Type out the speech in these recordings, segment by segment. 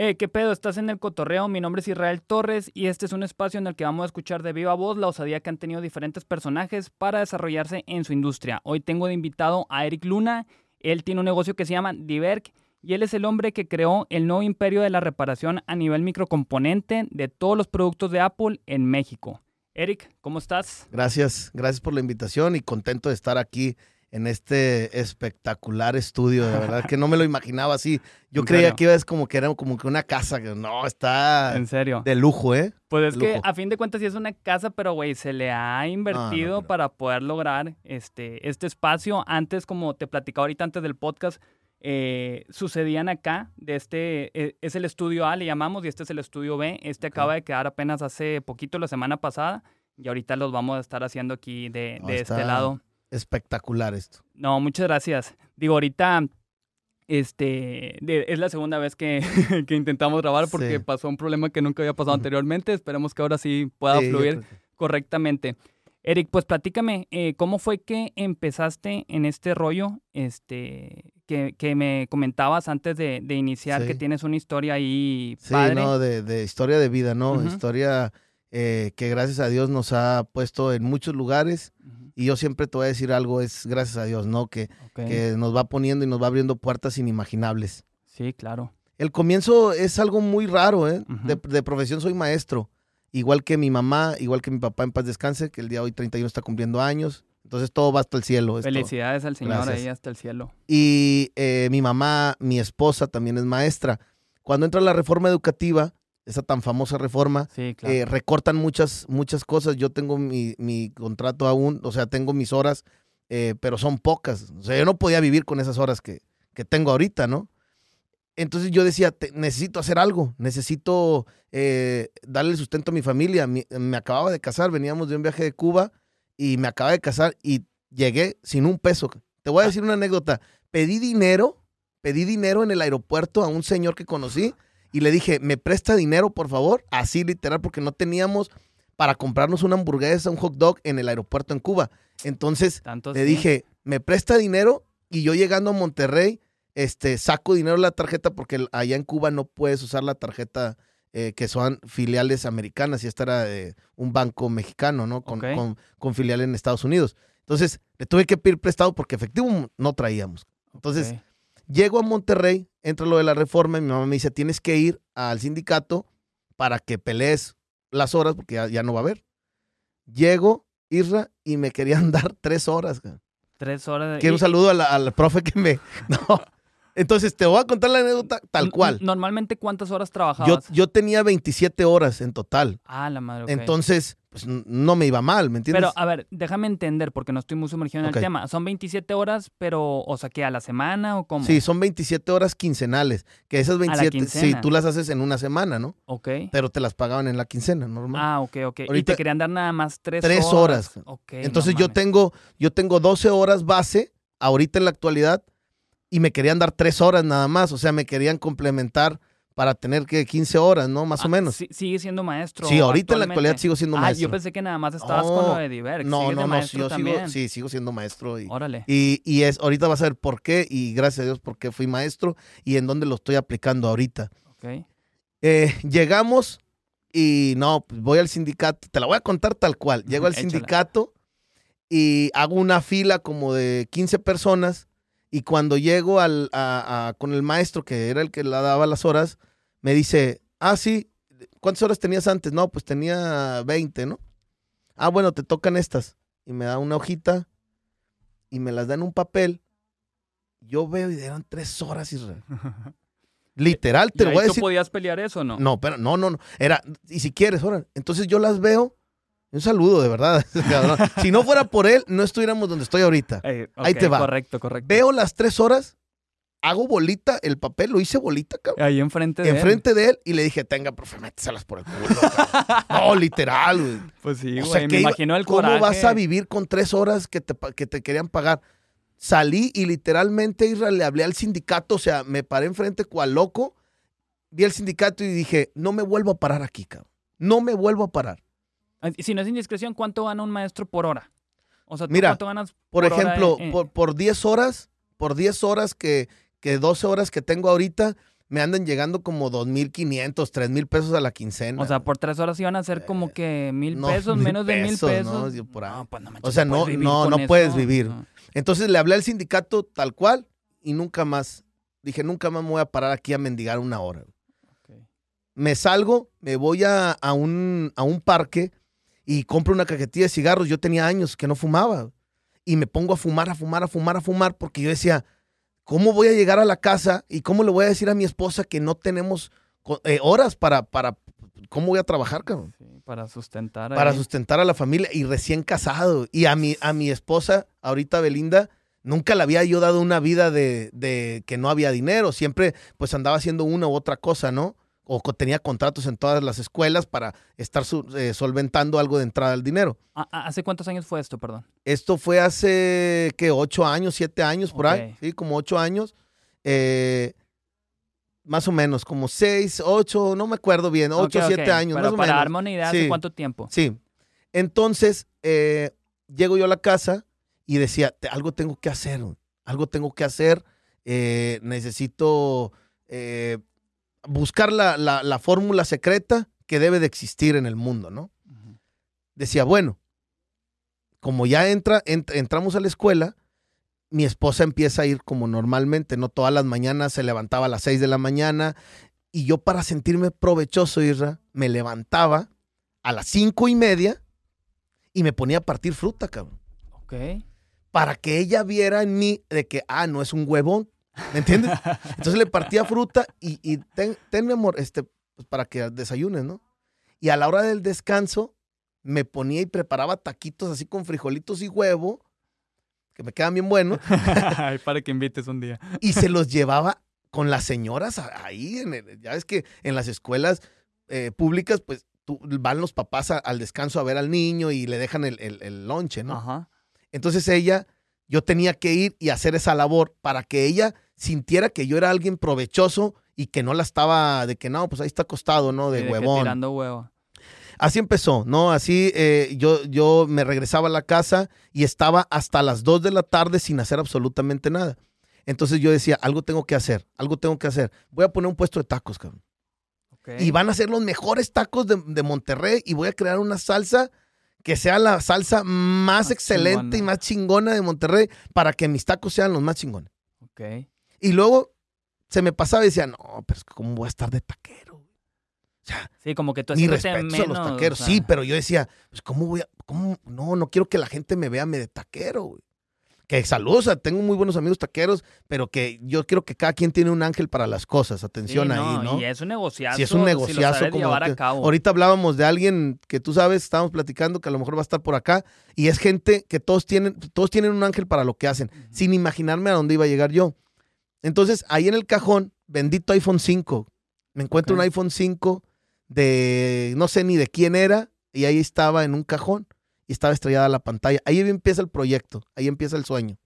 Eh, ¿qué pedo? Estás en el cotorreo. Mi nombre es Israel Torres y este es un espacio en el que vamos a escuchar de viva voz la osadía que han tenido diferentes personajes para desarrollarse en su industria. Hoy tengo de invitado a Eric Luna. Él tiene un negocio que se llama Diverk y él es el hombre que creó el nuevo imperio de la reparación a nivel microcomponente de todos los productos de Apple en México. Eric, ¿cómo estás? Gracias, gracias por la invitación y contento de estar aquí en este espectacular estudio. De verdad que no me lo imaginaba así. Yo creía que iba a como que era como que una casa. No, está en serio de lujo, ¿eh? Pues es que a fin de cuentas sí es una casa, pero güey, se le ha invertido para poder lograr este, este espacio. Antes, como te platicaba ahorita antes del podcast, eh, sucedían acá. De este e, es el estudio A, le llamamos, y este es el estudio B. Este acaba de quedar apenas hace poquito, la semana pasada, y ahorita los vamos a estar haciendo aquí de, de este lado espectacular esto. No, muchas gracias. Digo, ahorita este, es la segunda vez que, intentamos grabar porque pasó un problema que nunca había pasado anteriormente. Esperemos que ahora sí pueda fluir correctamente. Eric, pues platícame, eh, ¿cómo fue que empezaste en este rollo este, que, me comentabas antes de, iniciar, que tienes una historia ahí padre? Sí, no, de, historia de vida, ¿no? Historia eh, que gracias a Dios nos ha puesto en muchos lugares. Y yo siempre te voy a decir algo, es gracias a Dios, ¿no? Que, que nos va poniendo y nos va abriendo puertas inimaginables. Sí, claro. El comienzo es algo muy raro, ¿eh? de, profesión soy maestro. Igual que mi mamá, igual que mi papá en paz descanse, que el día de hoy 31 está cumpliendo años. Entonces todo va hasta el cielo. Felicidades al Señor ahí hasta el cielo. Y eh, mi mamá, mi esposa también es maestra. Cuando entra la reforma educativa, esa tan famosa reforma, eh, recortan muchas, muchas cosas. Yo tengo mi, contrato aún, o sea, tengo mis horas, eh, pero son pocas. O sea, yo no podía vivir con esas horas que, tengo ahorita, ¿no? Entonces yo decía, necesito hacer algo, necesito eh, darle sustento a mi familia. me acababa de casar, veníamos de un viaje de Cuba y me acababa de casar y llegué sin un peso. Te voy a decir una anécdota. Pedí dinero, pedí dinero en el aeropuerto a un señor que conocí y le dije, ¿me presta dinero, por favor? Así literal, porque no teníamos para comprarnos una hamburguesa, un hot dog en el aeropuerto en Cuba. Entonces le dije, ¿me presta dinero? Y yo llegando a Monterrey, este, saco dinero de la tarjeta porque allá en Cuba no puedes usar la tarjeta eh, que son filiales americanas y esta era de un banco mexicano, ¿no? Con, con, filial en Estados Unidos. Entonces le tuve que pedir prestado porque efectivo no traíamos. Entonces llego a Monterrey, entra lo de la reforma y mi mamá me dice, tienes que ir al sindicato para que pelees las horas porque ya, no va a haber. Llego, Isra, y me querían dar tres horas. Tres horas. Quiero un saludo al, profe que me... No. Entonces, te voy a contar la anécdota tal cual. Normalmente, ¿cuántas horas trabajabas? Yo, yo tenía 27 horas en total. Ah, la madre. Entonces, pues no me iba mal, ¿me entiendes? Pero, a ver, déjame entender, porque no estoy muy sumergido en el tema. ¿Son 27 horas, pero, o sea, que a la semana o cómo? Sí, son 27 horas quincenales. Que esas 27, sí, tú las haces en una semana, ¿no? Ok. Pero te las pagaban en la quincena, normal. Ah, ok, ok. y te querían dar nada más tres, tres horas. Ok. Entonces yo tengo, yo tengo 12 horas base, ahorita en la actualidad, y me querían dar tres horas nada más. O sea, me querían complementar para tener que 15 horas, ¿no? Más o ah, menos. ¿Sigue siendo maestro? Sí, ahorita en la actualidad sigo siendo ah, maestro. yo pensé que nada más estabas con lo de Diver. No, no, no, yo sigo, sí, sigo siendo maestro. Y, Órale. Y, es, ahorita vas a ver por qué y gracias a Dios por qué fui maestro y en dónde lo estoy aplicando ahorita. Ok. Eh, llegamos y no, pues voy al sindicato, te la voy a contar tal cual. Llego al sindicato y hago una fila como de 15 personas y cuando llego al, con el maestro, que era el que la daba las horas, me dice, ah, sí, ¿cuántas horas tenías antes? No, pues tenía 20, ¿no? Ah, bueno, te tocan estas. Y me da una hojita y me las da en un papel. Yo veo y eran tres horas, Israel. Literal, te lo voy a decir. ¿Tú podías pelear eso o no? No, pero no, no, no. Era, y si quieres, ahora. Entonces yo las veo. Un saludo, de verdad. si no fuera por él, no estuviéramos donde estoy ahorita. Ahí te va. Correcto, correcto. Veo las tres horas hago bolita el papel, lo hice bolita, cabrón. Ahí enfrente de enfrente de él y le dije, tenga, profe, méteselas por el culo. no, literal, güey. Pues sí, güey, me imagino el coraje. ¿Cómo vas a vivir con tres horas que te, que te querían pagar? Salí y literalmente, Israel, le hablé al sindicato, o sea, me paré enfrente cual loco, vi al sindicato y dije, no me vuelvo a parar aquí, cabrón. No me vuelvo a parar. Si no es indiscreción, ¿cuánto gana un maestro por hora? O sea, Mira, ¿cuánto ganas por, por ejemplo, por, por 10 horas, por 10 horas que, que 12 horas que tengo ahorita, me andan llegando como 2.500, 3.000 pesos a la quincena. O sea, por tres horas iban a ser como que mil pesos, menos de mil pesos. No, por ahí. Pues o sea, no, no, no puedes vivir. Entonces le hablé al sindicato tal cual y nunca más. Dije, nunca más me voy a parar aquí a mendigar una hora. Me salgo, me voy a, a, un, a un parque y compro una cajetilla de cigarros. Yo tenía años que no fumaba. Y me pongo a fumar, a fumar, a fumar, a fumar, porque yo decía, ¿cómo voy a llegar a la casa y cómo le voy a decir a mi esposa que no tenemos eh, horas para, para, ¿cómo voy a trabajar, cabrón? para sustentar. Para sustentar a la familia y recién casado. Y a mi, a mi esposa, ahorita Belinda, nunca le había yo dado una vida de, de que no había dinero. Siempre pues andaba haciendo una u otra cosa, ¿no? O tenía contratos en todas las escuelas para estar eh, solventando algo de entrada al dinero. ¿Hace cuántos años fue esto, perdón? Esto fue hace, ¿qué? Ocho años, siete años, por ahí, sí, como ocho años. Eh, más o menos, como seis, ocho, no me acuerdo bien, ocho, siete años. Pero para darme una idea, ¿hace cuánto tiempo? Sí. Entonces, eh, llego yo a la casa y decía, algo tengo que hacer, algo tengo que hacer, necesito buscar la, fórmula secreta que debe de existir en el mundo, ¿no? Decía, bueno, como ya entra, entramos a la escuela, mi esposa empieza a ir como normalmente, ¿no? Todas las mañanas se levantaba a las 6 de la mañana y yo para sentirme provechoso, Isra, me levantaba a las cinco y media y me ponía a partir fruta, cabrón. Ok. Para que ella viera en mí de que, ah, no es un huevón, ¿Me entiendes? Entonces le partía fruta y, y ten, mi amor, este, pues para que desayunes, ¿no? Y a la hora del descanso me ponía y preparaba taquitos así con frijolitos y huevo, que me quedan bien buenos. para que invites un día. y se los llevaba con las señoras ahí. En ya ves que en las escuelas eh, públicas, pues van los papás al descanso a ver al niño y le dejan el, el, el lonche, ¿no? Ajá. Entonces ella, yo tenía que ir y hacer esa labor para que ella sintiera que yo era alguien provechoso y que no la estaba de que no, pues ahí está acostado, ¿no? De, huevón. tirando huevo. Así empezó, ¿no? Así eh, yo, yo me regresaba a la casa y estaba hasta las 2 de la tarde sin hacer absolutamente nada. Entonces yo decía, algo tengo que hacer, algo tengo que hacer. Voy a poner un puesto de tacos, cabrón. Y van a ser los mejores tacos de, Monterrey y voy a crear una salsa que sea la salsa más, excelente y más chingona de Monterrey para que mis tacos sean los más chingones. Ok. Y luego se me pasaba y decía, no, pero es que ¿cómo voy a estar de taquero? O sea, sí, como que tú Ni respeto menos, a los taqueros, sí, pero yo decía, pues ¿cómo voy a, cómo, no, no quiero que la gente me vea me de taquero, güey. Que saludos, tengo muy buenos amigos taqueros, pero que yo quiero que cada quien tiene un ángel para las cosas. Atención ahí, ¿no? Y es un negociazo. Sí, es un negociazo. como. Ahorita hablábamos de alguien que tú sabes, estábamos platicando que a lo mejor va a estar por acá, y es gente que todos tienen, todos tienen un ángel para lo que hacen, sin imaginarme a dónde iba a llegar yo. Entonces, ahí en el cajón, bendito iPhone 5. Me encuentro un iPhone 5 de no sé ni de quién era, y ahí estaba en un cajón y estaba estrellada la pantalla. Ahí empieza el proyecto, ahí empieza el sueño.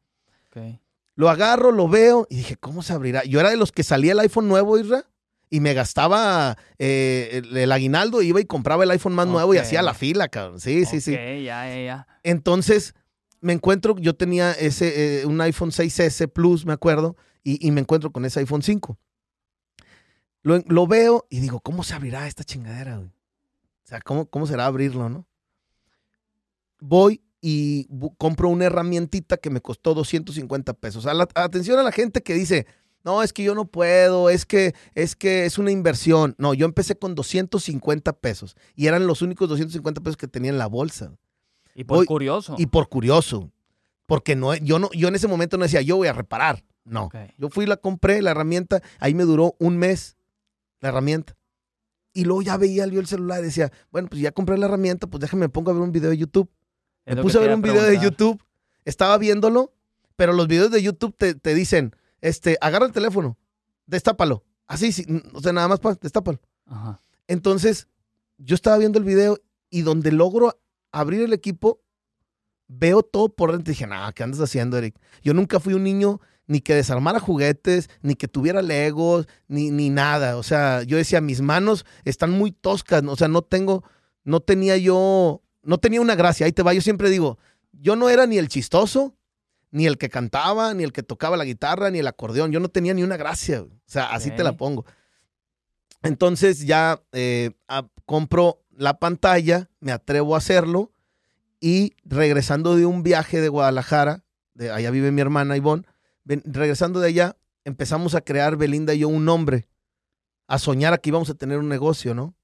Lo agarro, lo veo y dije, ¿cómo se abrirá? Yo era de los que salía el iPhone nuevo, Isra, y me gastaba eh, el, aguinaldo, iba y compraba el iPhone más nuevo y hacía la fila, cabrón. Sí, sí, sí. Ya, ya, ya. Entonces, me encuentro, yo tenía ese, eh, un iPhone 6S Plus, me acuerdo, y, me encuentro con ese iPhone 5. Lo, veo y digo, ¿cómo se abrirá esta chingadera, güey? O sea, ¿cómo, cómo será abrirlo, no? Voy y compro una herramientita que me costó 250 pesos. atención a la gente que dice, no, es que yo no puedo, es que, es que es una inversión. No, yo empecé con 250 pesos y eran los únicos 250 pesos que tenía en la bolsa. Y por curioso. Y por curioso. Porque no, yo, no, yo en ese momento no decía, yo voy a reparar. No. Yo fui la compré, la herramienta, ahí me duró un mes la herramienta. Y luego ya veía yo el celular y decía, bueno, pues ya compré la herramienta, pues déjame me pongo a ver un video de YouTube. me puse a ver un video de YouTube, estaba viéndolo, pero los videos de YouTube te, dicen, este, agarra el teléfono, destápalo. Así, sí, o sea, nada más para destápalo. Entonces, yo estaba viendo el video y donde logro abrir el equipo, veo todo por dentro y dije, nada, ¿qué andas haciendo, Eric? Yo nunca fui un niño ni que desarmara juguetes, ni que tuviera legos, ni, ni nada. O sea, yo decía, mis manos están muy toscas, o sea, no tengo, no tenía yo, no tenía una gracia. Ahí te va, yo siempre digo, yo no era ni el chistoso, Ni el que cantaba, ni el que tocaba la guitarra, ni el acordeón. Yo no tenía ni una gracia. O sea, así te la pongo. Entonces ya eh, compro la pantalla, me atrevo a hacerlo y regresando de un viaje de Guadalajara, de allá vive mi hermana Ivonne, regresando de allá, empezamos a crear Belinda y yo un nombre, a soñar a que íbamos a tener un negocio, ¿no?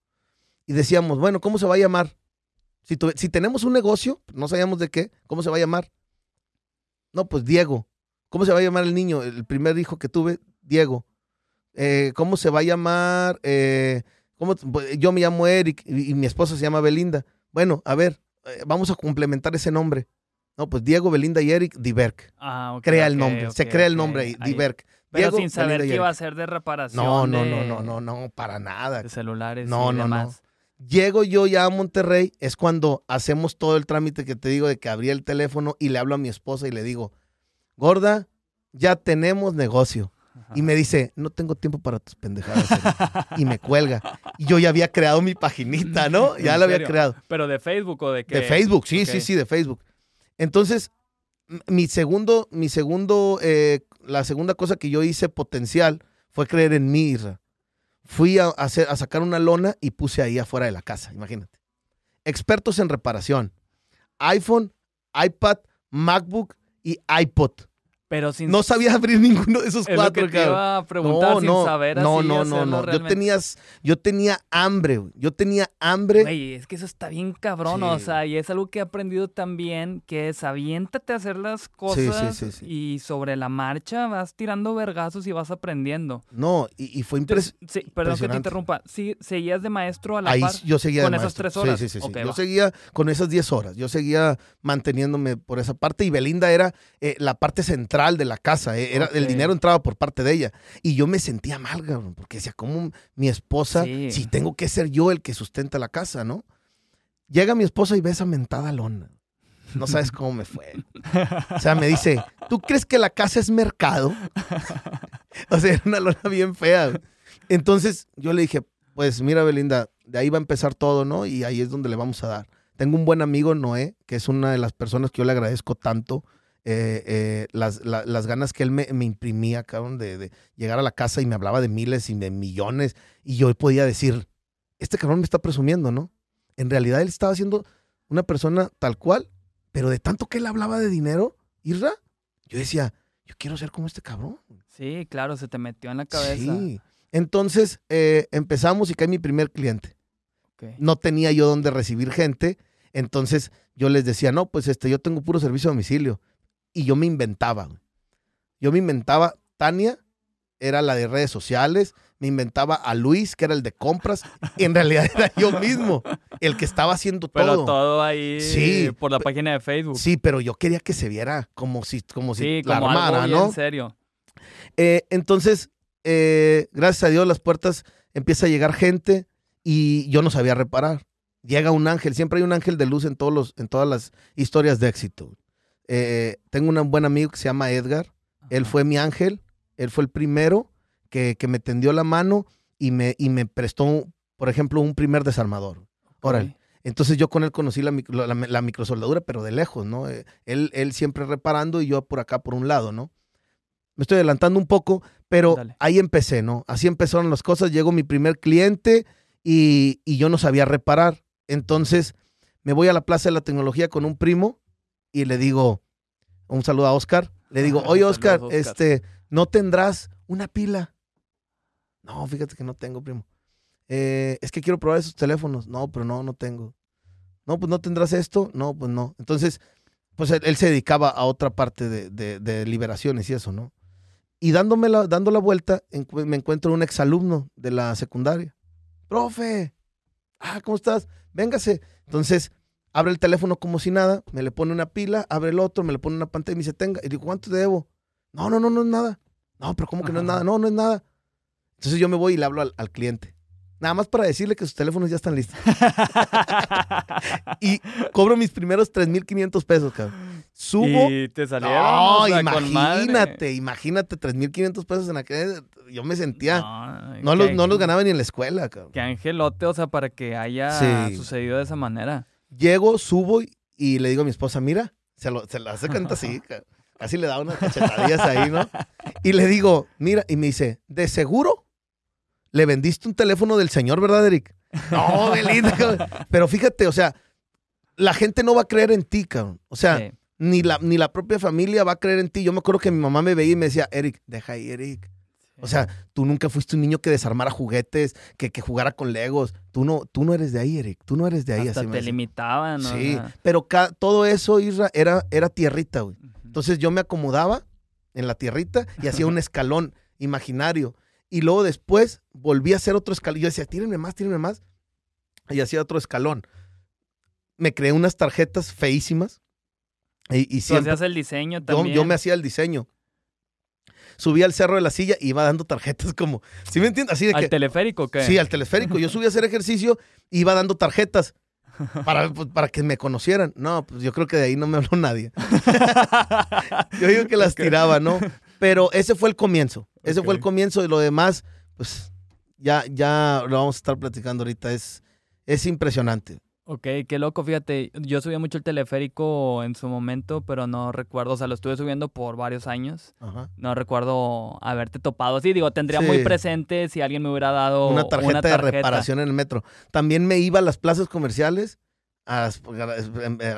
Y decíamos, bueno, ¿cómo se va a llamar? Si, si tenemos un negocio, no sabíamos de qué, ¿cómo se va a llamar? No, pues Diego. ¿Cómo se va a llamar el niño? El primer hijo que tuve, Diego. Eh, ¿Cómo se va a llamar? Eh, pues, yo me llamo Eric y, mi esposa se llama Belinda. Bueno, a ver, eh, vamos a complementar ese nombre. No, pues Diego, Belinda y Eric, Diverk. Ah, crea el nombre, se crea el nombre ahí, Diverk. Pero sin saber que iba a ser de reparación. No, no, no, no, no, no, para nada. De celulares. No, no, no. Llego yo ya a Monterrey, es cuando hacemos todo el trámite que te digo de que abrí el teléfono y le hablo a mi esposa y le digo, gorda, ya tenemos negocio. Y me dice, no tengo tiempo para tus pendejadas. y me cuelga. Y yo ya había creado mi paginita, ¿no? Ya la había creado. ¿Pero de Facebook o de qué? De Facebook, sí, sí, sí, de Facebook. Entonces, mi segundo, mi segundo, eh, la segunda cosa que yo hice potencial fue creer en mí, Fui a, hacer, a sacar una lona y puse ahí afuera de la casa, imagínate. Expertos en reparación. iPhone, iPad, MacBook y iPod. Pero sin... No sabía abrir ninguno de esos cuatro, que te iba a preguntar no, sin no, saber no, no, no, no, Yo tenía, yo tenía hambre, Yo tenía hambre. Güey, es que eso está bien cabrón, o sea, y es algo que he aprendido también, que es aviéntate a hacer las cosas y sobre la marcha vas tirando vergazos y vas aprendiendo. No, y, fue impresionante. Sí, perdón que te interrumpa. Sí, ¿Seguías de maestro a la Ahí par yo seguía con esas tres horas? Sí, sí, sí. yo seguía con esas diez horas. Yo seguía manteniéndome por esa parte y Belinda era eh, la parte central de la casa. Eh, era, El dinero entraba por parte de ella. Y yo me sentía mal, porque decía, ¿cómo mi esposa, si tengo que ser yo el que sustenta la casa, ¿no? Llega mi esposa y ve esa mentada lona. No sabes cómo me fue. O sea, me dice, ¿tú crees que la casa es mercado? o sea, era una lona bien fea. Entonces yo le dije, pues mira, Belinda, de ahí va a empezar todo, ¿no? Y ahí es donde le vamos a dar. Tengo un buen amigo, Noé, que es una de las personas que yo le agradezco tanto eh, eh, las, las, ganas que él me, imprimía, cabrón, de, llegar a la casa y me hablaba de miles y de millones. Y yo podía decir, este cabrón me está presumiendo, ¿no? En realidad él estaba siendo una persona tal cual, pero de tanto que él hablaba de dinero, Irra, yo decía, yo quiero ser como este cabrón. Sí, claro, se te metió en la cabeza. Sí. Entonces eh, empezamos y cae mi primer cliente. No tenía yo dónde recibir gente. Entonces yo les decía, no, pues este, yo tengo puro servicio a domicilio y yo me inventaba. Yo me inventaba, Tania era la de redes sociales, me inventaba a Luis, que era el de compras, y en realidad era yo mismo, el que estaba haciendo todo. Pero todo ahí sí, por la página de Facebook. Sí, pero yo quería que se viera como si, como si sí, la como armara, ¿no? En serio. Eh, entonces, eh, gracias a Dios, las puertas empieza a llegar gente y yo no sabía reparar. Llega un ángel, siempre hay un ángel de luz en, todos los, en todas las historias de éxito. Eh, tengo un buen amigo que se llama Edgar. Él fue mi ángel. Él fue el primero que, me tendió la mano y me, y me prestó, por ejemplo, un primer desarmador. Órale. Entonces yo con él conocí la, la, microsoldadura, pero de lejos, ¿no? Eh, él, él siempre reparando y yo por acá por un lado, ¿no? Me estoy adelantando un poco, pero ahí empecé, ¿no? Así empezaron las cosas. Llegó mi primer cliente y, y, yo no sabía reparar. Entonces me voy a la Plaza de la Tecnología con un primo y le digo, un saludo a Oscar, le digo, oye Oscar, este, ¿no tendrás una pila? No, fíjate que no tengo, primo. Eh, es que quiero probar esos teléfonos. No, pero no, no tengo. No, pues no tendrás esto. No, pues no. Entonces, pues él, se dedicaba a otra parte de, liberaciones y eso, ¿no? Y dándome la, dando la vuelta, me encuentro un exalumno de la secundaria. Profe, ah, ¿cómo estás? Véngase. Entonces, abre el teléfono como si nada, me le pone una pila, abre el otro, me le pone una pantalla y me dice, tenga. Y digo, ¿cuánto te debo? No, no, no, no es nada. No, pero ¿cómo que no es nada? No, no es nada. Entonces yo me voy y le hablo al, cliente. Nada más para decirle que sus teléfonos ya están listos. y cobro mis primeros 3.500 pesos, cabrón. Subo. Y te salieron. No, imagínate, imagínate, 3.500 pesos en aquel. Yo me sentía. No, los, no los ganaba ni en la escuela, cabrón. Qué angelote, o sea, para que haya sucedido de esa manera. Llego, subo y le digo a mi esposa, mira, se, lo, se la hace canta así. Casi le da unas cachetadillas ahí, ¿no? Y le digo, mira, y me dice, ¿de seguro? Le vendiste un teléfono del señor, ¿verdad, Eric? No, Belinda. Pero fíjate, o sea, la gente no va a creer en ti, cabrón. O sea, ni, la, ni la propia familia va a creer en ti. Yo me acuerdo que mi mamá me veía y me decía, Eric, deja ahí, Eric. O sea, tú nunca fuiste un niño que desarmara juguetes, que, que, jugara con legos. Tú no, tú no eres de ahí, Eric. Tú no eres de ahí. Hasta te limitaban, ¿no? Sí, pero todo eso, Isra, era, era tierrita, güey. Entonces yo me acomodaba en la tierrita y hacía un escalón imaginario. Y luego después volví a hacer otro escalón. Yo decía, tírenme más, tírenme más. Y hacía otro escalón. Me creé unas tarjetas feísimas. Y, y siempre, hacías el diseño también. Yo, yo me hacía el diseño subía al cerro de la silla y iba dando tarjetas como, ¿sí me entiendes? Así de ¿Al teleférico qué? Sí, al teleférico. Yo subí a hacer ejercicio y iba dando tarjetas para, pues, para que me conocieran. No, pues yo creo que de ahí no me habló nadie. yo digo que las tiraba, ¿no? Pero ese fue el comienzo. Ese fue el comienzo y lo demás, pues ya, ya lo vamos a estar platicando ahorita. Es, es impresionante. Ok, qué loco, fíjate, yo subía mucho el teleférico en su momento, pero no recuerdo, o sea, lo estuve subiendo por varios años. No recuerdo haberte topado. Sí, digo, tendría muy presente si alguien me hubiera dado una tarjeta, de reparación en el metro. También me iba a las plazas comerciales, a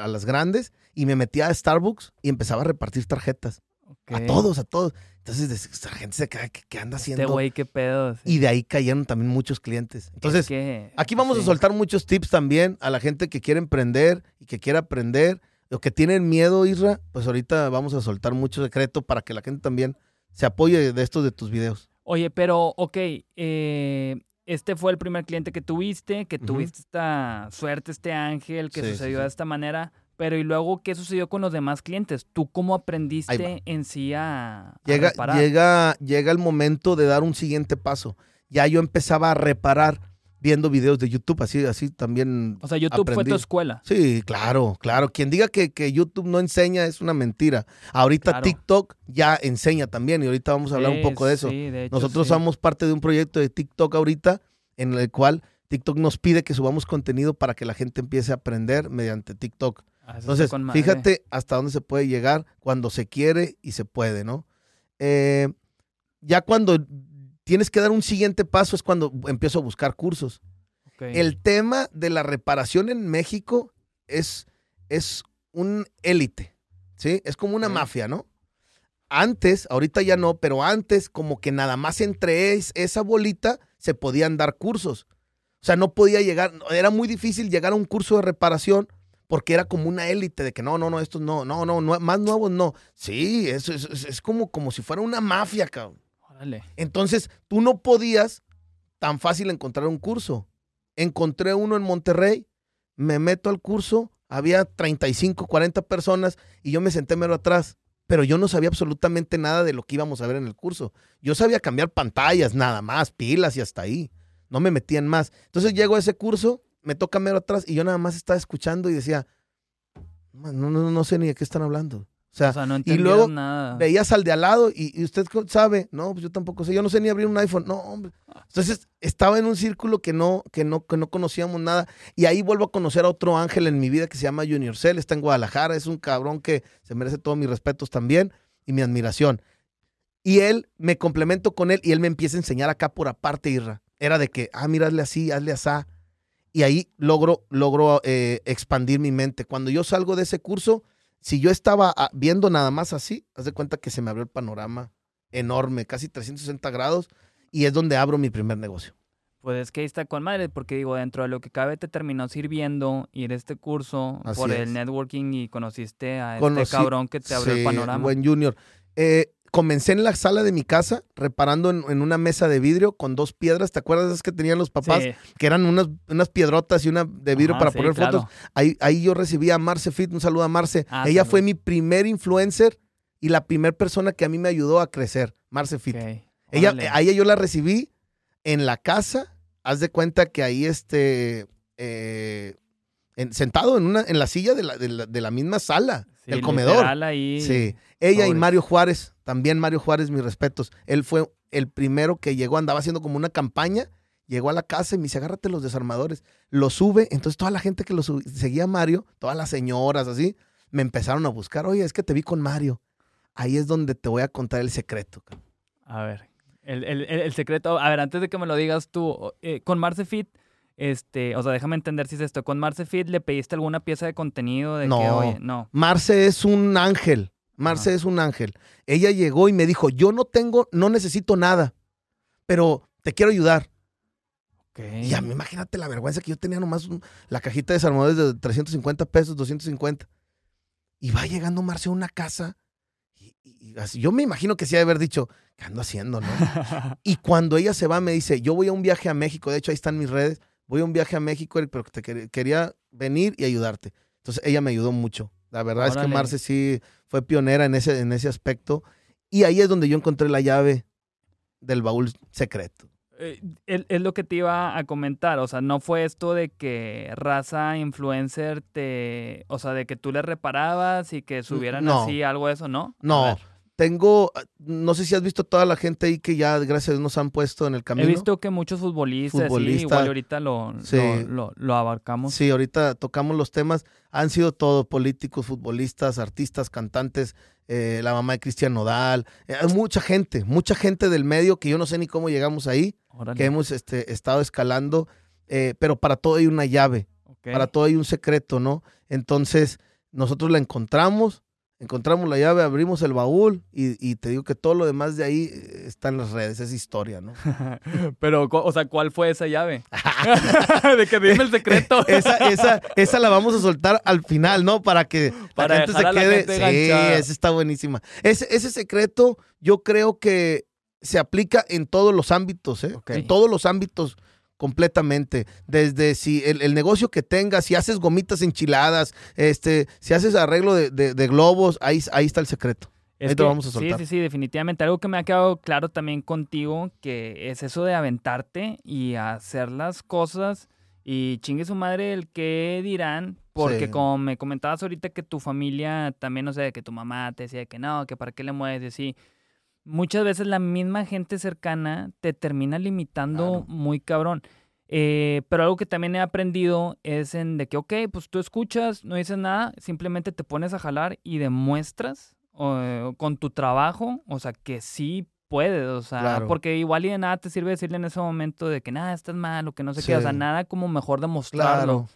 las, grandes, y me metía a Starbucks y empezaba a repartir tarjetas. A todos, a todos. Entonces, la gente se queda, ¿qué, anda este haciendo? Este güey, qué pedo. Y de ahí cayeron también muchos clientes. Entonces, aquí vamos a soltar muchos tips también a la gente que quiere emprender y que quiere aprender. O que tienen miedo, Isra, pues ahorita vamos a soltar mucho secreto para que la gente también se apoye de estos de tus videos. Oye, pero, ok, eh, este fue el primer cliente que tuviste, que tuviste esta suerte, este ángel, que sucedió de esta manera. Pero ¿y luego qué sucedió con los demás clientes? ¿Tú cómo aprendiste en sí a, llega, reparar? Llega, llega el momento de dar un siguiente paso. Ya yo empezaba a reparar viendo videos de YouTube, así, así también. O sea, YouTube fue tu escuela. Sí, claro, claro. Quien diga que, que YouTube no enseña es una mentira. Ahorita TikTok ya enseña también, y ahorita vamos a hablar un poco de eso. Nosotros somos parte de un proyecto de TikTok ahorita, en el cual TikTok nos pide que subamos contenido para que la gente empiece a aprender mediante TikTok. Ah, Entonces, fíjate hasta dónde se puede llegar cuando se quiere y se puede, ¿no? Eh, ya cuando tienes que dar un siguiente paso es cuando empiezo a buscar cursos. El tema de la reparación en México es, es un élite, ¿sí? Es como una mafia, ¿no? Antes, ahorita ya no, pero antes como que nada más entre esa bolita se podían dar cursos. O sea, no podía llegar, era muy difícil llegar a un curso de reparación porque era como una élite de que no, no, no, estos no, no, no, más nuevos no. Sí, es, es, como, como si fuera una mafia, cabrón. Órale. Entonces, tú no podías tan fácil encontrar un curso. Encontré uno en Monterrey, me meto al curso, había 35, 40 personas y yo me senté mero atrás, pero yo no sabía absolutamente nada de lo que íbamos a ver en el curso. Yo sabía cambiar pantallas, nada más, pilas y hasta ahí. No me metía en más. Entonces llego a ese curso me toca mero atrás y yo nada más estaba escuchando y decía, no, no, no sé ni de qué están hablando. O sea, y luego veías al de al lado y, usted sabe, no, pues yo tampoco sé, yo no sé ni abrir un iPhone, no, hombre. Entonces estaba en un círculo que no, que no, que no conocíamos nada y ahí vuelvo a conocer a otro ángel en mi vida que se llama Junior Cell, está en Guadalajara, es un cabrón que se merece todos mis respetos también y mi admiración. Y él, me complemento con él y él me empieza a enseñar acá por aparte, Irra. Era de que, ah, mira, hazle así, hazle así y ahí logro, logro eh, expandir mi mente. Cuando yo salgo de ese curso, si yo estaba ah, viendo nada más así, haz de cuenta que se me abrió el panorama enorme, casi 360 grados, y es donde abro mi primer negocio. Pues es que ahí está con madre, porque digo, dentro de lo que cabe te terminó sirviendo ir a este curso por el networking y conociste a este cabrón que te abrió el panorama. Buen Junior. Eh, comencé en la sala de mi casa reparando en, una mesa de vidrio con dos piedras. ¿Te acuerdas de esas que tenían los papás? Que eran unas, unas piedrotas y una de vidrio para poner fotos. Ahí, ahí yo recibí a Marce Fit, un saludo a Marce. Ah, Ella fue mi primer influencer y la primera persona que a mí me ayudó a crecer, Marce Fit. Ella, a ella yo la recibí en la casa. Haz de cuenta que ahí este... Eh, sentado en, una, en la silla de la, de la, misma sala, del comedor. Sí. Ella y Mario Juárez, también Mario Juárez, mis respetos. Él fue el primero que llegó, andaba haciendo como una campaña, llegó a la casa y me dice, agárrate los desarmadores. Lo sube, entonces toda la gente que lo seguía a Mario, todas las señoras así, me empezaron a buscar, oye, es que te vi con Mario. ahí es donde te voy a contar el secreto. A ver, el, secreto, a ver, antes de que me lo digas tú, eh, con Marce Fit, este, o sea, déjame entender si es esto, con Marce Fit le pediste alguna pieza de contenido de no, que, oye, no. Marce es un ángel, Marce es un ángel. Ella llegó y me dijo, yo no tengo, no necesito nada, pero te quiero ayudar. Okay. Y a mí imagínate la vergüenza que yo tenía nomás la cajita de desarmadores de 350 pesos, 250. Y va llegando Marce a una casa y, yo me imagino que sí ha de haber dicho, ¿qué ando haciendo, no? y cuando ella se va, me dice, yo voy a un viaje a México, de hecho ahí están mis redes, voy a un viaje a México, pero te quería venir y ayudarte. Entonces ella me ayudó mucho. La verdad es que Marce sí fue pionera en ese, en ese aspecto. Y ahí es donde yo encontré la llave del baúl secreto. Eh, es, lo que te iba a comentar, o sea, no fue esto de que raza influencer te, o sea, de que tú le reparabas y que subieran así algo de eso, ¿no? No, tengo, no sé si has visto toda la gente ahí que ya, gracias a Dios, nos han puesto en el camino. He visto que muchos futbolistas, igual ahorita lo, lo, abarcamos. Sí, ahorita tocamos los temas. Han sido todos políticos, futbolistas, artistas, cantantes, eh, la mamá de Cristian Nodal. Eh, hay mucha gente, mucha gente del medio que yo no sé ni cómo llegamos ahí, que hemos este, estado escalando, eh, pero para todo hay una llave, para todo hay un secreto, ¿no? Entonces, nosotros la encontramos encontramos la llave, abrimos el baúl y, te digo que todo lo demás de ahí eh, está en las redes, es historia, ¿no? Pero, o sea, ¿cuál fue esa llave? de que dime el secreto. esa, esa, esa la vamos a soltar al final, ¿no? Para que Para la gente se quede. sí, esa está buenísima. Ese, ese secreto yo creo que se aplica en todos los ámbitos, ¿eh? En todos los ámbitos completamente. Desde si el, negocio que tengas, si haces gomitas enchiladas, este, si haces arreglo de, globos, ahí, ahí está el secreto. ahí te vamos a soltar. Sí, sí, sí, definitivamente. Algo que me ha quedado claro también contigo, que es eso de aventarte y hacer las cosas y chingue su madre el que dirán, porque como me comentabas ahorita que tu familia también, no sé, que tu mamá te decía que no, que para qué le mueves así. Muchas veces la misma gente cercana te termina limitando muy cabrón. Eh, pero algo que también he aprendido es en de que, ok, pues tú escuchas, no dices nada, simplemente te pones a jalar y demuestras con tu trabajo, o sea, que sí puedes, o sea, porque igual y de nada te sirve decirle en ese momento de que nada, estás mal o que no sé qué, o sea, nada como mejor demostrarlo.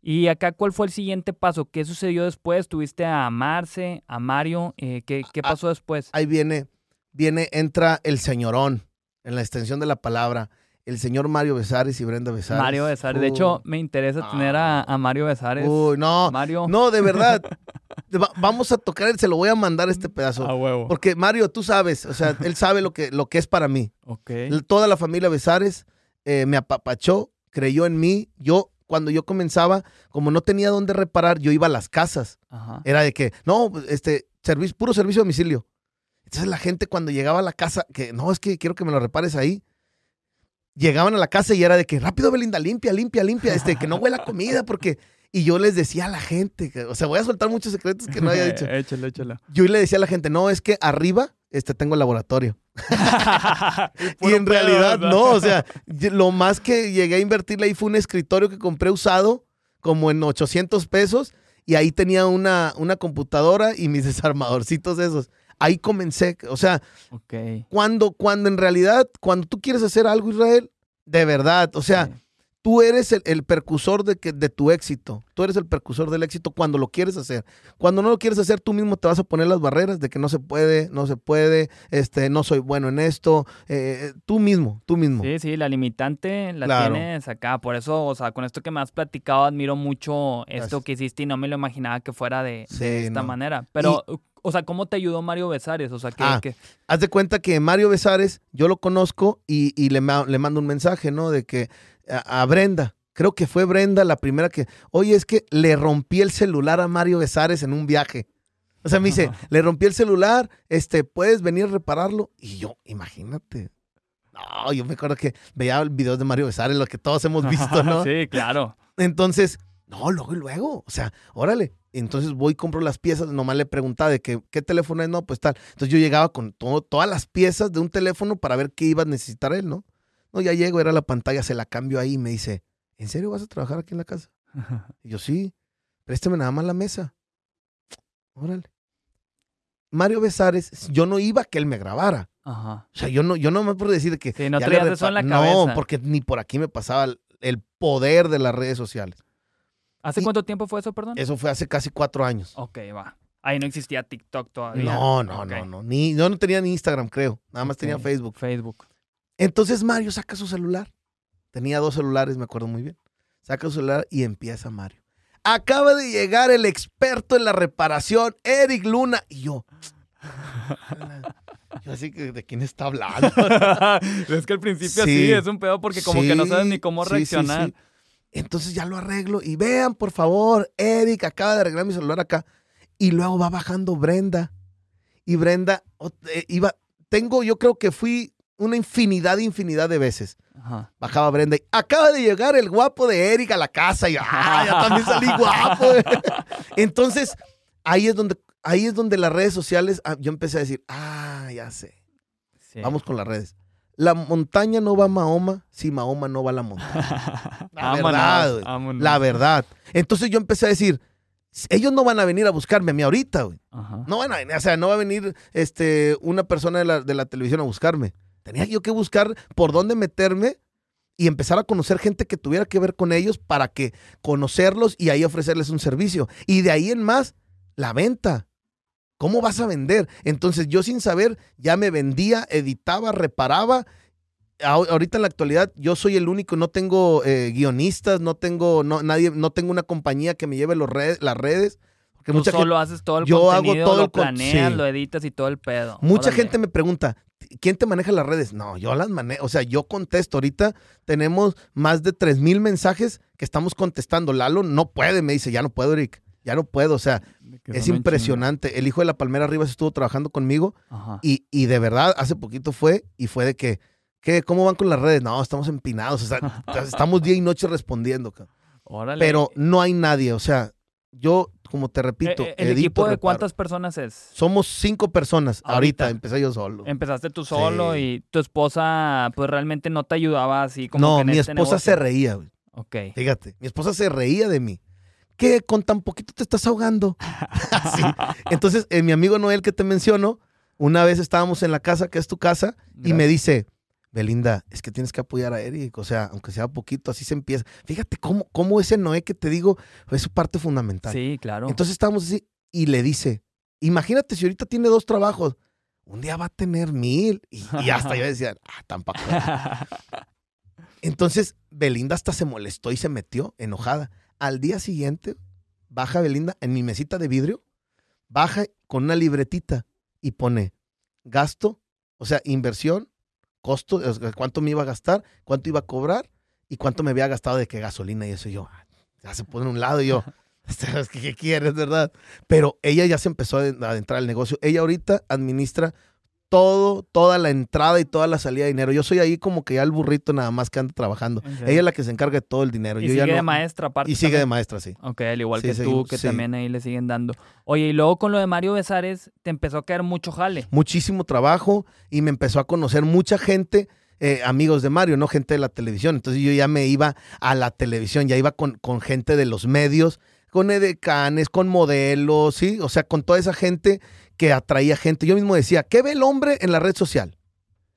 Y acá, ¿cuál fue el siguiente paso? ¿Qué sucedió después? ¿Tuviste a Marce, a Mario? Eh, ¿qué, ¿Qué pasó después? Ahí viene, viene, entra el señorón, en la extensión de la palabra el señor Mario Besares y Brenda Besares. Mario Besares. De hecho, me interesa tener a, Mario Besares. Uy, no. Mario. No, de verdad. vamos a tocar, se lo voy a mandar este pedazo. A huevo. Porque Mario, tú sabes, o sea, él sabe lo que, lo que es para mí. Ok. Toda la familia Besares eh, me apapachó, creyó en mí. Yo, cuando yo comenzaba, como no tenía dónde reparar, yo iba a las casas. Ajá. Era de que, no, este, servicio, puro servicio a domicilio. Entonces la gente cuando llegaba a la casa, que no, es que quiero que me lo repares ahí llegaban a la casa y era de que rápido Belinda, limpia, limpia, limpia, este, que no huela comida, porque. Y yo les decía a la gente, o sea, voy a soltar muchos secretos que no haya dicho. échale, échale. Yo le decía a la gente, no, es que arriba este, tengo el laboratorio. y en realidad no, o sea, lo más que llegué a invertirle ahí fue un escritorio que compré usado, como en 800 pesos, y ahí tenía una, una computadora y mis desarmadorcitos esos ahí comencé. O sea, cuando, cuando en realidad, cuando tú quieres hacer algo, Israel, de verdad, o sea, tú eres el, el percursor de, que, de tu éxito. Tú eres el percursor del éxito cuando lo quieres hacer. Cuando no lo quieres hacer, tú mismo te vas a poner las barreras de que no se puede, no se puede, este, no soy bueno en esto. Eh, tú mismo, tú mismo. Sí, sí, la limitante la tienes acá. Por eso, o sea, con esto que me has platicado, admiro mucho esto que hiciste y no me lo imaginaba que fuera de, esta manera. Pero... O sea, ¿cómo te ayudó Mario Besares? O sea, que, ah, Haz de cuenta que Mario Besares, yo lo conozco y, le, le, mando un mensaje, ¿no? De que a, Brenda, creo que fue Brenda la primera que, oye, es que le rompí el celular a Mario Besares en un viaje. O sea, me dice, le rompí el celular, este, ¿puedes venir a repararlo? Y yo, imagínate. No, yo me acuerdo que veía videos de Mario Besares, lo que todos hemos visto, ¿no? sí, claro. Entonces, no, luego y luego, o sea, órale. Entonces voy y compro las piezas, nomás le preguntaba de que, qué teléfono es, no, pues tal. Entonces yo llegaba con todas las piezas de un teléfono para ver qué iba a necesitar él, ¿no? No, ya llego, era la pantalla, se la cambio ahí y me dice, ¿en serio vas a trabajar aquí en la casa? Y yo, sí, préstame nada más la mesa. Órale. Mario Besares, yo no iba a que él me grabara. Ajá. O sea, yo no, yo no me puedo decir que. Sí, no eso en la cabeza. No, porque ni por aquí me pasaba el, poder de las redes sociales. ¿Hace cuánto tiempo fue eso, perdón? Eso fue hace casi cuatro años. Ok, va. Ahí no existía TikTok todavía. No, no, no, no. Ni, yo no tenía ni Instagram, creo. Nada más tenía Facebook. Facebook. Entonces Mario saca su celular. Tenía dos celulares, me acuerdo muy bien. Saca su celular y empieza Mario. Acaba de llegar el experto en la reparación, Eric Luna. Y yo. Yo así que, ¿de quién está hablando? es que al principio sí, es un pedo porque como que no sabes ni cómo reaccionar. Entonces ya lo arreglo y vean, por favor, Eric acaba de arreglar mi celular acá. Y luego va bajando Brenda. Y Brenda eh, iba, tengo, yo creo que fui una infinidad, infinidad de veces. Bajaba Brenda y acaba de llegar el guapo de Eric a la casa y ah, ya también salí guapo. Entonces, ahí es donde, ahí es donde las redes sociales, ah, yo empecé a decir, ah, ya sé. Vamos con las redes. La montaña no va a Mahoma si Mahoma no va a la montaña. La verdad, la verdad. Entonces yo empecé a decir, ellos no van a venir a buscarme a mí ahorita, güey. No van a venir, o sea, no va a venir este, una persona de la, de la televisión a buscarme. Tenía yo que buscar por dónde meterme y empezar a conocer gente que tuviera que ver con ellos para que conocerlos y ahí ofrecerles un servicio. Y de ahí en más, la venta. ¿Cómo vas a vender? Entonces yo sin saber ya me vendía, editaba, reparaba. Ahorita en la actualidad yo soy el único, no tengo eh, guionistas, no tengo no, nadie, no tengo una compañía que me lleve los las redes. Porque Tú solo haces todo el yo hago todo lo el planeas, lo editas y todo el pedo. Mucha gente me pregunta, ¿quién te maneja las redes? No, yo las manejo, o sea, yo contesto. Ahorita tenemos más de 3 mil mensajes que estamos contestando. Lalo no puede, me dice, ya no puedo, Eric, ya no puedo, o sea, es impresionante. El hijo de la Palmera Rivas estuvo trabajando conmigo y, y, de verdad, hace poquito fue y fue de que, ¿qué, ¿cómo van con las redes? No, estamos empinados, o sea, estamos día y noche respondiendo. Pero no hay nadie, o sea, yo como te repito, eh, ¿El equipo de cuántas personas es? Somos cinco personas. Ahorita, empecé yo solo. Empezaste tú solo y tu esposa, pues realmente no te ayudaba así como. No, mi este esposa se reía. Güey. Ok. Fíjate, mi esposa se reía de mí. ¿Qué? Con tan poquito te estás ahogando. Entonces, eh, mi amigo Noel que te menciono, una vez estábamos en la casa, que es tu casa, y me dice, Belinda, es que tienes que apoyar a Eric, o sea, aunque sea poquito, así se empieza. Fíjate cómo, cómo ese Noé que te digo es su parte fundamental. Sí, claro. Entonces estábamos así y le dice, imagínate si ahorita tiene dos trabajos, un día va a tener mil. Y, hasta yo decía, ah, tampoco. Entonces Belinda hasta se molestó y se metió enojada. Al día siguiente, baja Belinda en mi mesita de vidrio, baja con una libretita y pone gasto, o sea, inversión costo, cuánto me iba a gastar, cuánto iba a cobrar y cuánto me había gastado de qué gasolina y eso. yo, ah, ya se pone en un lado y yo, ¿qué quieres, verdad? Pero ella ya se empezó a adentrar al negocio. Ella ahorita administra todo, toda la entrada y toda la salida de dinero. Yo soy ahí como que ya el burrito nada más que anda trabajando. Ella es la que se encarga de todo el dinero. Y Yo sigue ya de maestra aparte. Y sigue de maestra, sí. Ok, al igual que tú, que también ahí le siguen dando. Oye, y luego con lo de Mario Besares, te empezó a caer mucho jale. Muchísimo trabajo y me empezó a conocer mucha gente. Eh, amigos de Mario, no gente de la televisión. Entonces yo ya me iba a la televisión, ya iba con, con gente de los medios, con edecanes, con modelos, ¿sí? O sea, con toda esa gente que atraía gente. Yo mismo decía, ¿qué ve el hombre en la red social?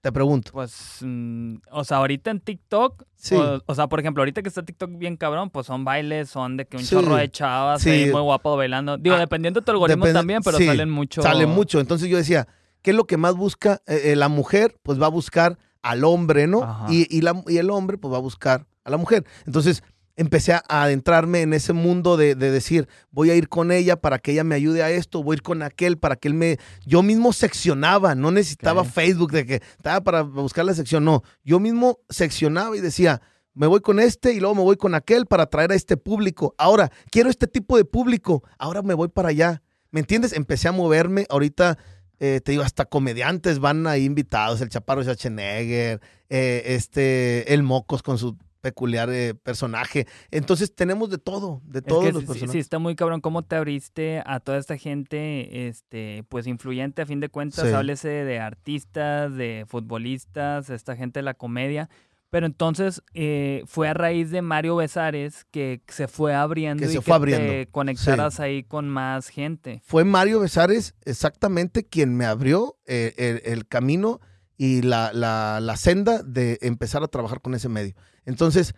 Te pregunto. Pues, mm, o sea, ahorita en TikTok, sí. o, sea, por ejemplo, ahorita que está TikTok bien cabrón, pues son bailes, son de que un chorro de chavas sí. muy guapo bailando. Digo, ah, dependiendo de tu algoritmo también, pero salen mucho. Salen mucho. Entonces yo decía, ¿qué es lo que más busca eh, eh, la mujer? Pues va a buscar al hombre, ¿no? Y, y, la, y el hombre, pues va a buscar a la mujer. Entonces, empecé a adentrarme en ese mundo de, decir, voy a ir con ella para que ella me ayude a esto, voy a ir con aquel para que él me... Yo mismo seccionaba, no necesitaba Facebook de que estaba para buscar la sección, no, yo mismo seccionaba y decía, me voy con este y luego me voy con aquel para atraer a este público. Ahora, quiero este tipo de público, ahora me voy para allá. ¿Me entiendes? Empecé a moverme, ahorita... Eh, te digo, hasta comediantes van ahí invitados, el Chaparro Schwarzenegger, eh, este, el Mocos con su peculiar eh, personaje. Entonces tenemos de todo, de todos los personajes. Sí, está muy cabrón cómo te abriste a toda esta gente, este, pues influyente a fin de cuentas, háblese de artistas, de futbolistas, esta gente de la comedia. Pero entonces eh, fue a raíz de Mario Besares que se fue abriendo que y se que fue abriendo. te conectaras ahí con más gente. Fue Mario Besares exactamente quien me abrió eh, el, el, camino y la, la, la, senda de empezar a trabajar con ese medio. Entonces,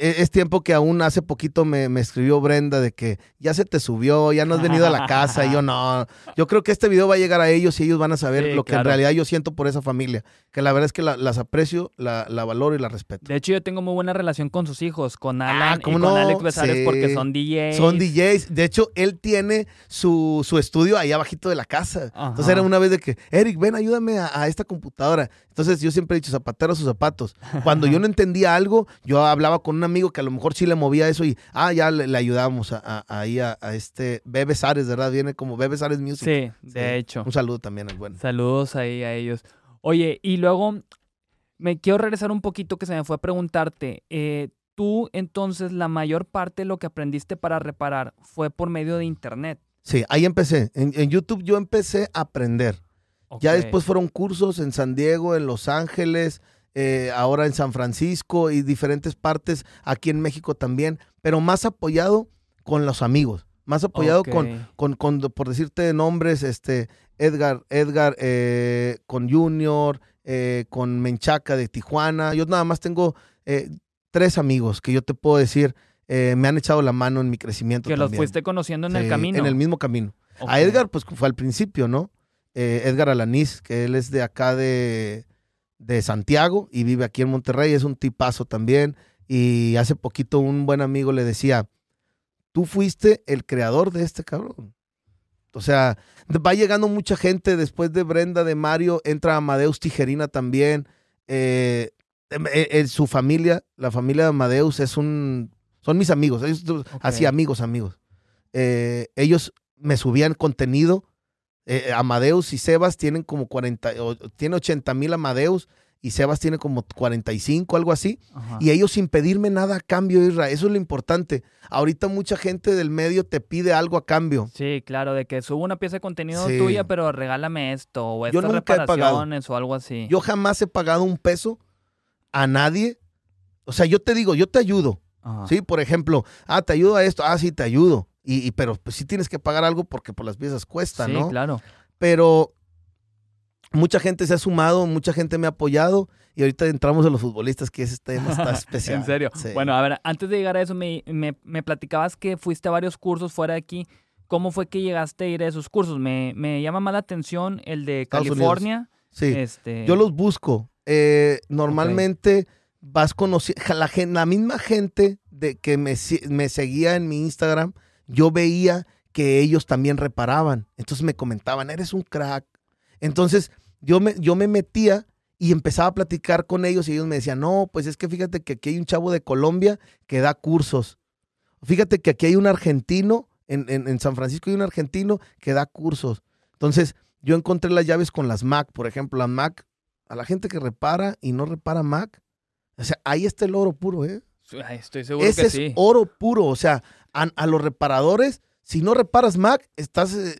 es tiempo que aún hace poquito me, me, escribió Brenda de que ya se te subió, ya no has venido a la casa. y yo no. Yo creo que este video va a llegar a ellos y ellos van a saber sí, lo que claro. en realidad yo siento por esa familia. Que la verdad es que la, las aprecio, la, la, valoro y la respeto. De hecho, yo tengo muy buena relación con sus hijos, con Alan ah, y con no? Alex Besares, sí. porque son DJs. Son DJs. De hecho, él tiene su, su estudio ahí abajito de la casa. Ajá. Entonces era una vez de que, Eric, ven, ayúdame a, a esta computadora. Entonces yo siempre he dicho, zapatero a sus zapatos. Cuando yo no entendía algo, yo hablaba con un amigo que a lo mejor sí le movía eso y, ah, ya le, le ayudábamos a, a, ahí a, a, este Bebe Sares, ¿verdad? Viene como Bebe Sares Music. Sí, de hecho. Un saludo también al bueno. Saludos ahí a ellos. Oye, y luego me quiero regresar un poquito que se me fue a preguntarte. Eh, tú entonces la mayor parte de lo que aprendiste para reparar fue por medio de internet. Sí, ahí empecé. En, en YouTube yo empecé a aprender. Okay. Ya después fueron cursos en San Diego, en Los Ángeles, eh, ahora en San Francisco y diferentes partes aquí en México también, pero más apoyado con los amigos, más apoyado okay. con, con, con, por decirte nombres, este, Edgar, Edgar, eh, con Junior, eh, con Menchaca de Tijuana. Yo nada más tengo eh, tres amigos que yo te puedo decir, eh, me han echado la mano en mi crecimiento. Que también. los fuiste conociendo en sí, el camino. En el mismo camino. Okay. A Edgar, pues fue al principio, ¿no? Edgar Alaniz, que él es de acá de, de, Santiago y vive aquí en Monterrey, es un tipazo también. Y hace poquito un buen amigo le decía, tú fuiste el creador de este cabrón. O sea, va llegando mucha gente después de Brenda, de Mario, entra Amadeus Tijerina también. Eh, eh, su familia, la familia de Amadeus es un... Son mis amigos, ellos, okay. así amigos, amigos. Eh, ellos me subían contenido eh, Amadeus y Sebas tienen como 40, o, tiene 80 mil Amadeus y Sebas tiene como 45, algo así. Ajá. Y ellos sin pedirme nada a cambio, Israel. Eso es lo importante. Ahorita mucha gente del medio te pide algo a cambio. Sí, claro, de que subo una pieza de contenido sí. tuya, pero regálame esto, o estas Yo nunca reparaciones, o algo así. Yo jamás he pagado un peso a nadie. O sea, yo te digo, yo te ayudo. Ajá. Sí, por ejemplo, ah, te ayudo a esto, ah, sí, te ayudo. Y, y, pero pues sí tienes que pagar algo porque por las piezas cuesta, sí, ¿no? claro. Pero mucha gente se ha sumado, mucha gente me ha apoyado y ahorita entramos a los futbolistas, que ese tema está especial. ¿En serio? Sí. Bueno, a ver, antes de llegar a eso, me, me, me, platicabas que fuiste a varios cursos fuera de aquí. ¿Cómo fue que llegaste a ir a esos cursos? Me, me llama más la atención el de Estados California. Unidos. Sí, este... yo los busco. Eh, normalmente okay. vas conociendo, la, la, misma gente de que me, me seguía en mi Instagram, yo veía que ellos también reparaban. Entonces me comentaban, eres un crack. Entonces yo me, yo me metía y empezaba a platicar con ellos y ellos me decían, no, pues es que fíjate que aquí hay un chavo de Colombia que da cursos. Fíjate que aquí hay un argentino, en, en, en San Francisco hay un argentino que da cursos. Entonces yo encontré las llaves con las Mac, por ejemplo, las Mac, a la gente que repara y no repara Mac, o sea, ahí está el oro puro, ¿eh? Estoy seguro Ese que es sí. oro puro, o sea, a, a los reparadores, si no reparas Mac, estás... Eh,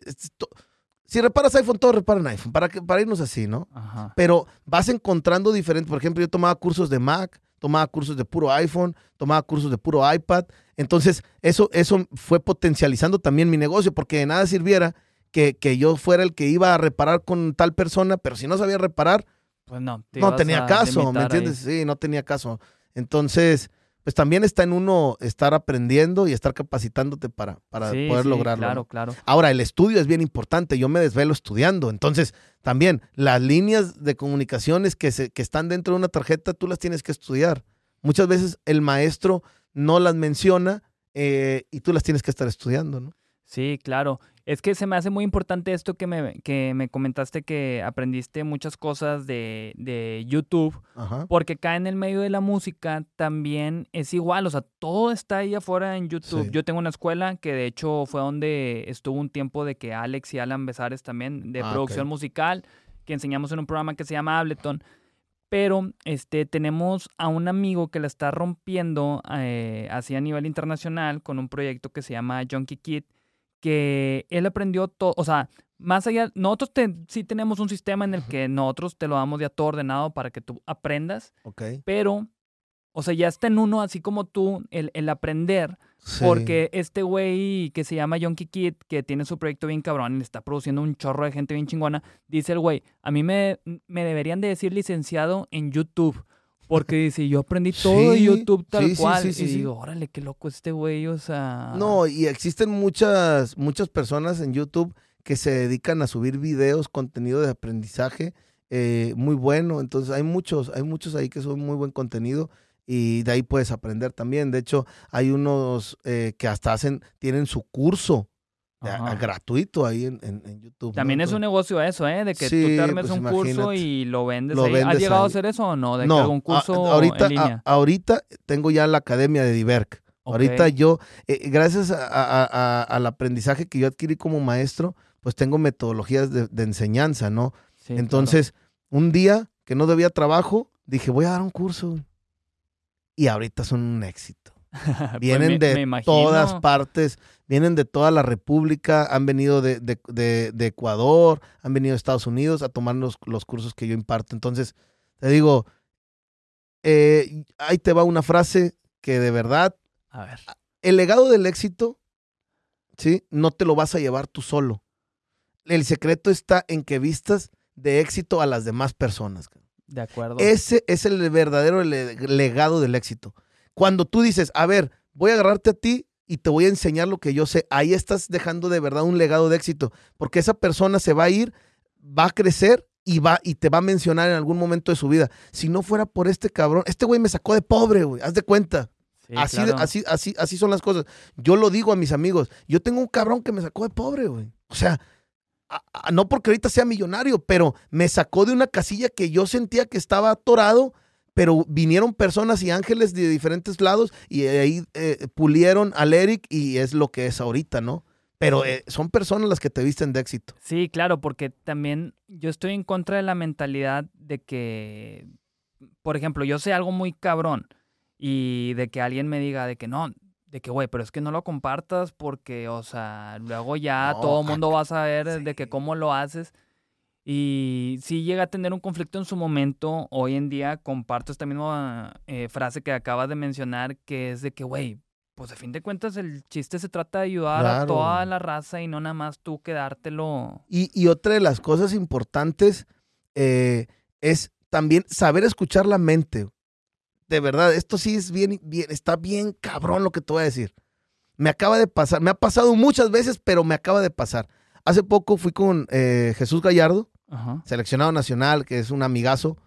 si reparas iPhone, todos reparan iPhone, para, que, para irnos así, ¿no? Ajá. Pero vas encontrando diferentes, por ejemplo, yo tomaba cursos de Mac, tomaba cursos de puro iPhone, tomaba cursos de puro iPad, entonces eso, eso fue potencializando también mi negocio, porque de nada sirviera que, que yo fuera el que iba a reparar con tal persona, pero si no sabía reparar, pues no, no tenía caso, ¿me entiendes? Ahí. Sí, no tenía caso. Entonces, pues también está en uno estar aprendiendo y estar capacitándote para, para sí, poder sí, lograrlo. Claro, claro. Ahora, el estudio es bien importante. Yo me desvelo estudiando. Entonces, también las líneas de comunicaciones que, se, que están dentro de una tarjeta, tú las tienes que estudiar. Muchas veces el maestro no las menciona eh, y tú las tienes que estar estudiando, ¿no? Sí, claro. Es que se me hace muy importante esto que me, que me comentaste que aprendiste muchas cosas de, de YouTube, Ajá. porque acá en el medio de la música también es igual, o sea, todo está ahí afuera en YouTube. Sí. Yo tengo una escuela que de hecho fue donde estuvo un tiempo de que Alex y Alan Besares también, de Ah, producción musical, que enseñamos en un programa que se llama Ableton. Pero este, tenemos a un amigo que la está rompiendo eh, así a nivel internacional con un proyecto que se llama Junkie Kid, que él aprendió todo, o sea, más allá, nosotros sí tenemos un sistema en el que nosotros te lo damos ya todo ordenado para que tú aprendas. Ok. Pero, o sea, ya está en uno, así como tú, el, el aprender. Porque este güey que se llama Yonky Kid, que tiene su proyecto bien cabrón y está produciendo un chorro de gente bien chingona, dice el güey, a mí me, me deberían de decir licenciado en YouTube. Porque dice, yo aprendí todo de YouTube tal cual. y digo, órale, qué loco este güey, o sea. No, y existen muchas, muchas personas en YouTube que se dedican a subir videos, contenido de aprendizaje eh, muy bueno. Entonces hay muchos, hay muchos ahí que son muy buen contenido y de ahí puedes aprender también. De hecho, hay unos eh, que hasta hacen, tienen su curso gratuito ahí en, YouTube. También es un negocio eso, ¿eh? De que tú te armes pues un curso y lo vendes. Lo ¿Has llegado a hacer eso o no? De que un curso ahorita, en línea. ahorita tengo ya la academia de Diverc. Ahorita yo, eh, gracias al aprendizaje que yo adquirí como maestro, pues tengo metodologías de, enseñanza, ¿no? Entonces, un día que no debía trabajo, dije, voy a dar un curso. Y ahorita son un éxito. Pues vienen de todas partes, vienen de toda la República, han venido de, Ecuador, han venido de Estados Unidos a tomar los, cursos que yo imparto. Entonces, te digo, eh, ahí te va una frase que de verdad, a ver. el legado del éxito, ¿sí? No te lo vas a llevar tú solo el secreto está en que vistas de éxito a las demás personas. De acuerdo. Ese es el verdadero legado del éxito. Cuando tú dices, a ver, voy a agarrarte a ti y te voy a enseñar lo que yo sé, ahí estás dejando de verdad un legado de éxito, porque esa persona se va a ir, va a crecer y va y te va a mencionar en algún momento de su vida. Si no fuera por este cabrón, este güey me sacó de pobre, güey, haz de cuenta. así, así, así, así son las cosas. Yo lo digo a mis amigos, yo tengo un cabrón que me sacó de pobre, güey. O sea, no porque ahorita sea millonario, pero me sacó de una casilla que yo sentía que estaba atorado, pero vinieron personas y ángeles de diferentes lados y ahí eh, pulieron al Eric y es lo que es ahorita, ¿no? Pero eh, son personas las que te visten de éxito. Sí, claro, porque también yo estoy en contra de la mentalidad de que, por ejemplo, yo sé algo muy cabrón y de que alguien me diga de que no, de que, güey, pero es que no lo compartas porque, o sea, luego ya todo el mundo va a saber de que cómo lo haces. Y si llega a tener un conflicto en su momento, hoy en día comparto esta misma eh, frase que acabas de mencionar, que es de que, güey, pues a fin de cuentas el chiste se trata de ayudar a toda la raza y no nada más tú quedártelo. Y, y otra de las cosas importantes eh, es también saber escuchar la mente de verdad, esto sí es bien, bien, está bien cabrón lo que te voy a decir. Me acaba de pasar, me ha pasado muchas veces, pero me acaba de pasar. Hace poco fui con eh, Jesús Gallardo, seleccionado nacional, que es un amigazo.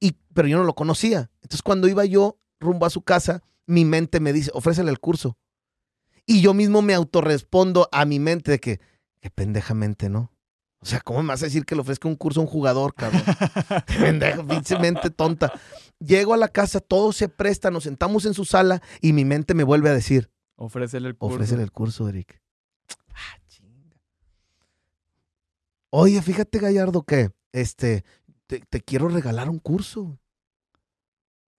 Y, pero yo no lo conocía. Entonces, cuando iba yo rumbo a su casa, mi mente me dice, ofrécele el curso. Y yo mismo me autorrespondo a mi mente de que, qué pendejamente, ¿no? O sea, ¿cómo me vas a decir que le ofrezca un curso a un jugador, cabrón? Pendeja, mente tonta. Llego a la casa, todo se presta, nos sentamos en su sala y mi mente me vuelve a decir. Ofrécele el curso. Ofrécele el curso, Eric. Ah, chinga. Oye, fíjate, Gallardo, que este, te, quiero regalar un curso.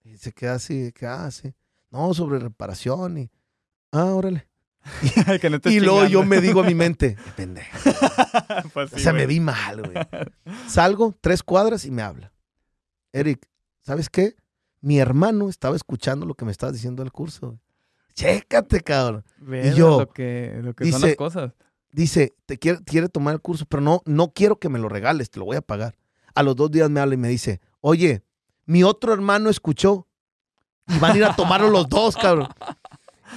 Y se queda así, ¿qué hace? No, sobre reparación y. Ah, órale. y luego yo me digo a mi mente, pendejo. pues o sea, me vi mal, güey. Salgo tres cuadras y me habla. Eric, ¿sabes qué? Mi hermano estaba escuchando lo que me estabas diciendo del curso. Chécate, cabrón. y yo, lo que, dice, son las cosas. Dice, te quiere, quiere tomar el curso, pero no, no quiero que me lo regales, te lo voy a pagar. A los dos días me habla y me dice, oye, mi otro hermano escuchó y van a ir a tomarlo los dos, cabrón.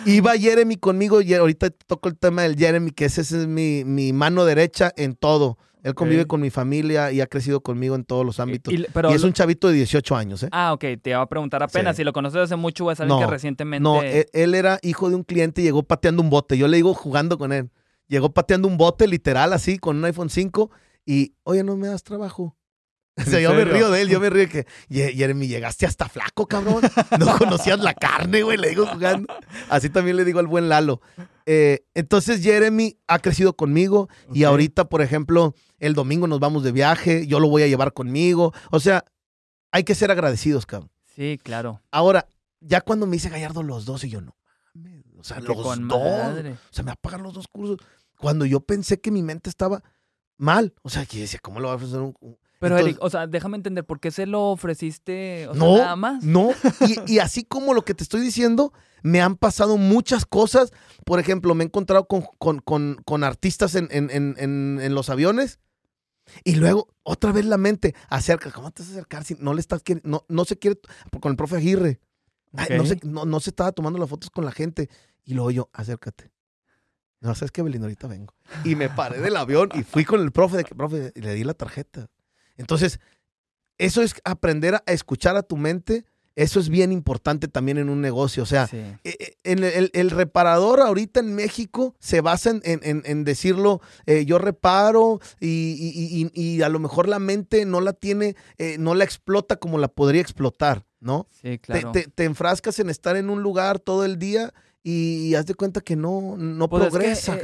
Iba Jeremy conmigo y ahorita toco el tema del Jeremy, que ese, es mi, mano derecha en todo. Él convive con mi familia y ha crecido conmigo en todos los ámbitos. Y, es un chavito de 18 años, ¿eh? Ah, ok. Te iba a preguntar apenas. Si lo conoces hace mucho, es alguien que recientemente... No, e, él, era hijo de un cliente y llegó pateando un bote. Yo le digo jugando con él. Llegó pateando un bote, literal, así, con un iPhone 5. Y, oye, no me das trabajo. O sea, yo me río de él, yo me río de que, Jeremy, llegaste hasta flaco, cabrón. No conocías la carne, güey, le digo jugando. Así también le digo al buen Lalo. Eh, entonces, Jeremy ha crecido conmigo y ahorita, por ejemplo, el domingo nos vamos de viaje, yo lo voy a llevar conmigo. O sea, hay que ser agradecidos, cabrón. Sí, claro. Ahora, ya cuando me dice Gallardo los dos y yo no, sea, los dos. O sea, me va a pagar los dos cursos. Cuando yo pensé que mi mente estaba mal. O sea, que decía, ¿cómo lo va a ofrecer un, pero Eric, o sea, déjame entender, ¿por qué se lo ofreciste no, nada más? No, y, así como lo que te estoy diciendo, me han pasado muchas cosas. Por ejemplo, me he encontrado con, artistas en, los aviones y luego otra vez la mente acerca. ¿Cómo te vas a acercar si no le estás no, no se quiere con el profe Aguirre? No, se, no, se estaba tomando las fotos con la gente. Y luego yo, acércate. No, sabes que Belinda, ahorita vengo. Y me paré del avión y fui con el profe de que, profe, y le di la tarjeta. Entonces, eso es aprender a escuchar a tu mente. Eso es bien importante también en un negocio. O sea, eh, eh, el, reparador ahorita en México se basa en, decirlo, eh, yo reparo y, a lo mejor la mente no la tiene, no la explota como la podría explotar, ¿no? Sí, claro. Te, enfrascas en estar en un lugar todo el día y, haz de cuenta que no, no pues progresa.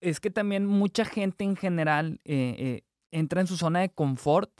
Es que, también mucha gente en general entra en su zona de confort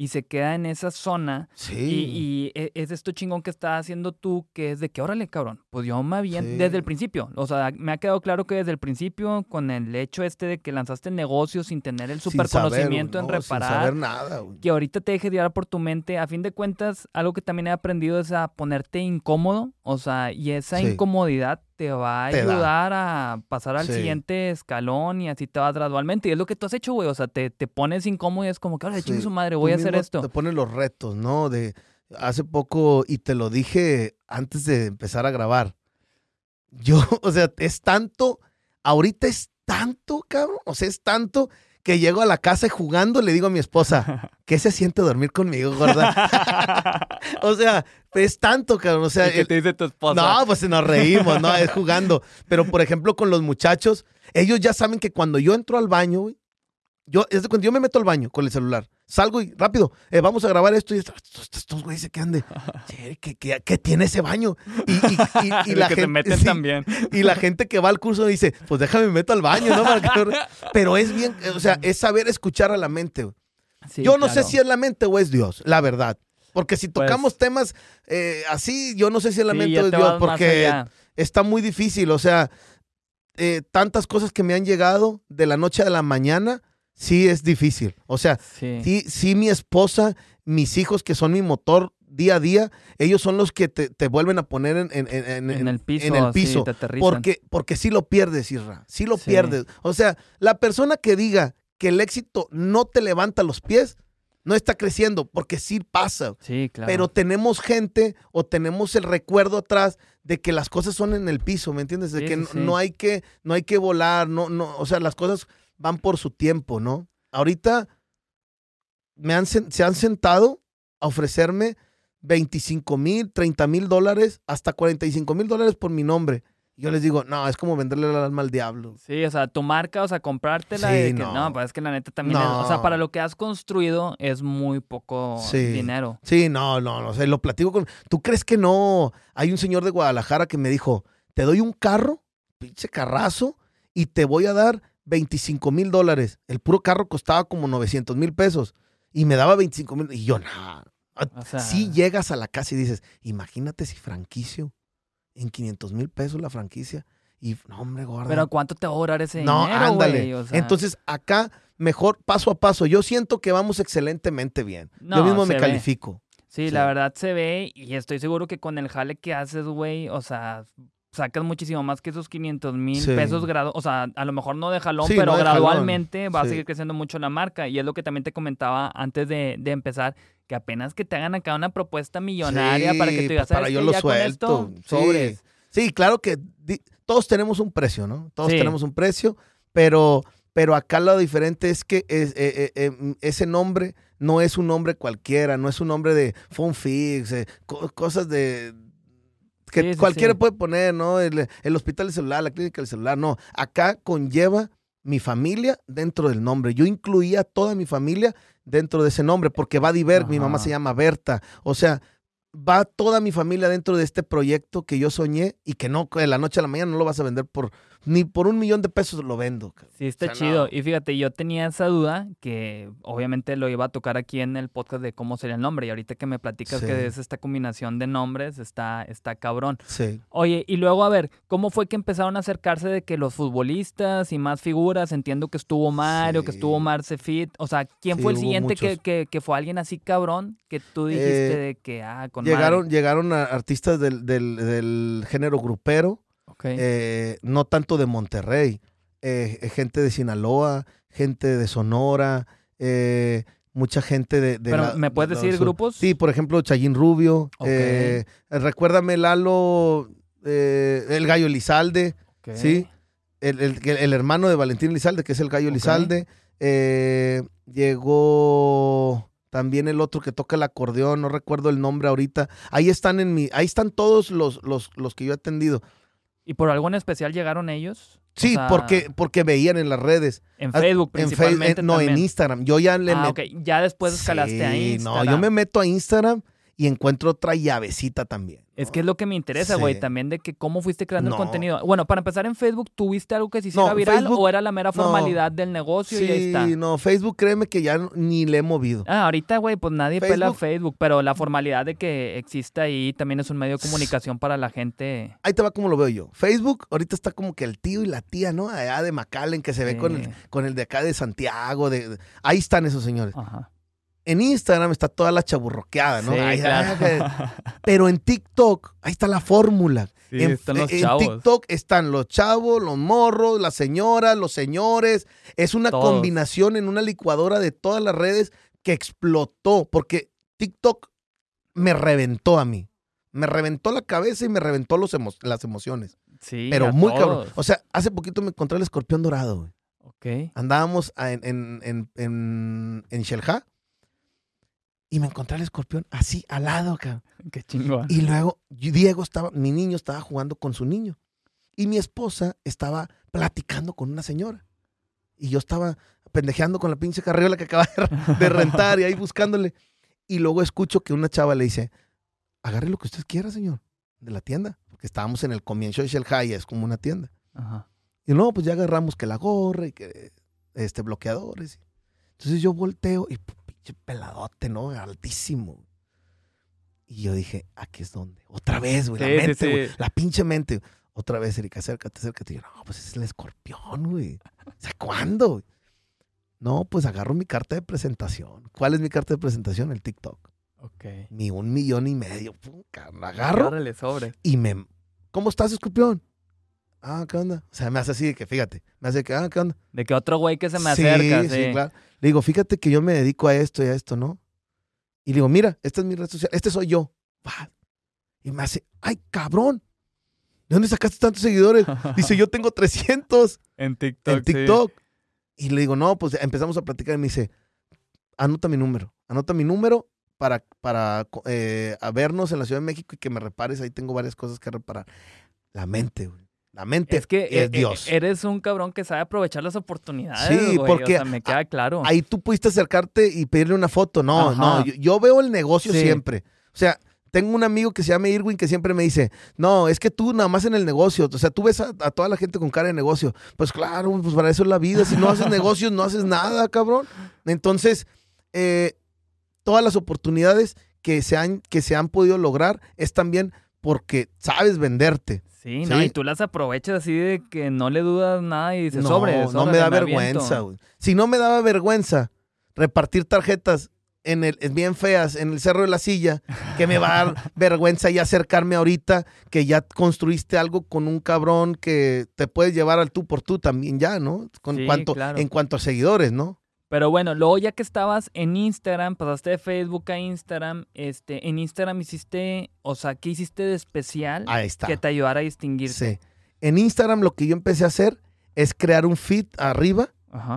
y se queda en esa zona. Sí. Y, e, es esto chingón que estás haciendo tú, que es de que, órale, cabrón, pues yo me bien desde el principio. O sea, me ha quedado claro que desde el principio, con el hecho este de que lanzaste el negocio sin tener el super conocimiento en reparar. Sin saber nada, Que ahorita te deje llevar por tu mente. A fin de cuentas, algo que también he aprendido es a ponerte incómodo. O sea, y esa incomodidad te va a ayudar a pasar al siguiente escalón y así te vas gradualmente. Y es lo que tú has hecho, güey. O sea, te, te pones incómodo y es como que, ahora, chingue su madre, voy a hacer esto. Te pones los retos, ¿no? De hace poco, y te lo dije antes de empezar a grabar. Yo, o sea, es tanto, ahorita es tanto, cabrón. O sea, es tanto que llego a la casa y jugando le digo a mi esposa, ¿qué se siente dormir conmigo, gorda? o sea, es tanto, cabrón. O sea, ¿Qué te dice tu esposa? No, pues nos reímos, ¿no? Es jugando. Pero, por ejemplo, con los muchachos, ellos ya saben que cuando yo entro al baño, güey, yo, es cuando yo me meto al baño con el celular, salgo y rápido, eh, vamos a grabar esto y estos, estos güeyes se quedan de, ¿qué, qué, tiene ese baño? Y, la gente, también. Y la gente que va al curso dice, pues déjame me meto al baño, ¿no? Pero es bien, o sea, es saber escuchar a la mente. yo no sé si es la mente o es Dios, la verdad. Porque si pues tocamos temas eh, así, yo no sé si es la mente o es Dios, porque está muy difícil. O sea, eh, tantas cosas que me han llegado de la noche a la mañana sí es difícil. O sea, sí, sí, mi esposa, mis hijos que son mi motor día a día, ellos son los que te, vuelven a poner en, el piso. En el piso porque, porque sí lo pierdes, Isra. Sí lo pierdes. O sea, la persona que diga que el éxito no te levanta los pies, no está creciendo, porque sí pasa. Sí, claro. Pero tenemos gente o tenemos el recuerdo atrás de que las cosas son en el piso, ¿me entiendes? De que no, hay que no hay que volar, no, no, o sea, las cosas van por su tiempo, ¿no? Ahorita me han, se han sentado a ofrecerme 25 mil, 30 mil dólares, hasta 45 mil dólares por mi nombre. Yo les digo, no, es como venderle el alma al diablo. Sí, o sea, tu marca, o sea, comprártela. Sí, no. no, pues es que la neta también, o sea, para lo que has construido es muy poco dinero. Sí, no, no, no, o sea, lo platico con... ¿Tú crees que no? Hay un señor de Guadalajara que me dijo, te doy un carro, pinche carrazo, y te voy a dar 25 mil dólares. El puro carro costaba como 900 mil pesos y me daba 25 mil. Y yo, nada. si llegas a la casa y dices, imagínate si franquicio en 500 mil pesos la franquicia. Y no, hombre, gorda. Pero ¿cuánto te va a durar ese no, dinero? No, ándale. Entonces, acá, mejor paso a paso. Yo siento que vamos excelentemente bien. yo mismo me califico. Sí, la verdad se ve y estoy seguro que con el jale que haces, güey, o sea, sacas muchísimo más que esos 500 mil pesos grado, o sea, a lo mejor no de jalón, pero gradualmente va a seguir creciendo mucho la marca. Y es lo que también te comentaba antes de, empezar, que apenas que te hagan acá una propuesta millonaria para que te digas, para yo lo suelto. sobres. Sí, claro que todos tenemos un precio, ¿no? Todos tenemos un precio, pero, pero acá lo diferente es que es, eh, eh, eh, ese nombre no es un nombre cualquiera, no es un nombre de Funfix, cosas de que cualquiera puede poner, ¿no? El, hospital del celular, la clínica del celular, no. Acá conlleva mi familia dentro del nombre. Yo incluía toda mi familia dentro de ese nombre porque va a Diver, mi mamá se llama Berta. O sea, va toda mi familia dentro de este proyecto que yo soñé y que no, de la noche a la mañana no lo vas a vender por, ni por un millón de pesos lo vendo. Sí, está chido. Y fíjate, yo tenía esa duda que obviamente lo iba a tocar aquí en el podcast de cómo sería el nombre. Y ahorita que me platicas que es esta combinación de nombres, está, está cabrón. Sí. Oye, y luego a ver, ¿cómo fue que empezaron a acercarse de que los futbolistas y más figuras, entiendo que estuvo Mario, que estuvo Marce Fit, o sea, ¿quién fue el siguiente que, que, fue alguien así cabrón que tú dijiste eh, de que, ah, con Llegaron, llegaron artistas del, del, género grupero, eh, no tanto de Monterrey, eh, gente de Sinaloa, gente de Sonora, mucha gente de... Pero, ¿me puedes decir grupos? Sí, por ejemplo, Chayín Rubio, recuérdame Lalo, el Gallo Elizalde, ¿sí? El, hermano de Valentín Elizalde, que es el Gallo Elizalde. llegó también el otro que toca el acordeón, no recuerdo el nombre ahorita. Ahí están en mi, ahí están todos los, los, los que yo he atendido. ¿Y por algo en especial llegaron ellos? Sí, porque, porque veían en las redes. En Facebook principalmente. En no, en Instagram. Yo ya le ah, Ya después escalaste a Instagram. No, yo me meto a Instagram y encuentro otra llavecita también. Es que es lo que me interesa, güey, también de que cómo fuiste creando el contenido. Bueno, para empezar en Facebook, ¿tuviste algo que se hiciera viral o era la mera formalidad del negocio y ahí está? Sí, no, Facebook créeme que ya ni le he movido. Ah, ahorita, güey, pues nadie pela Facebook, pero la formalidad de que exista ahí también es un medio de comunicación para la gente. Ahí te va como lo veo yo. Facebook ahorita está como que el tío y la tía, ¿no? Allá de McAllen que se ve con el, con el de acá de Santiago, de, ahí están esos señores. Ajá en Instagram está toda la chaburroqueada, ¿no? pero en TikTok, ahí está la fórmula. en, están los en TikTok están los chavos, los morros, las señoras, los señores. Es una combinación en una licuadora de todas las redes que explotó, porque TikTok me reventó a mí. Me reventó la cabeza y me reventó los las emociones. Sí. Pero muy cabrón. O sea, hace poquito me encontré el escorpión dorado, güey. Ok. Andábamos en, en, en, en, en y me encontré al escorpión así al lado, cabrón. Qué chingón. Y luego Diego estaba, mi niño estaba jugando con su niño. Y mi esposa estaba platicando con una señora. Y yo estaba pendejeando con la pinche carriola que acaba de rentar y ahí buscándole. Y luego escucho que una chava le dice, agarre lo que usted quiera, señor, de la tienda. Porque estábamos en el comienzo de Shell High, es como una tienda. Ajá. Y luego pues ya agarramos que la gorra y que este bloqueadores. Entonces yo volteo y peladote, ¿no? Altísimo. Y yo dije, aquí es donde. Otra vez, güey. la mente, güey. La pinche mente. Otra vez, Erika, acércate, acércate. Y yo, no, pues es el escorpión, güey. O sea, ¿cuándo? No, pues agarro mi carta de presentación. ¿Cuál es mi carta de presentación? El TikTok. Ok. Mi un millón y medio. Pum, agarro. sobre. Y me. ¿Cómo estás, escorpión? Ah, ¿qué onda? O sea, me hace así de que, fíjate, me hace que, ah, ¿qué onda? De que otro güey que se me acerca. Sí, sí, claro. Le digo, fíjate que yo me dedico a esto y a esto, ¿no? Y le digo, mira, esta es mi red social, este soy yo. Y me hace, ay, cabrón. ¿De dónde sacaste tantos seguidores? Dice, yo tengo 300. En TikTok. En TikTok. Y le digo, no, pues empezamos a platicar y me dice, anota mi número, anota mi número para, para eh, vernos en la Ciudad de México y que me repares. Ahí tengo varias cosas que reparar. La mente, güey. La mente es que es eh, Dios. eres un cabrón que sabe aprovechar las oportunidades. Sí, porque me queda claro. Ahí tú pudiste acercarte y pedirle una foto. No, no, yo, veo el negocio siempre. O sea, tengo un amigo que se llama Irwin que siempre me dice, no, es que tú nada más en el negocio, o sea, tú ves a, toda la gente con cara de negocio. Pues claro, pues para eso es la vida. Si no haces negocios, no haces nada, cabrón. Entonces, eh, todas las oportunidades que se, han, que se han podido lograr es también porque sabes venderte. Sí, no, y tú las aprovechas así de que no le dudas nada y dices, sobre, No, me da vergüenza, güey. Si no me daba vergüenza repartir tarjetas en el, bien feas en el Cerro de la Silla, que me va a dar vergüenza ya acercarme ahorita, que ya construiste algo con un cabrón que te puedes llevar al tú por tú también ya, ¿no? Con cuanto, En cuanto a seguidores, ¿no? Pero bueno, luego ya que estabas en Instagram, pasaste de Facebook a Instagram, este, en Instagram hiciste, o sea, ¿qué hiciste de especial que te ayudara a distinguirte? Sí. En Instagram lo que yo empecé a hacer es crear un feed arriba,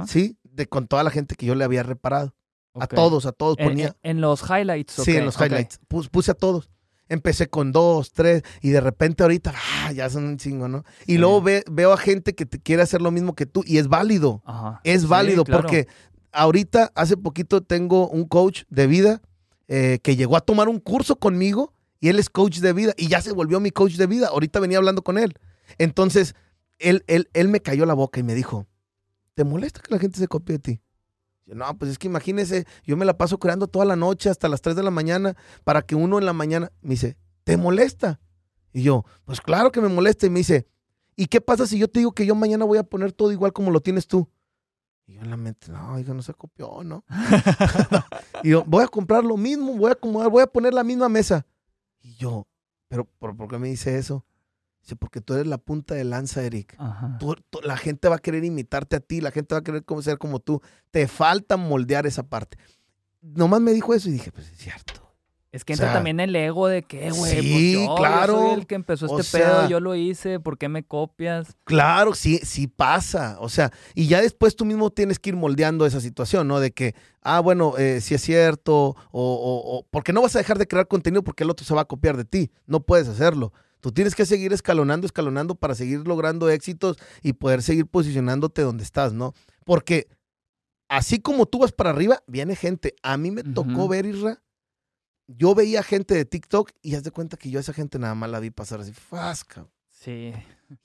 ¿sí? De con toda la gente que yo le había reparado. A todos, a todos ponía. En, los highlights. Sí, en los highlights. Puse, a todos. Empecé con dos, tres, y de repente ahorita, ah, ya son un chingo, ¿no? Y luego veo a gente que te quiere hacer lo mismo que tú, y es válido. Es válido, porque ahorita, hace poquito, tengo un coach de vida eh, que llegó a tomar un curso conmigo y él es coach de vida y ya se volvió mi coach de vida. Ahorita venía hablando con él. Entonces, él, él, él me cayó la boca y me dijo, ¿te molesta que la gente se copie de ti? Yo, no, pues es que imagínese, yo me la paso creando toda la noche hasta las 3 de la mañana para que uno en la mañana me dice, ¿te molesta? Y yo, pues claro que me molesta. Y me dice, ¿y qué pasa si yo te digo que yo mañana voy a poner todo igual como lo tienes tú? Y yo en la mente, no, oiga, no se copió, ¿no? y yo, voy a comprar lo mismo, voy a acomodar, voy a poner la misma mesa. Y yo, ¿pero por, por qué me dice eso? Dice, porque tú eres la punta de lanza, Eric. la gente va a querer imitarte a ti, la gente va a querer ser como tú. Te falta moldear esa parte. Nomás me dijo eso y dije, pues es cierto. Es que entra también el ego de que, güey, pues sí, claro. soy el que empezó este pedo, yo lo hice, ¿por qué me copias? Claro, sí, sí pasa. O sea, y ya después tú mismo tienes que ir moldeando esa situación, ¿no? De que, ah, bueno, eh, si es cierto, o, o, o, porque no vas a dejar de crear contenido porque el otro se va a copiar de ti. No puedes hacerlo. Tú tienes que seguir escalonando, escalonando para seguir logrando éxitos y poder seguir posicionándote donde estás, ¿no? Porque así como tú vas para arriba, viene gente. A mí me tocó ver, Isra, yo veía gente de TikTok y haz de cuenta que yo a esa gente nada más la vi pasar así, fasca. Sí.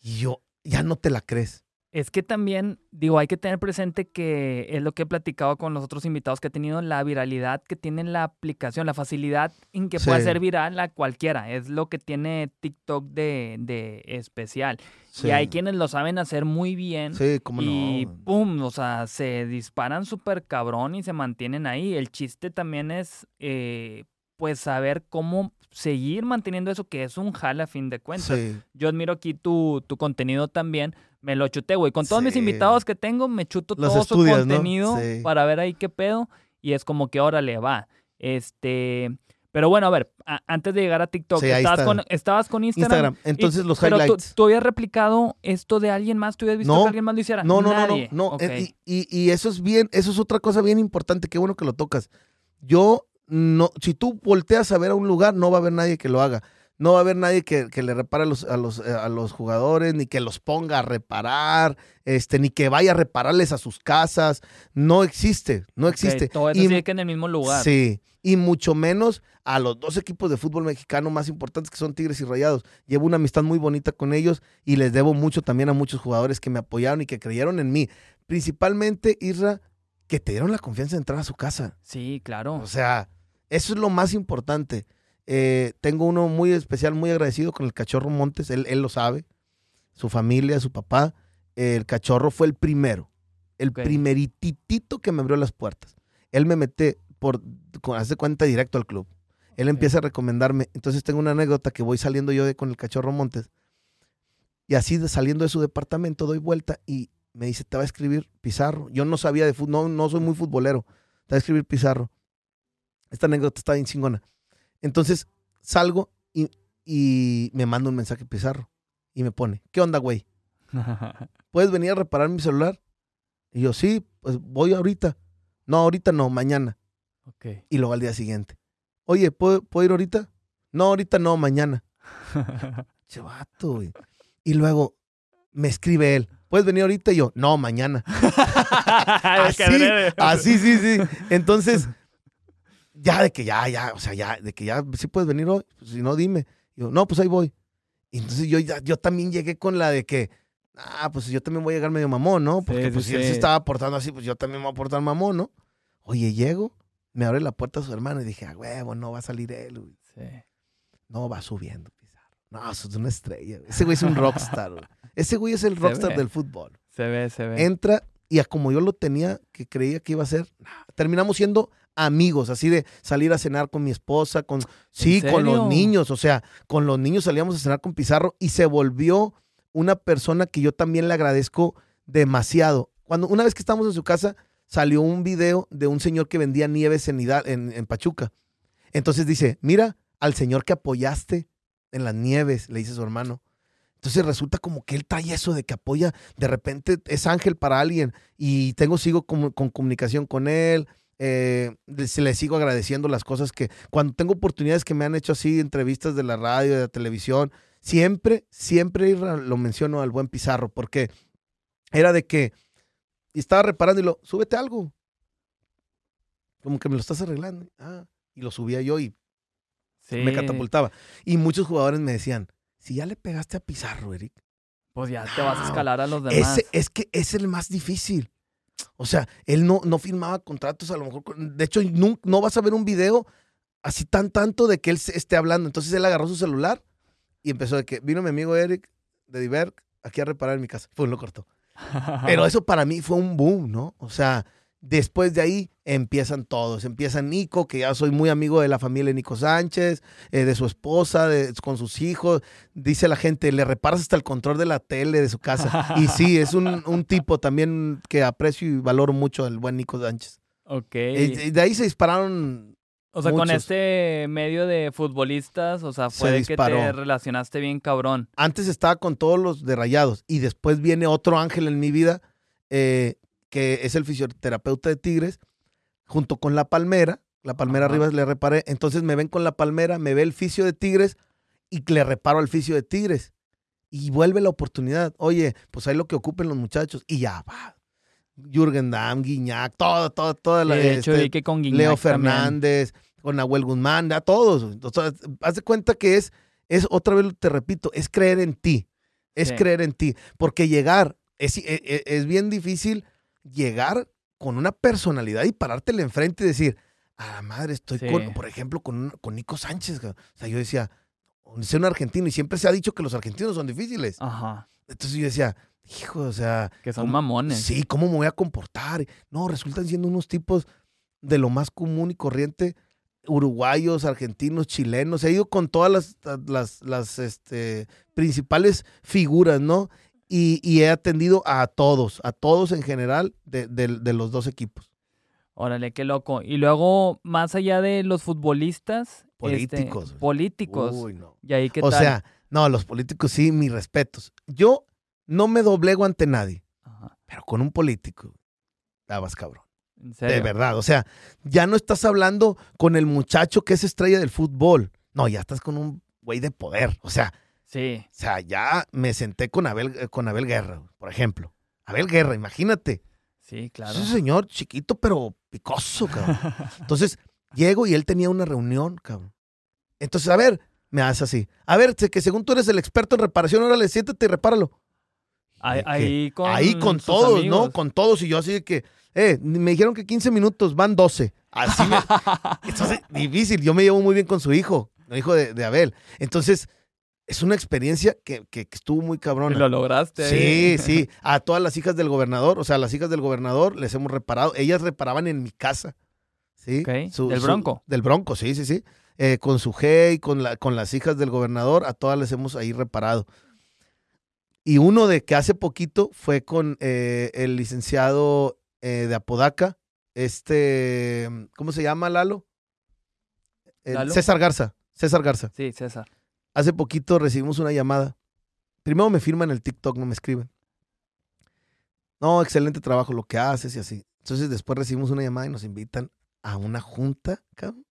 Y yo, ya no te la crees. Es que también, digo, hay que tener presente que es lo que he platicado con los otros invitados que he tenido, la viralidad que tiene la aplicación, la facilidad en que puede ser viral a cualquiera. Es lo que tiene TikTok de, de especial. Y hay quienes lo saben hacer muy bien. Sí, cómo y pum, o sea, se disparan súper cabrón y se mantienen ahí. El chiste también es, eh, pues, saber cómo seguir manteniendo eso, que es un jale a fin de cuentas. Yo admiro aquí tu, tu contenido también me lo chuté, güey. Con todos mis invitados que tengo, me chuto todo su contenido para ver ahí qué pedo. Y es como que órale, va. Este. Pero bueno, a ver, antes de llegar a TikTok, estabas, con, estabas, con, Instagram. Instagram. Entonces los highlights. Pero tú, habías replicado esto de alguien más, tú habías visto que alguien más lo hiciera. No, no, no, no. no. Eh, y, y, eso es bien, eso es otra cosa bien importante. Qué bueno que lo tocas. Yo no, si tú volteas a ver a un lugar, no va a haber nadie que lo haga no va a haber nadie que, le repare a los, a, los, eh, a los jugadores, ni que los ponga a reparar, este, ni que vaya a repararles a sus casas. No existe, no existe. todo eso y, que en el mismo lugar. Sí, y mucho menos a los dos equipos de fútbol mexicano más importantes que son Tigres y Rayados. Llevo una amistad muy bonita con ellos y les debo mucho también a muchos jugadores que me apoyaron y que creyeron en mí. Principalmente, Isra, que te dieron la confianza de entrar a su casa. Sí, claro. O sea, eso es lo más importante. Eh, tengo uno muy especial, muy agradecido con el cachorro Montes, él, lo sabe, su familia, su papá. el cachorro fue el primero, el primeritito que me abrió las puertas. Él me mete por, hace cuenta directo al club. Él empieza a recomendarme. Entonces tengo una anécdota que voy saliendo yo de, con el cachorro Montes. Y así saliendo de su departamento doy vuelta y me dice, te va a escribir Pizarro. Yo no sabía de fútbol, no, no soy muy futbolero. Te va a escribir Pizarro. Esta anécdota está bien chingona. Entonces salgo y, me manda un mensaje Pizarro y me pone, ¿qué onda, güey? ¿Puedes venir a reparar mi celular? Y yo, sí, pues voy ahorita. No, ahorita no, mañana. Okay. Y luego al día siguiente. Oye, ¿puedo, ir ahorita? No, ahorita no, mañana. Chavato, güey. Y luego me escribe él. ¿Puedes venir ahorita? Y yo, no, mañana. así, así, sí, sí. Entonces, ya de que ya, ya, o sea, ya, de que ya, sí puedes venir hoy, pues, si no, dime. yo, no, pues ahí voy. Y entonces yo, yo también llegué con la de que, ah, pues yo también voy a llegar medio mamón, ¿no? Porque pues si él se estaba aportando así, pues yo también me voy a aportar mamón, ¿no? Oye, llego, me abre la puerta a su hermano y dije, ah, huevo, no va a salir él, güey. Sí. No, va subiendo, Pizarro. No, eso es una estrella. Ese güey es un rockstar, güey. Ese güey es el rockstar del fútbol. Se ve, se ve. Entra y a como yo lo tenía, que creía que iba a ser, terminamos siendo amigos, así de salir a cenar con mi esposa, con sí, con los niños, o sea, con los niños salíamos a cenar con Pizarro y se volvió una persona que yo también le agradezco demasiado. Cuando una vez que estamos en su casa salió un video de un señor que vendía nieves en, en, en Pachuca. Entonces dice, mira al señor que apoyaste en las nieves, le dice su hermano. Entonces resulta como que él trae eso de que apoya, de repente es ángel para alguien y tengo, sigo con comunicación con él, eh, se le sigo agradeciendo las cosas que cuando tengo oportunidades que me han hecho así, entrevistas de la radio, de la televisión, siempre, siempre lo menciono al buen Pizarro, porque era de que estaba reparando y lo, súbete algo. Como que me lo estás arreglando. Ah, y lo subía yo y me catapultaba. Y muchos jugadores me decían, si ya le pegaste a Pizarro, Eric, Pues ya te vas a escalar a los demás. es que es el más difícil. O sea, él no, no firmaba contratos, a lo mejor. De hecho, no, no vas a ver un video así tan tanto de que él esté hablando. Entonces él agarró su celular y empezó de que vino mi amigo Eric de Diver aquí a reparar mi casa. Pues lo cortó. Pero eso para mí fue un boom, ¿no? O sea, Después de ahí empiezan todos. Empieza Nico, que ya soy muy amigo de la familia de Nico Sánchez, eh, de su esposa, con sus hijos. Dice la gente, le reparas hasta el control de la tele de su casa. y sí, es un, tipo también que aprecio y valoro mucho, el buen Nico Sánchez. Ok. Eh, de ahí se dispararon. O sea, con este medio de futbolistas, o sea, fue que te relacionaste bien cabrón. Antes estaba con todos los de rayados y después viene otro ángel en mi vida eh, que es el fisioterapeuta de Tigres, junto con la palmera. La palmera arriba le reparé. Entonces me ven con la palmera, me ve el fisio de Tigres y le reparo al fisio de Tigres. Y vuelve la oportunidad. Oye, pues hay lo que ocupen los muchachos. Y ya va. Jürgen Damm, Guiñac, todo, todo, toda la. De hecho, este, que con Leo Fernández, con Nahuel Guzmán, a todos. haz de cuenta que es, es, otra vez te repito, es creer en ti. Es creer en ti. Porque llegar es, es, e, es bien difícil llegar con una personalidad y parártele enfrente y decir, a la madre, estoy con, por ejemplo, con, con Nico Sánchez. O sea, yo decía, soy un argentino y siempre se ha dicho que los argentinos son difíciles. Ajá. Entonces yo decía, hijo, o sea. Que son mamones. Sí, ¿cómo me voy a comportar? No, resultan siendo unos tipos de lo más común y corriente, uruguayos, argentinos, chilenos. He ido con todas las, las, las este, principales figuras, ¿no? Y, he atendido a todos, a todos en general de, los dos equipos. Órale, qué loco. Y luego, más allá de los futbolistas. Políticos. Este, políticos. Uy, no. ¿Y ahí qué o sea, no, los políticos sí, mis respetos. Yo no me doblego ante nadie. Pero con un político, dabas cabrón. ¿En serio? De verdad. O sea, ya no estás hablando con el muchacho que es estrella del fútbol. No, ya estás con un güey de poder. O sea, Sí. O sea, ya me senté con Abel, eh, con Abel Guerra, por ejemplo. Abel Guerra, imagínate. Sí, claro. Ese señor chiquito, pero picoso, cabrón. Entonces, llego y él tenía una reunión, cabrón. Entonces, a ver, me hace así. A ver, que según tú eres el experto en reparación, órale, siéntate y repáralo. Ahí, con, ahí con todos, ¿no? Con todos. Y yo así de que, eh, me dijeron que 15 minutos, van 12. Así me... Entonces, difícil. Yo me llevo muy bien con su hijo, el hijo de, de Abel. Entonces, es una experiencia que, estuvo muy cabrona. Y lo lograste. Sí, sí. A todas las hijas del gobernador, o sea, a las hijas del gobernador les hemos reparado. Ellas reparaban en mi casa. ¿Sí? ¿Del Bronco? del Bronco, sí, sí, sí. Eh, con su G y con, la, con las hijas del gobernador, a todas les hemos ahí reparado. Y uno de que hace poquito fue con eh, el licenciado eh, de Apodaca, este, ¿cómo se llama Lalo? ¿Lalo? César Garza. César Garza. Sí, César. Hace poquito recibimos una llamada. Primero me firman el TikTok, no me escriben. No, excelente trabajo lo que haces y así. Entonces después recibimos una llamada y nos invitan a una junta, cabrón.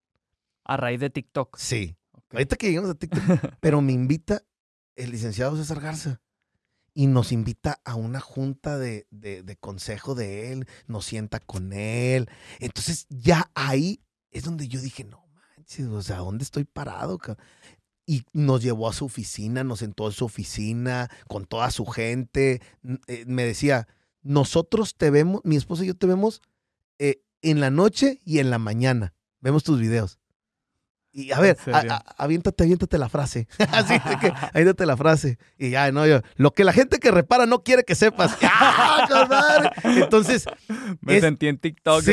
A raíz de TikTok. Sí. Ahorita que llegamos a TikTok. pero me invita el licenciado César Garza y nos invita a una junta de, de, consejo de él, nos sienta con él. Entonces ya ahí es donde yo dije, no manches, o sea, ¿dónde estoy parado? Cabrón? Y nos llevó a su oficina, nos sentó en su oficina con toda su gente. Eh, me decía, nosotros te vemos, mi esposa y yo te vemos eh, en la noche y en la mañana. Vemos tus videos. Y a ver, aviéntate, aviéntate la frase. Así que, aviéntate la frase. Y ya, no, yo, lo que la gente que repara no quiere que sepas. ¡Ah, Entonces. Me sentí en TikTok.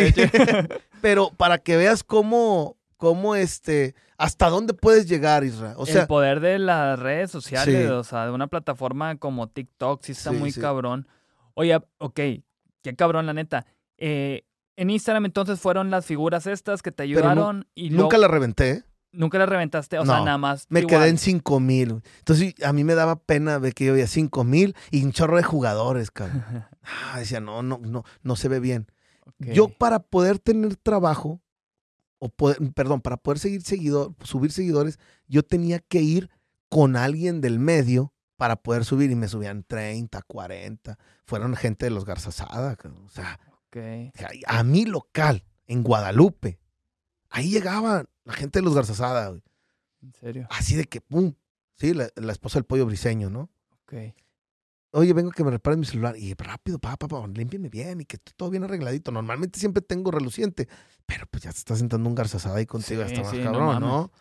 Pero para que veas cómo, cómo este, hasta dónde puedes llegar, Israel. O sea, el poder de las redes sociales, o sea, de una plataforma como TikTok, sí está muy cabrón. Oye, ok, qué cabrón, la neta. Eh, en Instagram entonces fueron las figuras estas que te ayudaron y Nunca las reventé. ¿eh? Nunca las reventaste, o sea, nada más. Me quedé en 5 mil. Entonces a mí me daba pena ver que yo había 5 mil y un chorro de jugadores, cabrón. ah, decía, no, no, no, no se ve bien. Yo para poder tener trabajo, o perdón, para poder seguir seguidor, subir seguidores, yo tenía que ir con alguien del medio para poder subir y me subían 30, 40. Fueron gente de los Garzazada, o sea, a mi local, en Guadalupe, ahí llegaba la gente de los Garzazada. ¿En serio? Así de que, pum, sí, la, esposa del pollo briseño, ¿no? Ok. Oye, vengo a que me reparen mi celular. Y rápido, papá, papá, límpiame bien y que esté todo bien arregladito. Normalmente siempre tengo reluciente, pero pues ya te está sentando un garzazada ahí contigo, sí, más cabrón, ¿no?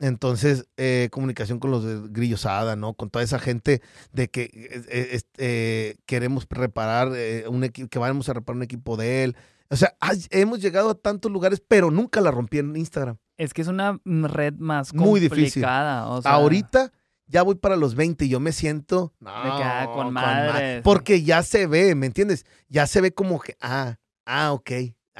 Entonces, eh, comunicación con los de Grillosada, ¿no? Con toda esa gente de que eh, eh, queremos reparar un equipo, que vamos a reparar un equipo de él. O sea, hemos llegado a tantos lugares, pero nunca la rompí en Instagram. Es que es una red más complicada. Muy difícil. Ahorita ya voy para los 20 y yo me siento. No, me con, madre. Porque ya se ve, ¿me entiendes? Ya se ve como que, ah, ah, ok.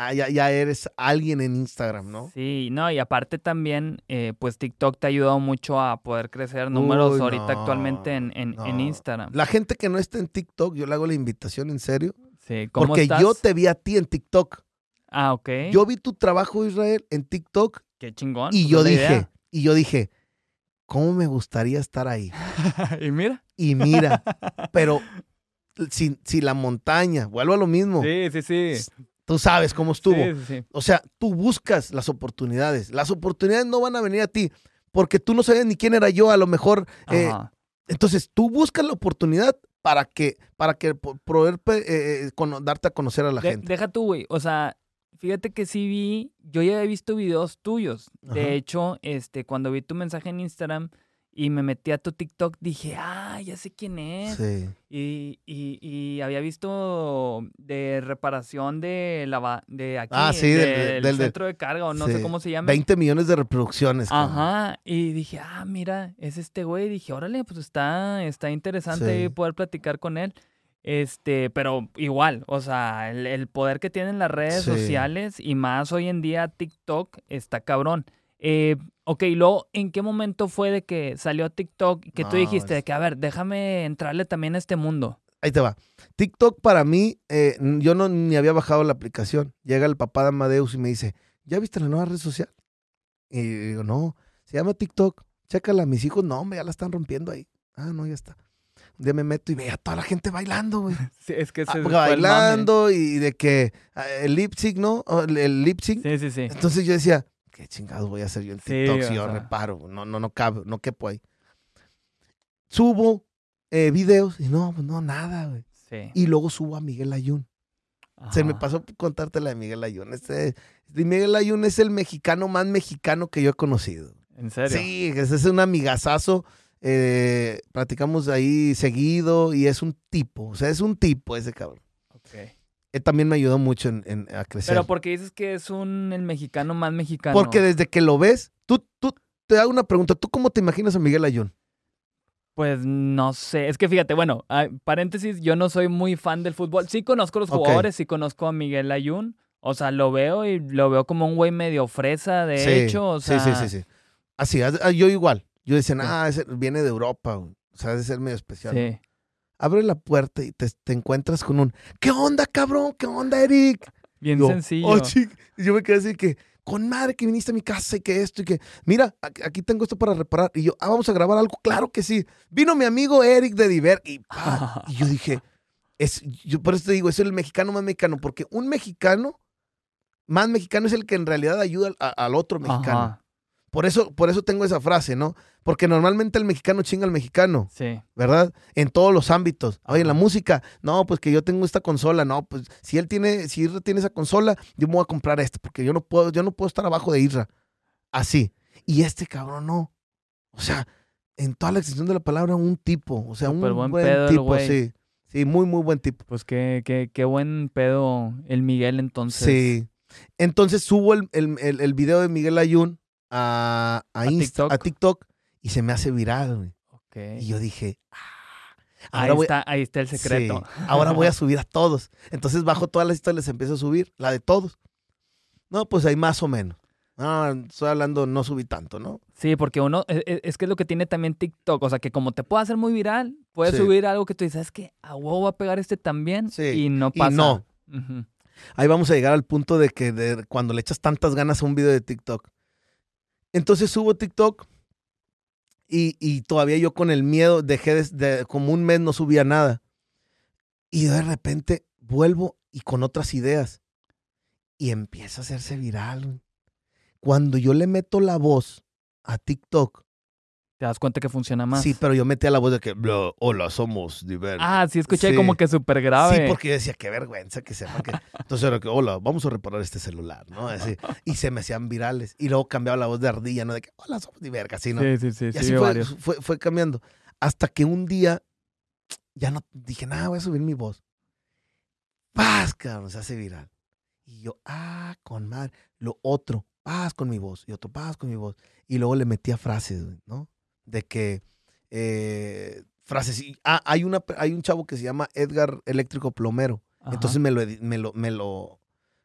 Ah, ya, eres alguien en Instagram, ¿no? Sí, no, y aparte también, eh, pues TikTok te ha ayudado mucho a poder crecer números ahorita actualmente en, en, Instagram. La gente que no está en TikTok, yo le hago la invitación en serio. Sí, ¿cómo Porque yo te vi a ti en TikTok. Ah, ok. Yo vi tu trabajo, Israel, en TikTok. Qué chingón. Y pues yo dije, y yo dije, ¿cómo me gustaría estar ahí? y mira. Y mira, pero si, si la montaña, vuelvo a lo mismo. Sí, sí, sí. Tú sabes cómo estuvo. O sea, tú buscas las oportunidades. Las oportunidades no van a venir a ti porque tú no sabes ni quién era yo, a lo mejor. Eh, entonces, tú buscas la oportunidad para que, para que poder eh, eh, darte a conocer a la gente. Deja tú, güey. O sea, fíjate que sí vi, yo ya he visto videos tuyos. De hecho, este, cuando vi tu mensaje en Instagram, y me metí a tu TikTok, dije, ah, ya sé quién es. Sí. Y, y, había visto de reparación de la de aquí, ah, sí, del, centro de carga, o no sé cómo se llama. 20 millones de reproducciones. Ajá. Y dije, ah, mira, es este güey. Y dije, órale, pues está, está interesante poder platicar con él. Este, pero igual, o sea, el, el poder que tienen las redes sociales y más hoy en día TikTok está cabrón. Eh, ok, luego, ¿en qué momento fue de que salió TikTok que tú dijiste de que, a ver, déjame entrarle también a este mundo? Ahí te va. TikTok para mí, eh, yo no ni había bajado la aplicación. Llega el papá de Amadeus y me dice, ¿ya viste la nueva red social? Y digo, no, se llama TikTok. Chécala, mis hijos, no, hombre, ya la están rompiendo ahí. Ah, no, ya está. Un día me meto y veo a toda la gente bailando, güey. Sí, es que se ah, bailando y de que ah, el lip sync, ¿no? El lip sync. Sí, sí, sí. Entonces yo decía, ¿qué chingados voy a hacer yo en TikTok si yo reparo? No, no, no cabe, no quepo ahí. Subo eh, videos y no, pues no, nada, güey. Sí. Y luego subo a Miguel Ayun. Se me pasó contarte la de Miguel Ayun. Este, Miguel Ayun es el mexicano más mexicano que yo he conocido. ¿En serio? Sí, ese es un amigazazo. Eh, platicamos ahí seguido y es un tipo. O sea, es un tipo ese cabrón. Ok él también me ayudó mucho en, a crecer. Pero porque dices que es un el mexicano más mexicano. Porque desde que lo ves, tú, tú te hago una pregunta, ¿tú cómo te imaginas a Miguel Ayun? Pues no sé, es que fíjate, bueno, paréntesis, yo no soy muy fan del fútbol. Sí conozco a los jugadores, sí conozco a Miguel Ayun. O sea, lo veo y lo veo como un güey medio fresa, de hecho. O sea... Sí, sí, sí, sí. Así, yo igual. Yo decía, ah, viene de Europa, o sea, debe ser medio especial. Sí abre la puerta y te, encuentras con un, ¿qué onda, cabrón? ¿Qué onda, Eric? Bien sencillo. Oh, y yo me quedé así que, con madre que viniste a mi casa y que esto y que, mira, aquí tengo esto para reparar. Y yo, ah, vamos a grabar algo. Claro que sí. Vino mi amigo Eric de Diver y, y yo dije, es, yo por eso te digo, es el mexicano más mexicano, porque un mexicano más mexicano es el que en realidad ayuda al, otro mexicano. Por eso, por eso tengo esa frase, ¿no? Porque normalmente el mexicano chinga al mexicano. Sí. ¿Verdad? En todos los ámbitos. Oye, en la música, no, pues que yo tengo esta consola, no, pues si él tiene, si Isra tiene esa consola, yo me voy a comprar esta, porque yo no puedo, yo no puedo estar abajo de Isra. Así. Y este cabrón no. O sea, en toda la extensión de la palabra, un tipo. O sea, un buen, tipo, sí. Sí, muy, muy buen tipo. Pues qué, qué, qué buen pedo el Miguel entonces. Sí. Entonces subo el, el, el video de Miguel Ayun a, a, TikTok? y se me hace viral, Y yo dije, ah, ahí, está, ahí está el secreto. ahora voy a subir a todos. Entonces bajo todas las historias, les empiezo a subir, la de todos. No, pues ahí más o menos. No, estoy hablando, no subí tanto, ¿no? Sí, porque uno, e, e, es, que es lo que tiene también TikTok, o sea, que como te puede hacer muy viral, puedes subir algo que tú dices, es que a huevo va a pegar este también y no pasa. Y no. Ahí vamos a llegar al punto de que cuando le echas tantas ganas a un video de TikTok, entonces subo TikTok y, todavía yo con el miedo dejé de, como un mes no subía nada. Y de repente vuelvo y con otras ideas. Y empieza a hacerse viral. Cuando yo le meto la voz a TikTok, te das cuenta que funciona más. Sí, pero yo metía la voz de que, hola, somos diversos. Ah, sí, escuché como que súper grave. Sí, porque yo decía, qué vergüenza que sepa que. Entonces era que, hola, vamos a reparar este celular, ¿no? Así, y se me hacían virales. Y luego cambiaba la voz de ardilla, ¿no? De que, hola, somos divergas, así, ¿no? Sí, sí, sí. Y así fue, fue, cambiando. Hasta que un día ya no dije, nada, voy a subir mi voz. Paz, cabrón, se hace viral. Y yo, ah, con madre. Lo otro, paz con mi voz. Y otro, paz con mi voz. Y luego le metía frases, ¿no? De que eh, frases. Ah, hay, una, hay un chavo que se llama Edgar Eléctrico Plomero. Entonces me lo, me lo, me lo,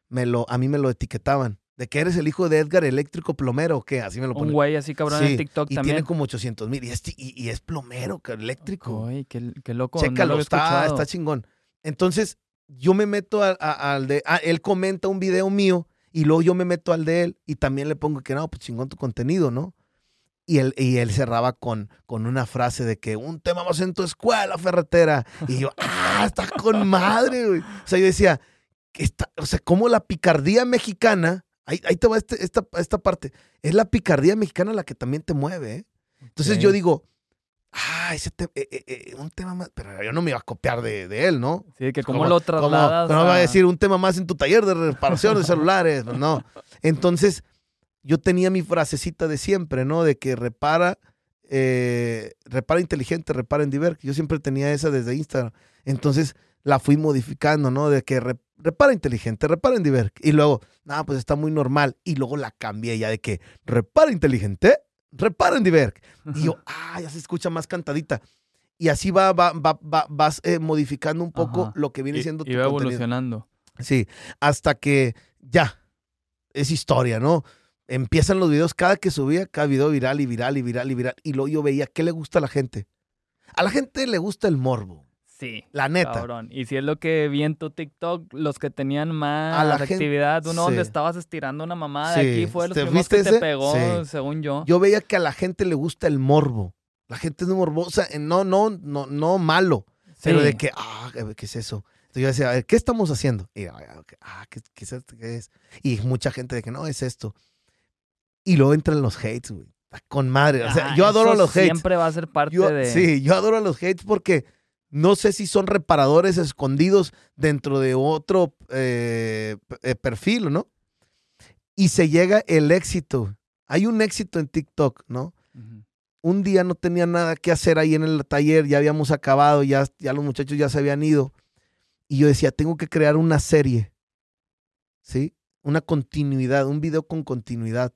me lo, a mí me lo etiquetaban. De que eres el hijo de Edgar Eléctrico Plomero, ¿qué? Así me lo ponen. Un güey así cabrón en TikTok y también. tiene como 800 mil. Y es, plomero, eléctrico. Uy, qué, qué loco. Chécalo, está, está chingón. Entonces, yo me meto al de. Ah, él comenta un video mío y luego yo me meto al de él y también le pongo que no, pues chingón tu contenido, ¿no? Y él, y él cerraba con, con una frase de que un tema más en tu escuela, ferretera. Y yo, ah, está con madre, güey. O sea, yo decía, está, o sea, como la picardía mexicana, ahí, ahí te va este, esta, esta parte, es la picardía mexicana la que también te mueve. ¿eh? Entonces yo digo, ah, ese eh, eh, un tema más, pero yo no me iba a copiar de, de él, ¿no? Sí, que como, lo trasladas. no va a decir un tema más en tu taller de reparación de celulares, pues no. Entonces yo tenía mi frasecita de siempre, ¿no? De que repara, eh, repara inteligente, repara en Diver. Yo siempre tenía esa desde Instagram. Entonces la fui modificando, ¿no? De que repara inteligente, repara en Diver. Y luego, nada, pues está muy normal. Y luego la cambié ya de que repara inteligente, repara en Diver. Y yo, ah, ya se escucha más cantadita. Y así va, va, va, vas eh, modificando un poco lo que viene siendo tu Y va evolucionando. Sí, hasta que ya, es historia, ¿no? Empiezan los videos, cada que subía, cada video viral y viral y viral y viral. Y luego yo veía qué le gusta a la gente. A la gente le gusta el morbo. Sí. La neta. Cabrón. Y si es lo que vi en tu TikTok, los que tenían más actividad, uno donde estabas estirando una mamada de aquí fue los primeros que te pegó, según yo. Yo veía que a la gente le gusta el morbo. La gente es morbosa, no, no, no, no malo. Pero de que, ah, ¿qué es eso? Entonces yo decía, a ver, ¿qué estamos haciendo? Y, ah, ¿qué, qué, es, ¿qué es? Y mucha gente de que no, es esto. Y luego entran los hates, güey. Con madre. O sea, yo adoro a los hates. Siempre va a ser parte de. Sí, yo adoro a los hates porque no sé si son reparadores escondidos dentro de otro eh, eh, perfil, ¿no? Y se llega el éxito. Hay un éxito en TikTok, ¿no? Un día no tenía nada que hacer ahí en el taller, ya habíamos acabado, ya, ya los muchachos ya se habían ido. Y yo decía, tengo que crear una serie, ¿sí? Una continuidad, un video con continuidad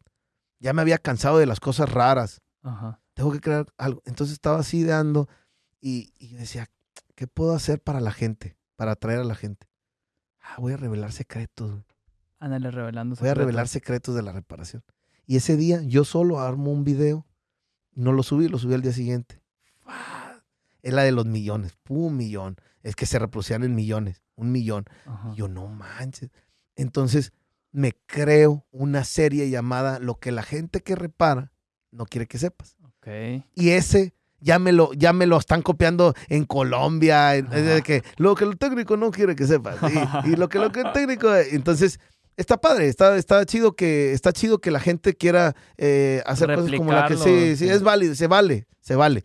ya me había cansado de las cosas raras. Tengo que crear algo. Entonces estaba así ideando y, y decía, ¿qué puedo hacer para la gente? Para atraer a la gente. Ah, voy a revelar secretos. Ándale, revelando secretos. Voy a revelar secretos de la reparación. Y ese día yo solo armo un video. No lo subí, lo subí al día siguiente. Es la de los millones. Pum, millón. Es que se reproducían en millones. Un millón. yo, no manches. Entonces, me creo una serie llamada Lo que la gente que repara no quiere que sepas. Y ese ya me lo, ya me lo están copiando en Colombia, de que lo que el técnico no quiere que sepas. Y, lo que lo que el técnico. Entonces, está padre, está, está chido que, está chido que la gente quiera eh, hacer cosas como la que sí, sí, es válido, se vale, se vale.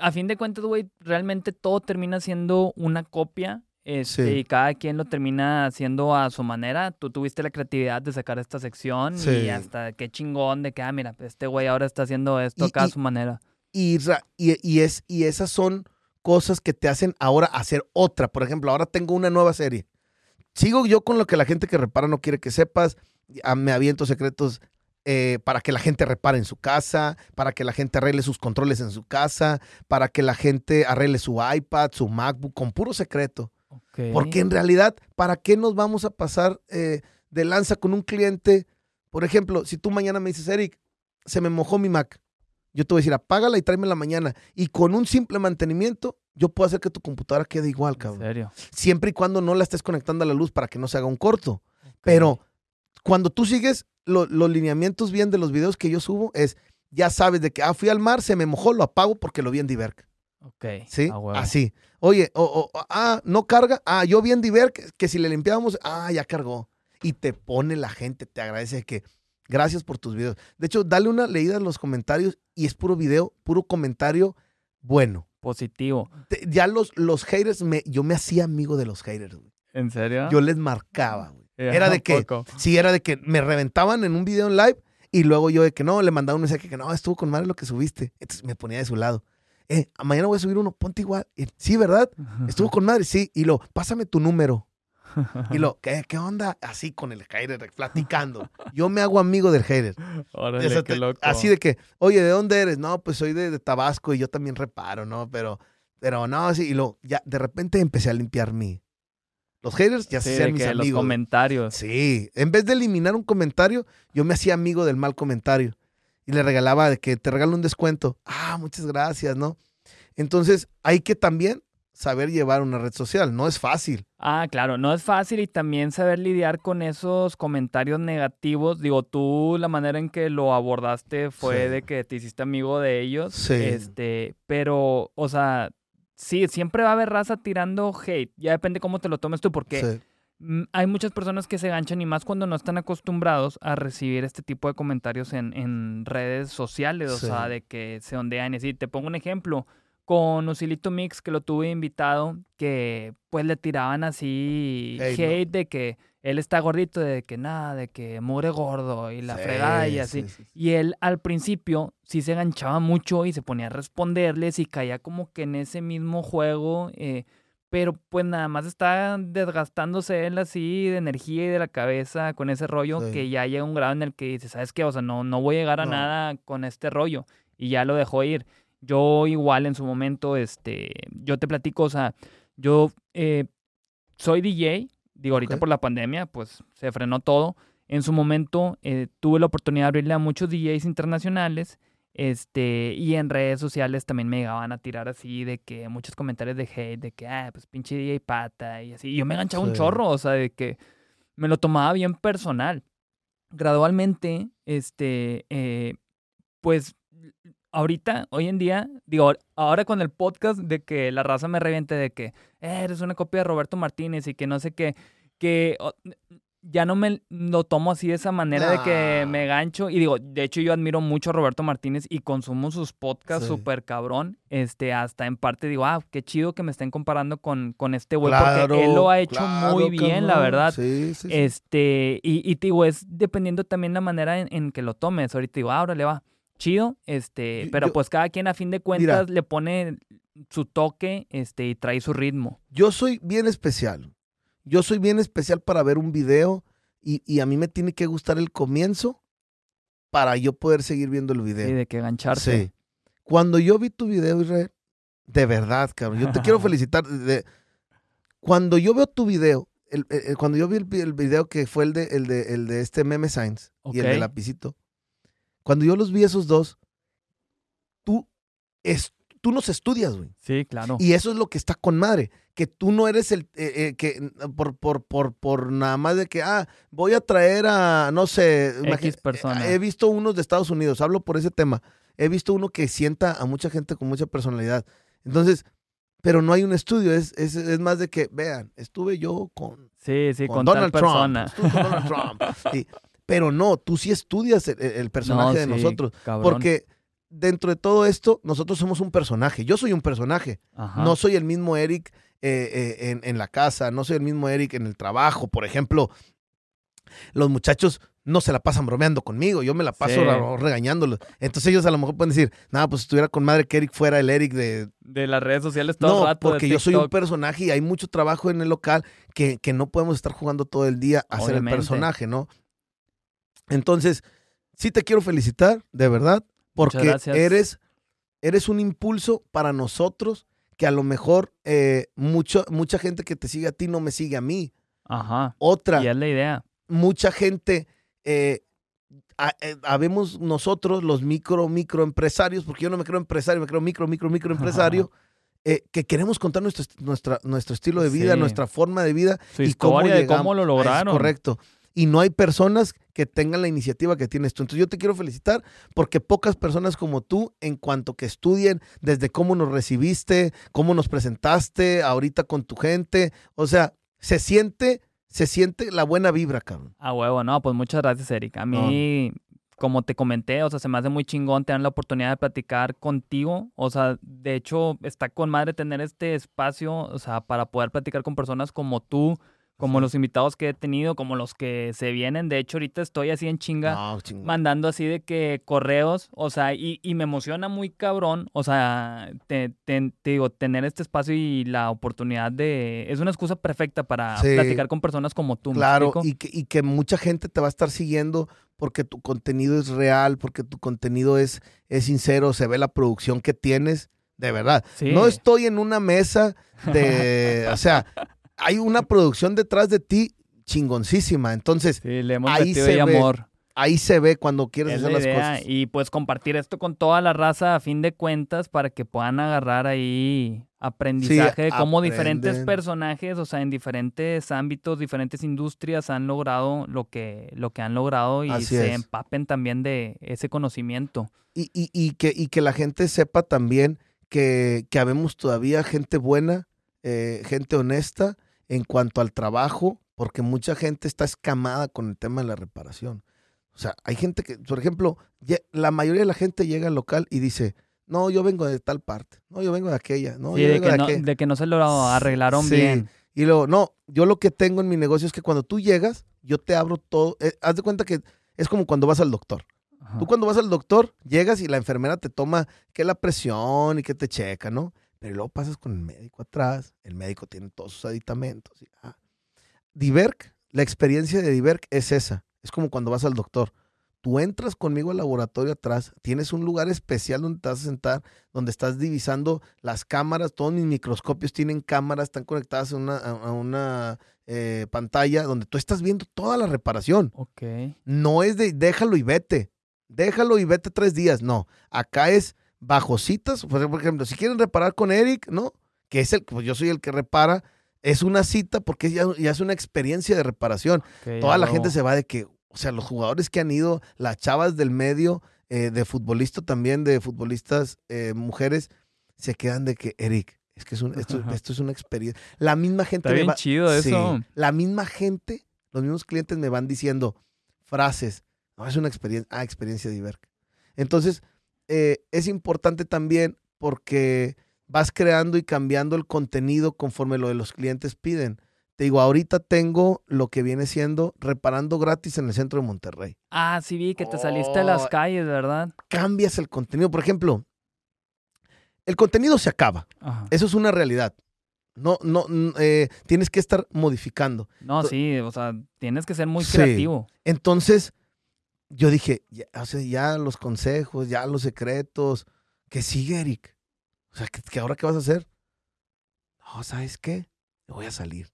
A fin de cuentas, güey, realmente todo termina siendo una copia este, y cada quien lo termina haciendo a su manera. Tú tuviste la creatividad de sacar esta sección y hasta qué chingón de que, ah, mira, este güey ahora está haciendo esto acá a su manera. Y, y, es, y esas son cosas que te hacen ahora hacer otra. Por ejemplo, ahora tengo una nueva serie. Sigo yo con lo que la gente que repara no quiere que sepas. Ah, me aviento secretos eh, para que la gente repare en su casa, para que la gente arregle sus controles en su casa, para que la gente arregle su iPad, su MacBook, con puro secreto. Porque en realidad, ¿para qué nos vamos a pasar eh, de lanza con un cliente? Por ejemplo, si tú mañana me dices, Eric, se me mojó mi Mac, yo te voy a decir, apágala y tráeme la mañana. Y con un simple mantenimiento, yo puedo hacer que tu computadora quede igual, cabrón. ¿En serio? Siempre y cuando no la estés conectando a la luz para que no se haga un corto. Pero cuando tú sigues los lineamientos bien de los videos que yo subo, es, ya sabes de que, ah, fui al mar, se me mojó, lo apago porque lo vi en Diverk. Ok. ¿Sí? Así. Oye, o, ah, no carga. Ah, yo vi en Diver que, si le limpiábamos, ah, ya cargó. Y te pone la gente, te agradece que, Gracias por tus videos. De hecho, dale una leída a los comentarios y es puro video, puro comentario bueno. Positivo. ya los, los haters, me, yo me hacía amigo de los haters, güey. ¿En serio? Yo les marcaba, güey. Era de que, sí, era de que me reventaban en un video en live y luego yo de que no, le mandaba un mensaje que no, estuvo con madre lo que subiste. Entonces me ponía de su lado. Eh, mañana voy a subir uno, ponte igual. sí, ¿verdad? Estuvo con madre, sí. Y lo, pásame tu número. Y lo, ¿qué, qué onda? Así con el hater, platicando. Yo me hago amigo del hater. Órale, qué loco. Así de que, oye, ¿de dónde eres? No, pues soy de, Tabasco y yo también reparo, ¿no? Pero, pero no, así. Y lo, ya, de repente empecé a limpiar mi, los haters ya se hacían mis amigos. Los comentarios. Sí. En vez de eliminar un comentario, yo me hacía amigo del mal comentario. Y le regalaba de que te regalo un descuento. Ah, muchas gracias, ¿no? Entonces, hay que también saber llevar una red social. No es fácil. Ah, claro, no es fácil y también saber lidiar con esos comentarios negativos. Digo, tú la manera en que lo abordaste fue de que te hiciste amigo de ellos. Sí. Este, pero, o sea, sí, siempre va a haber raza tirando hate. Ya depende cómo te lo tomes tú, porque hay muchas personas que se ganchan y más cuando no están acostumbrados a recibir este tipo de comentarios en, redes sociales, o sea, de que se ondean. Y te pongo un ejemplo con Usilito Mix, que lo tuve invitado, que pues le tiraban así hate de que él está gordito, de que nada, de que muere gordo y la fregada y así. y él al principio sí se ganchaba mucho y se ponía a responderles y caía como que en ese mismo juego, eh, pero pues nada más está desgastándose él así de energía y de la cabeza con ese rollo que ya llega un grado en el que dice, ¿sabes qué? O sea, no, no voy a llegar a nada con este rollo y ya lo dejó ir. Yo igual en su momento, este, yo te platico, o sea, yo eh, soy DJ, Digo, ahorita por la pandemia, pues se frenó todo. En su momento eh, tuve la oportunidad de abrirle a muchos DJs internacionales. Este, y en redes sociales también me llegaban a tirar así de que muchos comentarios de hate, de que, ah, pues pinche DJ pata y así. Y yo me enganchaba un chorro, o sea, de que me lo tomaba bien personal. Gradualmente, este, eh, pues ahorita, hoy en día, digo, ahora con el podcast de que la raza me reviente de que eh, eres una copia de Roberto Martínez y que no sé qué, que ya no me lo tomo así de esa manera de que me gancho. Y digo, de hecho yo admiro mucho a Roberto Martínez y consumo sus podcasts súper cabrón. Este, hasta en parte digo, ah, qué chido que me estén comparando con, con este güey, porque él lo ha hecho muy bien, la verdad. Sí, sí, este, y, y digo, es dependiendo también la manera en, que lo tomes. Ahorita digo, ah, ahora le va chido, este, pero pues cada quien a fin de cuentas le pone su toque, este, y trae su ritmo. Yo soy bien especial. Yo soy bien especial para ver un video y, a mí me tiene que gustar el comienzo para yo poder seguir viendo el video. Sí, de que engancharse. Sí. Cuando yo vi tu video, Israel, de verdad, cabrón, yo te quiero felicitar. cuando yo veo tu video, el, cuando yo vi el, video que fue el de, el de, el de este Meme Science y el de Lapicito, cuando yo los vi esos dos, tú, es, tú nos estudias, güey. Sí, claro. Y eso es lo que está con madre. Que tú no eres el, eh, eh, que por, por, por, por nada más de que, ah, voy a traer a, no sé, X persona. He visto unos de Estados Unidos, hablo por ese tema. He visto uno que sienta a mucha gente con mucha personalidad. Entonces, pero no hay un estudio, es, es, es más de que, vean, estuve yo con, sí, sí, con, Donald Trump. Estuve con Donald Trump. Sí. Pero no, tú sí estudias el, personaje de nosotros. Porque dentro de todo esto, nosotros somos un personaje. Yo soy un personaje. No soy el mismo Eric eh, eh, en, la casa, no soy el mismo Eric en el trabajo. Por ejemplo, los muchachos no se la pasan bromeando conmigo, yo me la paso regañándolos. Entonces ellos a lo mejor pueden decir, nada, pues si estuviera con madre que Eric fuera el Eric de... De las redes sociales todo el rato. porque yo soy un personaje y hay mucho trabajo en el local que, que no podemos estar jugando todo el día a ser el personaje, ¿no? Entonces, sí te quiero felicitar, de verdad, porque eres, eres un impulso para nosotros que a lo mejor eh, mucho, mucha gente que te sigue a ti no me sigue a mí. Ajá. Otra. Y es la idea. Mucha gente, eh, eh, habemos nosotros, los micro, microempresarios, porque yo no me creo empresario, me creo micro, micro, microempresario. que queremos contar nuestro, nuestra, nuestro estilo de vida, nuestra forma de vida. y cómo de cómo lo lograron. correcto y no hay personas que tengan la iniciativa que tienes tú. Entonces yo te quiero felicitar porque pocas personas como tú, en cuanto que estudien desde cómo nos recibiste, cómo nos presentaste ahorita con tu gente, o sea, se siente, se siente la buena vibra, cabrón. A huevo, no, pues muchas gracias, Eric. A mí, como te comenté, o sea, se me hace muy chingón tener la oportunidad de platicar contigo. O sea, de hecho, está con madre tener este espacio, o sea, para poder platicar con personas como tú, como los invitados que he tenido, como los que se vienen. De hecho, ahorita estoy así en chinga, mandando así de que correos, o sea, y, me emociona muy cabrón, o sea, te, digo, tener este espacio y la oportunidad de... Es una excusa perfecta para platicar con personas como tú. Claro, y que, y que mucha gente te va a estar siguiendo porque tu contenido es real, porque tu contenido es, es sincero, se ve la producción que tienes. De verdad. No estoy en una mesa de, o sea, hay una producción detrás de ti chingoncísima. Entonces, ahí se ve, amor. Ahí se ve cuando quieres hacer las cosas. Y pues compartir esto con toda la raza a fin de cuentas para que puedan agarrar ahí aprendizaje de cómo diferentes personajes, o sea, en diferentes ámbitos, diferentes industrias han logrado lo que, lo que han logrado y se empapen también de ese conocimiento. Y, y, y, que, y que la gente sepa también que, que habemos todavía gente buena, eh, gente honesta en cuanto al trabajo, porque mucha gente está escamada con el tema de la reparación. O sea, hay gente que, por ejemplo, la mayoría de la gente llega al local y dice, no, yo vengo de tal parte, no, yo vengo de aquella, no, de, que no de, que no se lo arreglaron bien. Y luego, no, yo lo que tengo en mi negocio es que cuando tú llegas, yo te abro todo. Eh, haz de cuenta que es como cuando vas al doctor. Tú cuando vas al doctor, llegas y la enfermera te toma que la presión y que te checa, ¿no? Pero luego pasas con el médico atrás, el médico tiene todos sus aditamentos. Y, ah. Diverk, la experiencia de Diverk es esa. Es como cuando vas al doctor. Tú entras conmigo al laboratorio atrás, tienes un lugar especial donde te vas a sentar, donde estás divisando las cámaras, todos mis microscopios tienen cámaras, están conectadas a una, a una eh, pantalla donde tú estás viendo toda la reparación. Ok. No es de déjalo y vete, déjalo y vete tres días, no. Acá es bajo citas. Por ejemplo, si quieren reparar con Eric, ¿no? Que es el, pues yo soy el que repara, es una cita porque ya, ya es una experiencia de reparación. Toda la gente se va de que, o sea, los jugadores que han ido, las chavas del medio, eh, de futbolista también, de futbolistas eh, mujeres, se quedan de que, Eric, es que es un, esto, es una experiencia. La misma gente. Está bien chido eso. la misma gente, los mismos clientes me van diciendo frases. No, es una experiencia, ah, experiencia de Entonces, eh, es importante también porque vas creando y cambiando el contenido conforme lo de los clientes piden. Te digo, ahorita tengo lo que viene siendo reparando gratis en el centro de Monterrey. Ah, sí vi que te saliste a las oh, calles, ¿verdad? Cambias el contenido. Por ejemplo, el contenido se acaba. Eso es una realidad. No, no, eh, tienes que estar modificando. No, sí, o sea, tienes que ser muy creativo. Entonces, yo dije, ya, o sea, ya los consejos, ya los secretos, ¿qué sigue, Eric? O sea, ¿qué, ahora qué vas a hacer? No, ¿sabes qué? Me voy a salir.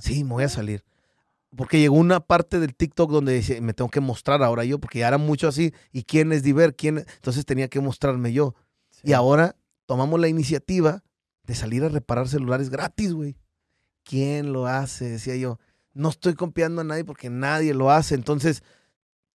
Sí, me voy a salir. Porque llegó una parte del TikTok donde dice, me tengo que mostrar ahora yo, porque ya era mucho así. ¿Y quién es Diver? ¿Quién? Entonces tenía que mostrarme yo. Y ahora tomamos la iniciativa de salir a reparar celulares gratis, güey. ¿Quién lo hace? Decía yo. No estoy copiando a nadie porque nadie lo hace. Entonces,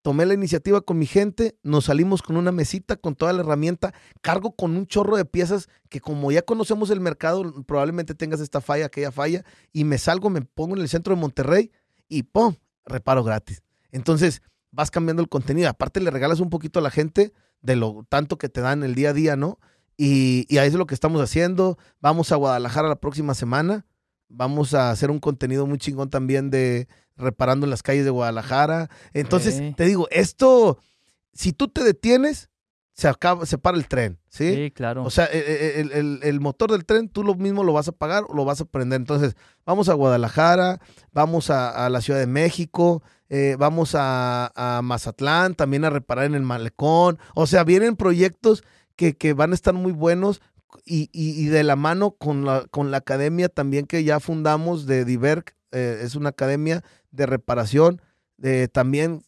tomé la iniciativa con mi gente, nos salimos con una mesita, con toda la herramienta, cargo con un chorro de piezas que como ya conocemos el mercado, probablemente tengas esta falla, aquella falla, y me salgo, me pongo en el centro de Monterrey y ¡pum! Reparo gratis. Entonces, vas cambiando el contenido. Aparte, le regalas un poquito a la gente de lo tanto que te dan el día a día, ¿no? Y, y ahí es lo que estamos haciendo. Vamos a Guadalajara la próxima semana. Vamos a hacer un contenido muy chingón también de, reparando en las calles de Guadalajara. Entonces, te digo, esto, si tú te detienes, se acaba, se para el tren, ¿sí? Sí, claro. O sea, e, e, el, el, motor del tren tú lo mismo lo vas a pagar o lo vas a prender. Entonces, vamos a Guadalajara, vamos a, la Ciudad de México, eh, vamos a, Mazatlán, también a reparar en el malecón. O sea, vienen proyectos que, que van a estar muy buenos y, y, de la mano con la, con la academia también que ya fundamos de Diverc, eh, es una academia de reparación. de también.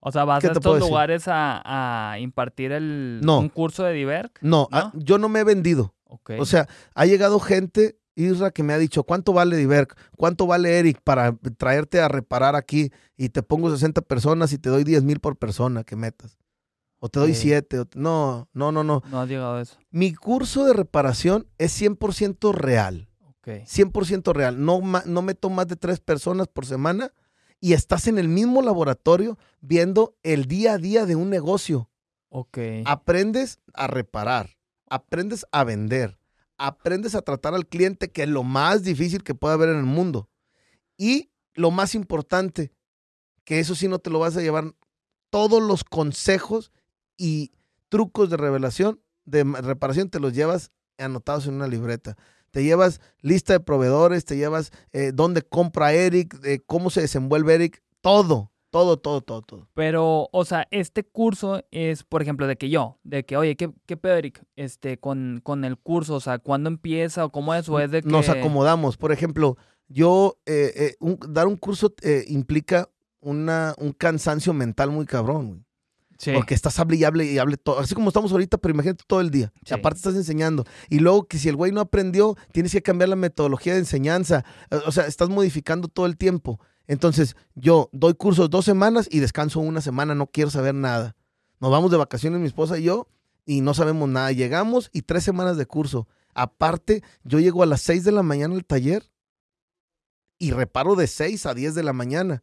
O sea, ¿vas a estos lugares a, impartir el, un curso de Diverc? No, ah, yo no me he vendido. O sea, ha llegado gente, Isra, que me ha dicho, ¿cuánto vale Diverc? ¿Cuánto vale Eric para traerte a reparar aquí? Y te pongo 60 personas y te doy 10 mil por persona que metas. O te doy 7. No, no, no, no. No ha llegado a eso. Mi curso de reparación es 100% real. 100% real. No, no meto más de tres personas por semana y estás en el mismo laboratorio viendo el día a día de un negocio. Ok. Aprendes a reparar, aprendes a vender, aprendes a tratar al cliente, que es lo más difícil que puede haber en el mundo. Y lo más importante, que eso sí no te lo vas a llevar, todos los consejos y trucos de revelación, de reparación, te los llevas anotados en una libreta. Te llevas lista de proveedores, te llevas eh, dónde compra Eric, cómo se desenvuelve Eric, todo, todo, todo, todo, todo. Pero, o sea, este curso es, por ejemplo, de que yo, de que, oye, ¿qué, qué pedo, Eric? Este, con, con el curso, o sea, ¿cuándo empieza o cómo es? es de que... Nos acomodamos. Por ejemplo, yo, eh, eh, dar un curso implica una, un cansancio mental muy cabrón, güey. Porque estás hable y hable y hable todo. Así como estamos ahorita, pero imagínate todo el día. aparte estás enseñando. Y luego que si el güey no aprendió, tienes que cambiar la metodología de enseñanza. Eh, o sea, estás modificando todo el tiempo. Entonces, yo doy cursos dos semanas y descanso una semana, no quiero saber nada. Nos vamos de vacaciones mi esposa y yo y no sabemos nada. Llegamos y tres semanas de curso. Aparte, yo llego a las seis de la mañana al taller y reparo de seis a diez de la mañana.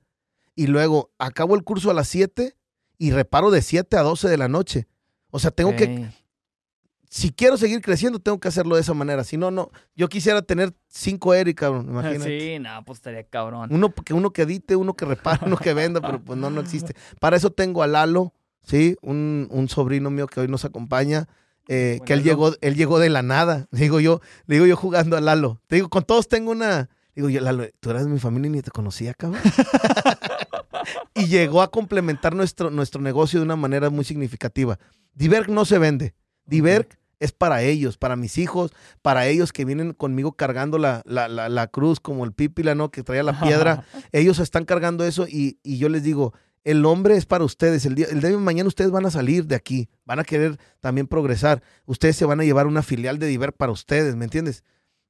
Y luego acabo el curso a las siete y reparo de 7 a 12 de la noche. O sea, tengo que, si quiero seguir creciendo, tengo que hacerlo de esa manera. Si no, no. Yo quisiera tener cinco Eric, cabrón, imagínate. Sí, no, pues estaría cabrón. Uno que, uno que edite, uno que repare, uno que venda, pero pues no, no existe. Para eso tengo a Lalo, ¿sí? Un, un sobrino mío que hoy nos acompaña. Eh, que él llegó, él llegó de la nada. Digo yo, digo yo jugando a Lalo. Te digo, con todos tengo una. Digo yo, Lalo, tú eras de mi familia y ni te conocía, cabrón. y llegó a complementar nuestro, nuestro negocio de una manera muy significativa. Diverg no se vende. Diverg es para ellos, para mis hijos, para ellos que vienen conmigo cargando la, la, cruz como el pípila, ¿no? Que traía la piedra. ellos están cargando eso y, yo les digo, el hombre es para ustedes. El día, el día de mañana ustedes van a salir de aquí, van a querer también progresar. Ustedes se van a llevar una filial de Diverg para ustedes, ¿me entiendes?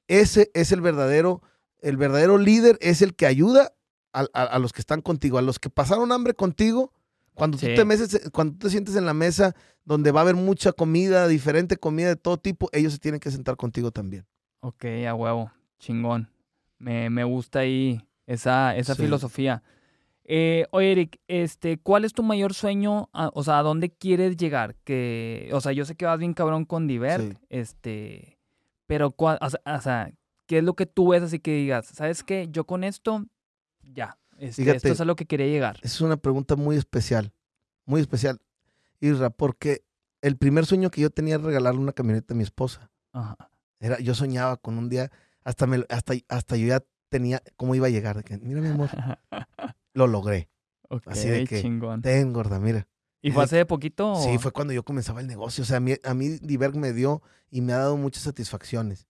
Ese es el verdadero, el verdadero líder, es el que ayuda a, los que están contigo, a los que pasaron hambre contigo, cuando tú, te meses, cuando te sientes en la mesa donde va a haber mucha comida, diferente comida de todo tipo, ellos se tienen que sentar contigo también. Ok, a huevo, chingón. Me, me gusta ahí esa, esa filosofía. Eh, oye, Eric, este, ¿cuál es tu mayor sueño? o sea, ¿a dónde quieres llegar? Que, o sea, yo sé que vas bien cabrón con Divert, este, pero, o sea, ¿qué es lo que tú ves así que digas? ¿Sabes qué? Yo con esto ya. Este, esto es a lo que quería llegar. Es una pregunta muy especial, muy especial, Irra, porque el primer sueño que yo tenía era regalarle una camioneta a mi esposa. Era, yo soñaba con un día, hasta, me, hasta, hasta yo ya tenía cómo iba a llegar. mira, mi amor, lo logré. Así de que, chingón. ten, gorda, mira. ¿Y fue hace poquito? Sí, fue cuando yo comenzaba el negocio. O sea, a mí, a mí Diverg me dio y me ha dado muchas satisfacciones.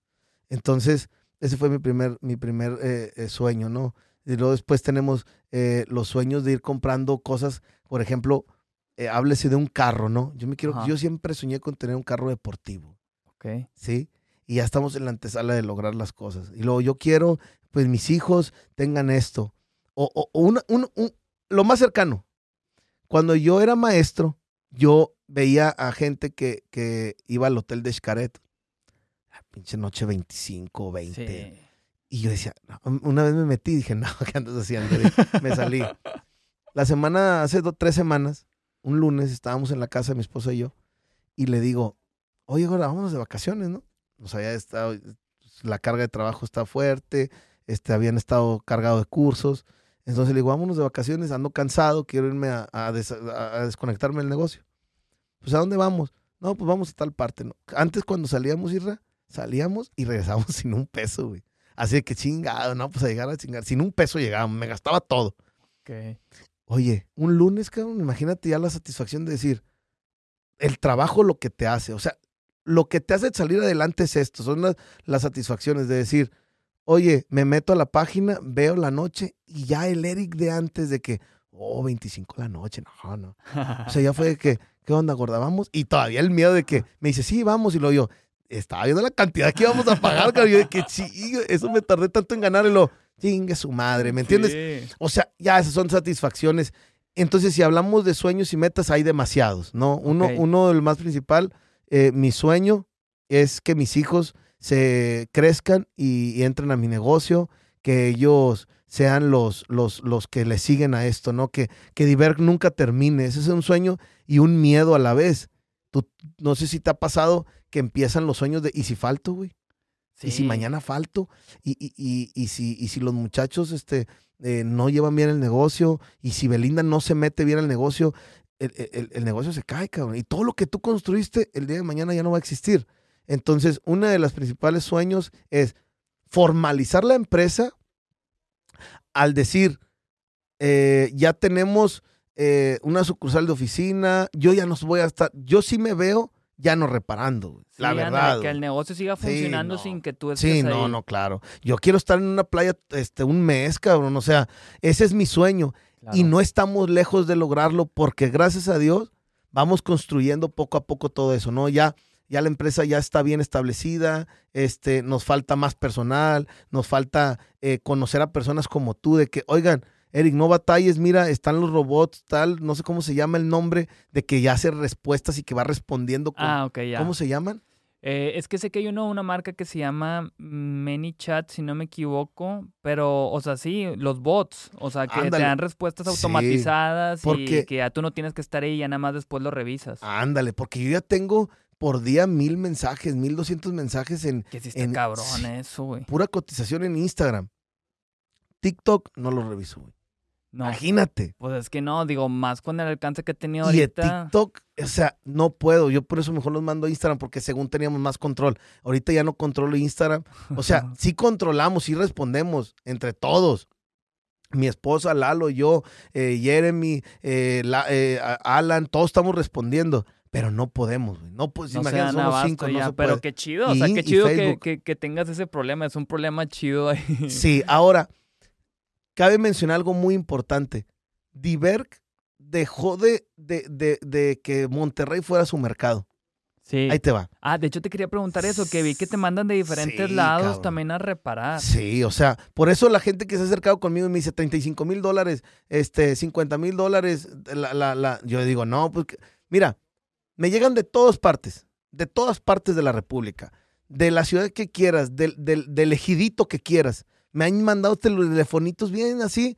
Entonces, ese fue mi primer, mi primer eh, eh, sueño, ¿no? Y luego después tenemos eh, los sueños de ir comprando cosas, por ejemplo, eh, háblese de un carro, ¿no? Yo me quiero, yo siempre soñé con tener un carro deportivo. Ok. ¿Sí? Y ya estamos en la antesala de lograr las cosas. Y luego yo quiero, pues mis hijos tengan esto. O, o, un, lo más cercano. Cuando yo era maestro, yo veía a gente que, que iba al hotel de Xcaret. Ah, pinche noche 25, 20. Sí y yo decía, una vez me metí y dije, no, ¿qué andas haciendo? me salí. La semana, hace dos, tres semanas, un lunes, estábamos en la casa de mi esposa y yo, y le digo, oye, ahora vámonos de vacaciones, ¿no? Nos había estado, la carga de trabajo está fuerte, este, habían estado cargados de cursos. Entonces le digo, vámonos de vacaciones, ando cansado, quiero irme a, desconectarme del negocio. Pues, ¿a dónde vamos? No, pues vamos a tal parte, ¿no? Antes cuando salíamos, Irra, salíamos y regresábamos sin un peso, güey. Así que chingado, no, pues a llegar a chingar. Sin un peso llegaba, me gastaba todo. Oye, un lunes, cabrón, imagínate ya la satisfacción de decir, el trabajo lo que te hace. O sea, lo que te hace salir adelante es esto. Son las, las satisfacciones de decir, oye, me meto a la página, veo la noche y ya el Eric de antes de que, oh, 25 de la noche, no, no. O sea, ya fue de que, ¿qué onda, gorda? Vamos. Y todavía el miedo de que me dice, sí, vamos. Y lo yo, estaba viendo la cantidad que íbamos a pagar, cabrón. Yo de que eso me tardé tanto en ganar y lo, chingue su madre, ¿me entiendes? O sea, ya esas son satisfacciones. Entonces, si hablamos de sueños y metas, hay demasiados, ¿no? Uno, uno el más principal, eh, mi sueño es que mis hijos se crezcan y, entren a mi negocio, que ellos sean los, los, los que le siguen a esto, ¿no? Que, que Diver nunca termine. Ese es un sueño y un miedo a la vez. Tú, no sé si te ha pasado que empiezan los sueños de, ¿y si falto, güey? ¿Y si mañana falto? ¿Y, y, y, si, y si los muchachos este, eh, no llevan bien el negocio? ¿Y si Belinda no se mete bien al negocio? El, negocio se cae, cabrón. Y todo lo que tú construiste el día de mañana ya no va a existir. Entonces, uno de los principales sueños es formalizar la empresa al decir, eh, ya tenemos eh, una sucursal de oficina, yo ya no voy a estar, yo sí me veo ya no reparando, la verdad. que el negocio siga funcionando sin que tú estés Sí, no, no, claro. Yo quiero estar en una playa este, un mes, cabrón, o sea, ese es mi sueño. Y no estamos lejos de lograrlo porque gracias a Dios vamos construyendo poco a poco todo eso, ¿no? Ya ya la empresa ya está bien establecida, este, nos falta más personal, nos falta eh, conocer a personas como tú, de que, oigan, Eric, no batalles, mira, están los robots, tal, no sé cómo se llama el nombre, de que ya hace respuestas y que va respondiendo. ah, ok, ya. ¿Cómo se llaman? Eh, es que sé que hay uno, una marca que se llama ManyChat, si no me equivoco, pero, o sea, sí, los bots, o sea, que te dan respuestas automatizadas y que ya tú no tienes que estar ahí, ya nada más después lo revisas. Ándale, porque yo ya tengo por día mil mensajes, mil doscientos mensajes en... Que sí está cabrón eso, güey. Pura cotización en Instagram. TikTok no lo reviso, güey. Imagínate. Pues es que no, digo, más con el alcance que he tenido y ahorita. TikTok, o sea, no puedo. Yo por eso mejor los mando a Instagram, porque según teníamos más control. Ahorita ya no controlo Instagram. O sea, sí controlamos, sí respondemos entre todos. Mi esposa, Lalo, yo, eh, Jeremy, eh, eh, Alan, todos estamos respondiendo. Pero no podemos, güey. No, pues, imagínate, somos cinco, no Pero qué chido, o sea, qué chido que, que tengas ese problema. Es un problema chido ahí. Sí, ahora, cabe mencionar algo muy importante. Diverg dejó de, de, que Monterrey fuera su mercado. Sí. Ahí te va. Ah, de hecho te quería preguntar eso, que vi que te mandan de diferentes lados también a reparar. Sí, o sea, por eso la gente que se ha acercado conmigo me dice 35 mil dólares, este, 50 mil dólares, la, la, la, yo digo, no, pues, mira, me llegan de todas partes, de todas partes de la República, de la ciudad que quieras, del, del, del ejidito que quieras. Me han mandado telefonitos bien así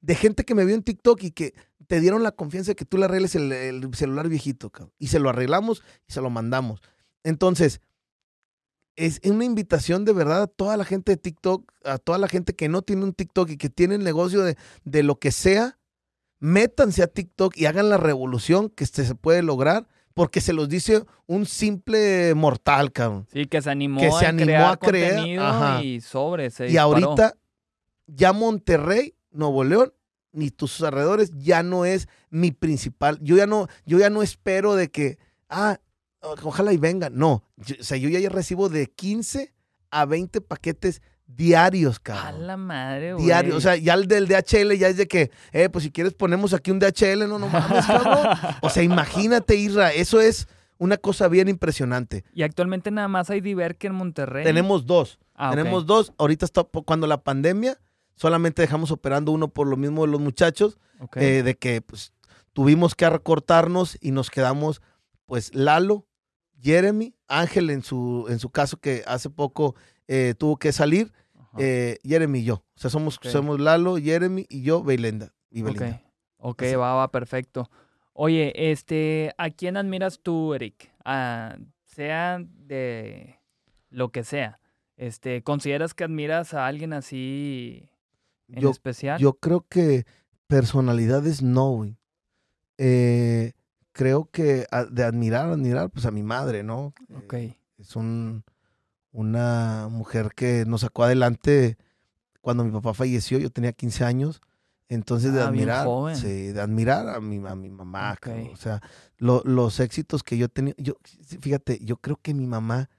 de gente que me vio en TikTok y que te dieron la confianza de que tú le arregles el, celular viejito, cabrón. Y se lo arreglamos y se lo mandamos. Entonces, es una invitación de verdad a toda la gente de TikTok, a toda la gente que no tiene un TikTok y que tiene el negocio de, de lo que sea, métanse a TikTok y hagan la revolución que se puede lograr porque se los dice un simple mortal, cabrón. Sí, que se animó, que se animó crear a crear y sobre Y ahorita ya Monterrey, Nuevo León, ni tus alrededores ya no es mi principal. Yo ya no, yo ya no espero de que, ah, ojalá y venga. No, o sea, yo ya recibo de 15 a 20 paquetes diarios, cabrón. A la madre, güey. Diario. O sea, ya el del DHL ya es de que, eh, pues si quieres ponemos aquí un DHL, no, no mames, cabrón. o sea, imagínate, Isra, eso es una cosa bien impresionante. Y actualmente nada más hay Diverque en Monterrey. Tenemos dos. Ah, Tenemos dos. Ahorita está cuando la pandemia, solamente dejamos operando uno por lo mismo de los muchachos, eh, de que pues, tuvimos que recortarnos y nos quedamos, pues, Lalo, Jeremy, Ángel en su, en su caso que hace poco eh, tuvo que salir, eh, Jeremy y yo. O sea, somos, somos Lalo, Jeremy y yo, Belinda. Y Belinda. Ok, okay va, va, perfecto. Oye, este, ¿a quién admiras tú, Eric? Ah, sea de lo que sea. Este, ¿consideras que admiras a alguien así en especial? Yo creo que personalidades no, güey. Eh, creo que de admirar, admirar, pues a mi madre, ¿no? Ok. es un, una mujer que nos sacó adelante cuando mi papá falleció, yo tenía 15 años. Entonces, de ah, admirar, sí, de admirar a mi, a mi mamá, o sea, los éxitos que yo tenía, yo, fíjate, yo creo que mi mamá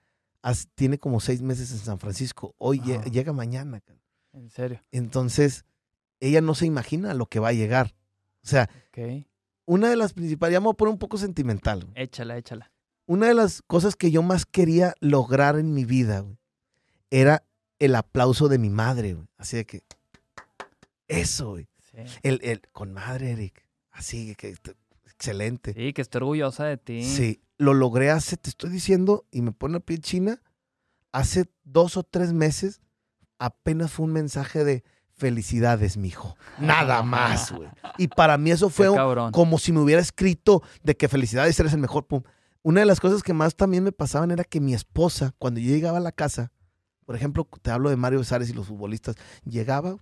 tiene como seis meses en San Francisco, hoy llega mañana. ¿En serio? Entonces, ella no se imagina lo que va a llegar. O sea, una de las principales, ya me voy a poner un poco sentimental. Échala, échala una de las cosas que yo más quería lograr en mi vida era el aplauso de mi madre. Así de que, eso, güey. El, el, con madre, Eric. Así que, excelente. Sí, que estoy orgullosa de ti. Sí, lo logré hace, te estoy diciendo, y me pone la piel china, hace dos o tres meses apenas fue un mensaje de felicidades, mijo. Nada más, güey. Y para mí eso fue como si me hubiera escrito de que felicidades, eres el mejor. Pum. Una de las cosas que más también me pasaban era que mi esposa, cuando yo llegaba a la casa, por ejemplo, te hablo de Mario Besares y los futbolistas, llegaba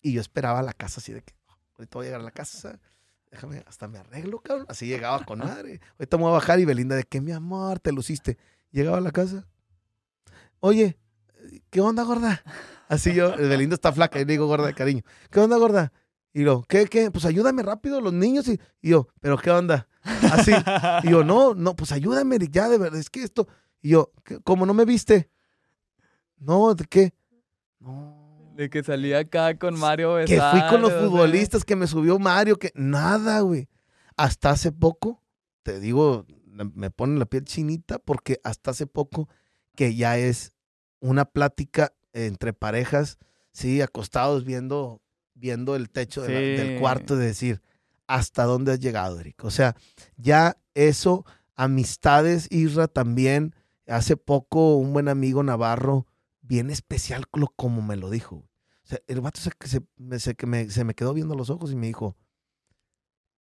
y yo esperaba a la casa así de que, ahorita voy a llegar a la casa, déjame, hasta me arreglo, cabrón. Así llegaba con madre. Ahorita me voy a bajar y Belinda de que mi amor, te luciste. Llegaba a la casa. Oye, ¿qué onda, gorda? Así yo, Belinda está flaca, y le digo gorda de cariño. ¿Qué onda, gorda? Y yo, ¿qué, qué? Pues ayúdame rápido, los niños. Y, yo, ¿pero qué onda? Así. Y yo, no, no, pues ayúdame, ya, de verdad, es que esto. Y yo, ¿cómo no me viste? No, ¿de qué? No. De que salía acá con Mario Que fui con los futbolistas, que me subió Mario, que nada, güey. Hasta hace poco, te digo, me ponen la piel chinita porque hasta hace poco que ya es una plática entre parejas, sí, acostados viendo, viendo el techo del cuarto de decir, ¿hasta dónde has llegado, Eric? O sea, ya eso, amistades, Isra también, hace poco un buen amigo Navarro bien especial como me lo dijo. O sea, el vato se, se, me, se me quedó viendo los ojos y me dijo,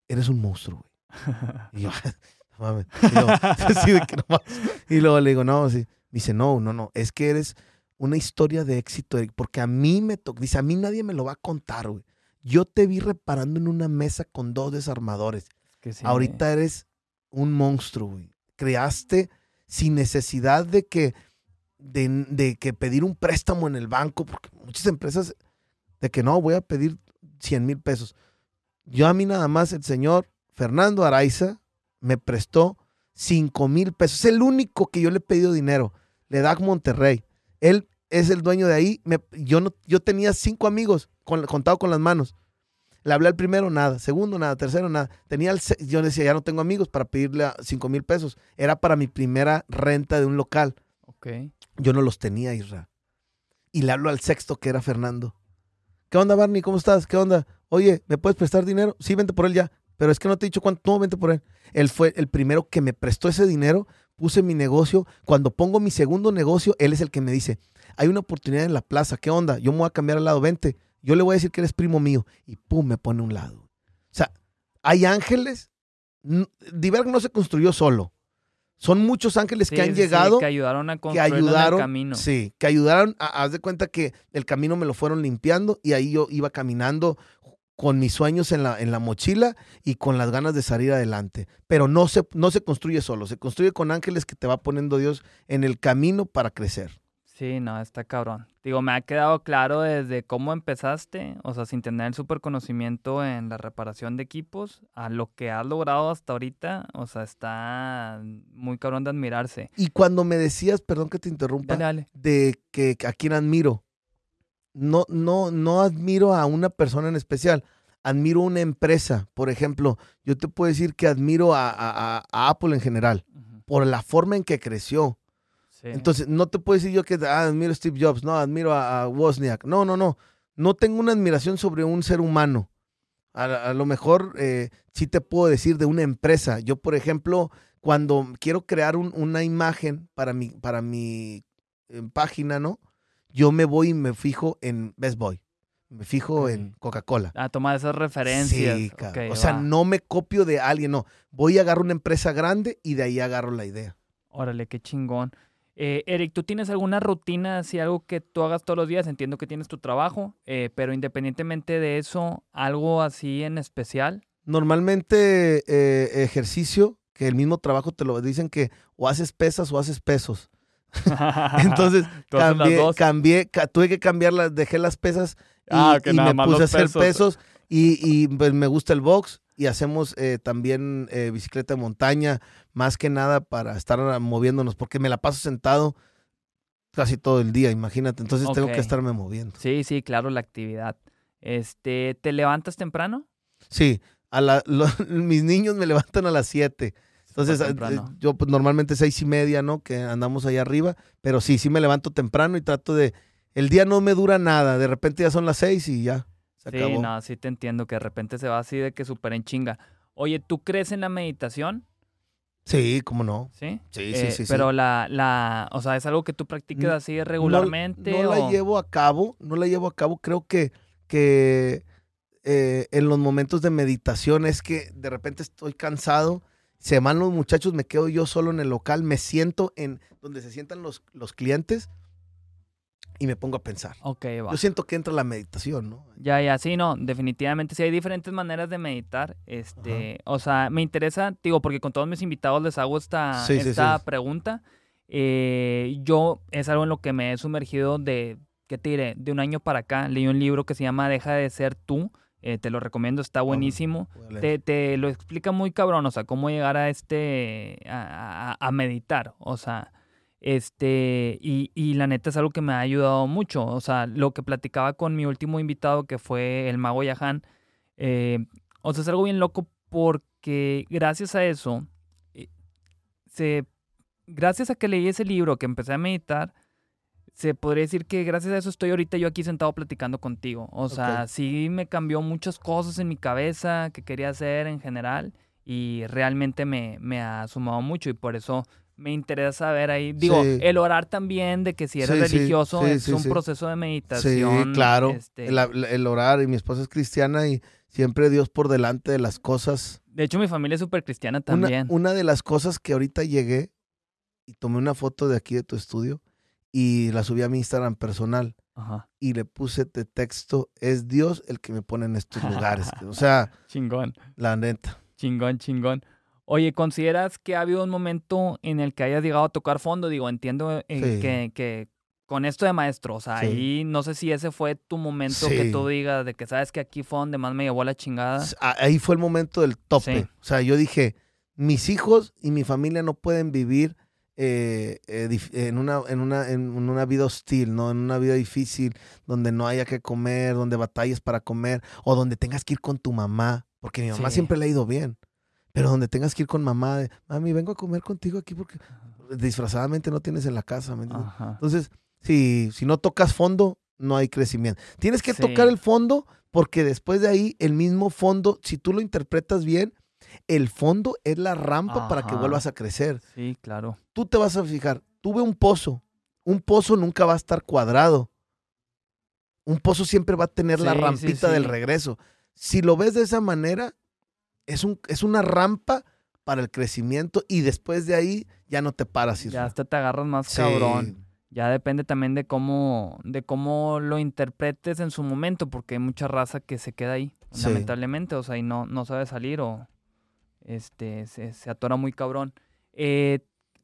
eres un monstruo, güey. y yo, mames. Y, luego le digo, no, sí. dice, no, no, no, es que eres una historia de éxito, porque a mí me tocó, dice, a mí nadie me lo va a contar, güey. Yo te vi reparando en una mesa con dos desarmadores. Ahorita eres un monstruo, güey. Creaste sin necesidad de que de, que pedir un préstamo en el banco, porque muchas empresas de que no, voy a pedir 100 mil pesos. Yo a mí nada más el señor Fernando Araiza me prestó 5 mil pesos. Es el único que yo le he pedido dinero. Le da Monterrey. Él es el dueño de ahí. yo, no, yo tenía cinco amigos con, contado con las manos. Le hablé al primero, nada. Segundo, nada. Tercero, nada. Tenía el, yo decía, ya no tengo amigos para pedirle 5 mil pesos. Era para mi primera renta de un local. Okay. Yo no los tenía, Isra. Y le hablo al sexto, que era Fernando. ¿Qué onda, Barney? ¿Cómo estás? ¿Qué onda? Oye, ¿me puedes prestar dinero? Sí, vente por él ya. Pero es que no te he dicho cuánto. No, vente por él. Él fue el primero que me prestó ese dinero. Puse mi negocio. Cuando pongo mi segundo negocio, él es el que me dice, hay una oportunidad en la plaza. ¿Qué onda? Yo me voy a cambiar al lado. Vente. Yo le voy a decir que eres primo mío. Y pum, me pone a un lado. O sea, hay ángeles. Diverg no se construyó solo. Son muchos ángeles que han llegado. que ayudaron a construir el camino. Sí, que ayudaron. A, haz de cuenta que el camino me lo fueron limpiando y ahí yo iba caminando con mis sueños en la, en la mochila y con las ganas de salir adelante. Pero no se, no se construye solo, se construye con ángeles que te va poniendo Dios en el camino para crecer. Sí, no, está cabrón. Digo, me ha quedado claro desde cómo empezaste, o sea, sin tener el super conocimiento en la reparación de equipos, a lo que has logrado hasta ahorita, o sea, está muy cabrón de admirarse. Y cuando me decías, perdón que te interrumpa, de que a quién admiro, no, no, no admiro a una persona en especial, admiro una empresa. Por ejemplo, yo te puedo decir que admiro a, Apple en general, por la forma en que creció entonces, no te puedo decir yo que ah, admiro a Steve Jobs, no, admiro a, Wozniak. No, no, no. No tengo una admiración sobre un ser humano. A, lo mejor eh, sí te puedo decir de una empresa. Yo, por ejemplo, cuando quiero crear una imagen para mi, para mi eh, página, ¿no? Yo me voy y me fijo en Best Boy. Me fijo en Coca-Cola. A tomar esas referencias. Sí, o sea, no me copio de alguien, no. Voy a agarrar una empresa grande y de ahí agarro la idea. Órale, qué chingón. Eh, Eric, ¿tú tienes alguna rutina, así algo que tú hagas todos los días? Entiendo que tienes tu trabajo, eh, pero independientemente de eso, ¿algo así en especial? Normalmente eh, ejercicio, que el mismo trabajo te lo dicen que o haces pesas o haces pesos. Entonces cambié, tuve que cambiarlas, dejé las pesas y, ah, me puse a hacer pesos, y, pues, me gusta el box y hacemos también bicicleta de montaña, más que nada para estar moviéndonos, porque me la paso sentado casi todo el día, imagínate. Entonces tengo que estarme moviendo. Sí, sí, claro, la actividad. Este, ¿te levantas temprano? Sí, a la, mis niños me levantan a las 7. Entonces, eh, yo pues, normalmente seis y media, ¿no? Que andamos ahí arriba, pero sí, sí me levanto temprano y trato de... El día no me dura nada, de repente ya son las seis y ya. Se sí, no, sí te entiendo, que de repente se va así de que súper en chinga. Oye, ¿tú crees en la meditación? Sí, cómo no. Sí. Sí, sí, Eh, sí. Pero sí. la, la, o sea, es algo que tú practiques No- así regularmente. No, no la llevo a cabo, no la llevo a cabo. Creo que, que eh, en los momentos de meditación es que de repente estoy cansado, se van los muchachos, me quedo yo solo en el local, me siento en donde se sientan los, los clientes y me pongo a pensar. Ok, va. Yo siento que entra la meditación, ¿no? Ya, ya, sí, no, definitivamente sí hay diferentes maneras de meditar. Este, o sea, me interesa, digo, porque con todos mis invitados les hago esta, Sí, sí, esta sí. pregunta. Eh, yo es algo en lo que me he sumergido de, ¿qué te diré? De un año para acá. Leí un libro que se llama Deja de ser tú. Eh, te lo recomiendo, está buenísimo. Te, te lo explica muy cabrón, o sea, cómo llegar a este, a, a- a meditar, o sea, este, y, y la neta es algo que me ha ayudado mucho, o sea, lo que platicaba con mi último invitado, que fue el mago Yahan, eh, o sea, es algo bien loco porque gracias a eso, eh, se, gracias a que leí ese libro, que empecé a meditar, se podría decir que gracias a eso estoy ahorita yo aquí sentado platicando contigo. O sea, sí me cambió muchas cosas en mi cabeza que quería hacer en general y realmente me, me ha sumado mucho y por eso me interesa saber ahí. Digo, Sí. el orar también, de que si eres Sí, sí, religioso sí, es sí, un sí. proceso de Sí, meditación. claro. este, El, el orar, y mi esposa es cristiana y siempre Dios por delante de las cosas. de hecho, mi familia es súper cristiana Una, también. una de las cosas que ahorita llegué y tomé una foto de aquí de tu estudio y la subí a mi Instagram personal Ajá. y le puse de texto, es Dios el que me pone en estos lugares. o sea, Chingón. la neta. Chingón, chingón. Oye, ¿consideras que ha habido un momento en el que hayas llegado a tocar fondo? Digo, entiendo eh, Sí. que, que con esto de maestro, o sea, Sí. ahí no sé si ese fue tu momento que tú digas de que sabes que aquí fue donde más me llevó la chingada. Ahí fue el momento del tope. O sea, yo dije, mis hijos y mi familia no pueden vivir eh, en, una, en, una, en una vida hostil, ¿no? En una vida difícil, donde no haya que comer, donde batalles para comer, o donde tengas que ir con tu mamá, porque mi mamá Sí. siempre le ha ido bien. Pero donde tengas que ir con mamá, de, mami, vengo a comer contigo aquí porque disfrazadamente no tienes en la casa. ¿me entiendes? Entonces, si, si no tocas fondo, no hay crecimiento. Tienes que Sí. tocar el fondo porque después de ahí, el mismo fondo, si tú lo interpretas bien, el fondo es la rampa para que vuelvas a crecer. Sí, claro. Tú te vas a fijar, tuve un pozo. Un pozo nunca va a estar cuadrado. Un pozo siempre va a tener la Sí, sí, rampita del regreso. Si lo ves de esa manera, es, un, es una rampa para el crecimiento y después de ahí ya no te paras. Ya hasta te agarras más cabrón. Ya depende también de cómo, de cómo lo interpretes en su momento, porque hay mucha raza que se queda ahí, lamentablemente, o sea, y no, no sabe salir o este se, se atora muy cabrón. Eh,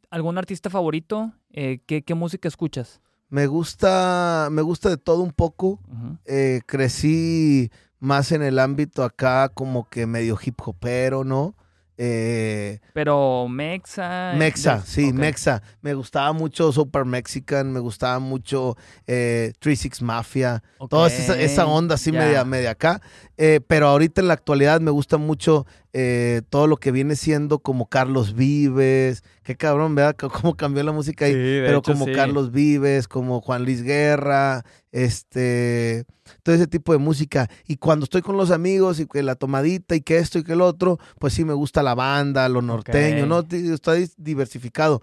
¿Algún artista favorito? Eh, ¿qué, qué música escuchas? Me gusta, me gusta de todo un poco. Eh, crecí más en el ámbito acá como que medio hip hopero, ¿no? Eh, Pero Mexa. eh, Mexa, de- sí. Mexa. Me gustaba mucho Super Mexican, me gustaba mucho eh, 36 Mafia, toda esa, esa onda así media, media acá. Eh, pero ahorita en la actualidad me gusta mucho eh, todo lo que viene siendo como Carlos Vives. Qué cabrón, ¿verdad? Cómo cambió la música ahí. Sí, pero hecho, como sí. Carlos Vives, como Juan Luis Guerra, este, todo ese tipo de música. Y cuando estoy con los amigos y que la tomadita y que esto y que el otro, pues sí me gusta la banda, lo norteño. ¿no? Está diversificado.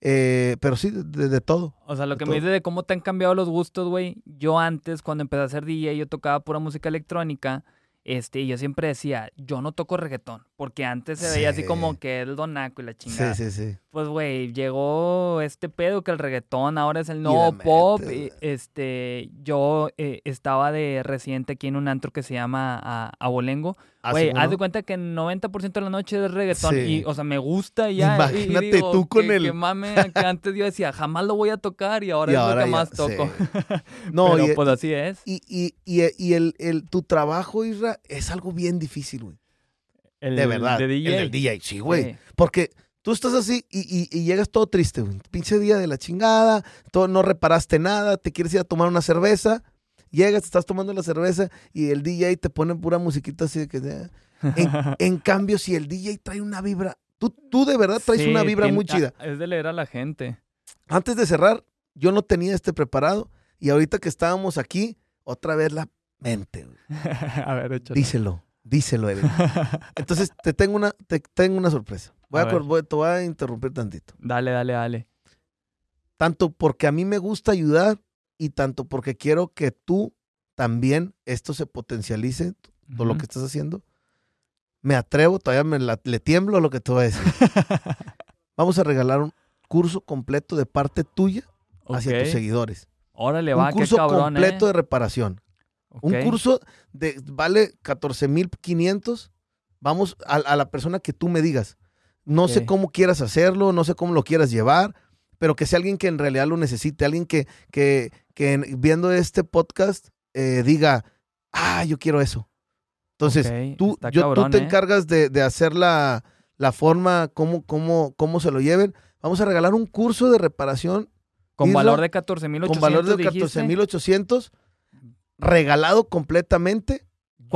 Eh, pero sí, de, de todo. O sea, lo que todo. me dice de cómo te han cambiado los gustos, güey. Yo antes, cuando empecé a hacer DJ, yo tocaba pura música electrónica. Este, y yo siempre decía, yo no toco reggaetón. Porque antes se veía así Sí. como que el donaco y la chingada. Sí, sí, sí. Pues, güey, llegó este pedo que el reggaetón ahora es el nuevo pop. y, este, yo eh, estaba de residente aquí en un antro que se llama a, Abolengo. Ah, Güey, haz de cuenta que el 90% de la noche es reggaetón. Sí. Y, o sea, me gusta y ya. y- y Imagínate digo, tú con que- el- Que mame, que antes yo decía, jamás lo voy a tocar y ahora Y es ahora lo que ya, más toco. sí. No, Pero y, pues así es. y, y, y, y el, el, tu trabajo, Isra, es algo bien difícil, güey. De verdad. de DJ. El del DJ, sí, güey. Sí. Porque tú estás así y, y- y llegas todo triste, güey. Pinche día de la chingada, todo, no reparaste nada, te quieres ir a tomar una cerveza, llegas, estás tomando la cerveza y el DJ te pone pura musiquita así de que... eh. En, en cambio, si el DJ trae una vibra, tú, tú de verdad traes Sí, una vibra tiene- muy chida. Es de leer a la gente. Antes de cerrar, yo no tenía este preparado y ahorita que estábamos aquí, otra vez la mente, güey. a ver, échale. Díselo, díselo, Eric. Entonces, te tengo una, te tengo una sorpresa. Voy a, te voy a interrumpir tantito. Dale, dale, dale. Tanto porque a mí me gusta ayudar y tanto porque quiero que tú también esto se potencialice, todo lo que estás haciendo. Me atrevo, todavía me le tiemblo lo que te voy a decir. Vamos a regalar un curso completo de parte tuya hacia tus seguidores. Órale, va, un curso completo ¿eh? de reparación. Un curso de vale 14,500. Vamos a, la persona que tú me digas. No sé cómo quieras hacerlo, no sé cómo lo quieras llevar, pero que sea alguien que en realidad lo necesite, alguien que, que, que viendo este podcast eh, diga, ah, yo quiero eso. Entonces, tú, tú te ¿eh? encargas de, de hacer la, la, forma, cómo, cómo, cómo se lo lleven. Vamos a regalar un curso de reparación. Con valor de 14,800. Con valor de 14,800 regalado completamente.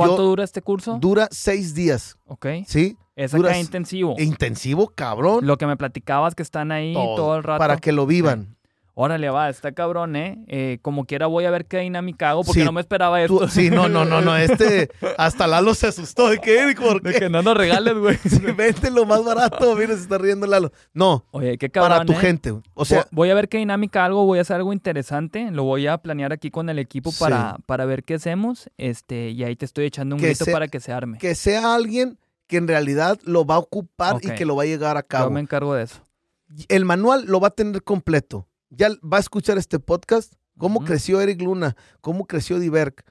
¿Cuánto dura este curso? Dura seis días. Ok. ¿Sí? Es acá intensivo. Intensivo, cabrón. Lo que me platicabas que están ahí todo, el rato. Para que lo vivan. Órale, va, está cabrón, ¿eh? ¿eh? Como quiera voy a ver qué dinámica hago porque no me esperaba esto. sí, no, no, no, no. Este, hasta Lalo se asustó. ¿De qué, ¿Por De que no nos regales, güey. vente lo más barato. Mira, se está riendo Lalo. No. Oye, qué cabrón, Para tu ¿eh? gente. O sea. Voy a ver qué dinámica algo, voy a hacer algo interesante. Lo voy a planear aquí con el equipo para, para ver qué hacemos. Este, y ahí te estoy echando un grito para que se arme. Que sea alguien que en realidad lo va a ocupar y que lo va a llegar a cabo. Yo me encargo de eso. El manual lo va a tener completo ya va a escuchar este podcast, cómo creció Eric Luna, cómo creció Diverk.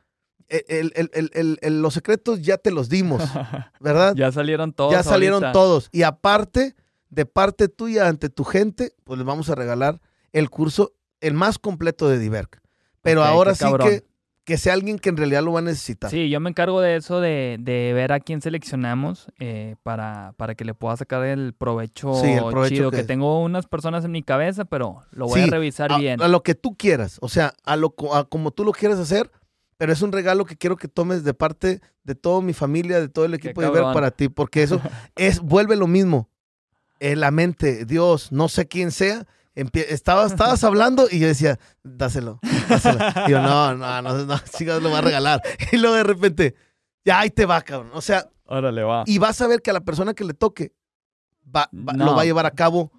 E, los secretos ya te los dimos, ¿verdad? ya salieron todos. Ya salieron todos. Y aparte, de parte tuya ante tu gente, pues les vamos a regalar el curso, el más completo de Diverk. Pero ahora sí que que sea alguien que en realidad lo va a necesitar. Sí, yo me encargo de eso, de, ver a quién seleccionamos eh, para, para que le pueda sacar el provecho, sí, el provecho chido. Que... tengo unas personas en mi cabeza, pero lo voy a revisar bien. A lo que tú quieras, o sea, a lo como tú lo quieras hacer, pero es un regalo que quiero que tomes de parte de toda mi familia, de todo el equipo de ver para ti, porque eso es vuelve lo mismo. En la mente, Dios, no sé quién sea, estabas, estabas hablando y yo decía, dáselo, dáselo. Y yo, no, no, no, no, chicas, lo va a regalar. Y luego de repente, ya ahí te va, cabrón. O sea, Órale, va. Y vas a ver que a la persona que le toque va, lo va a llevar a cabo.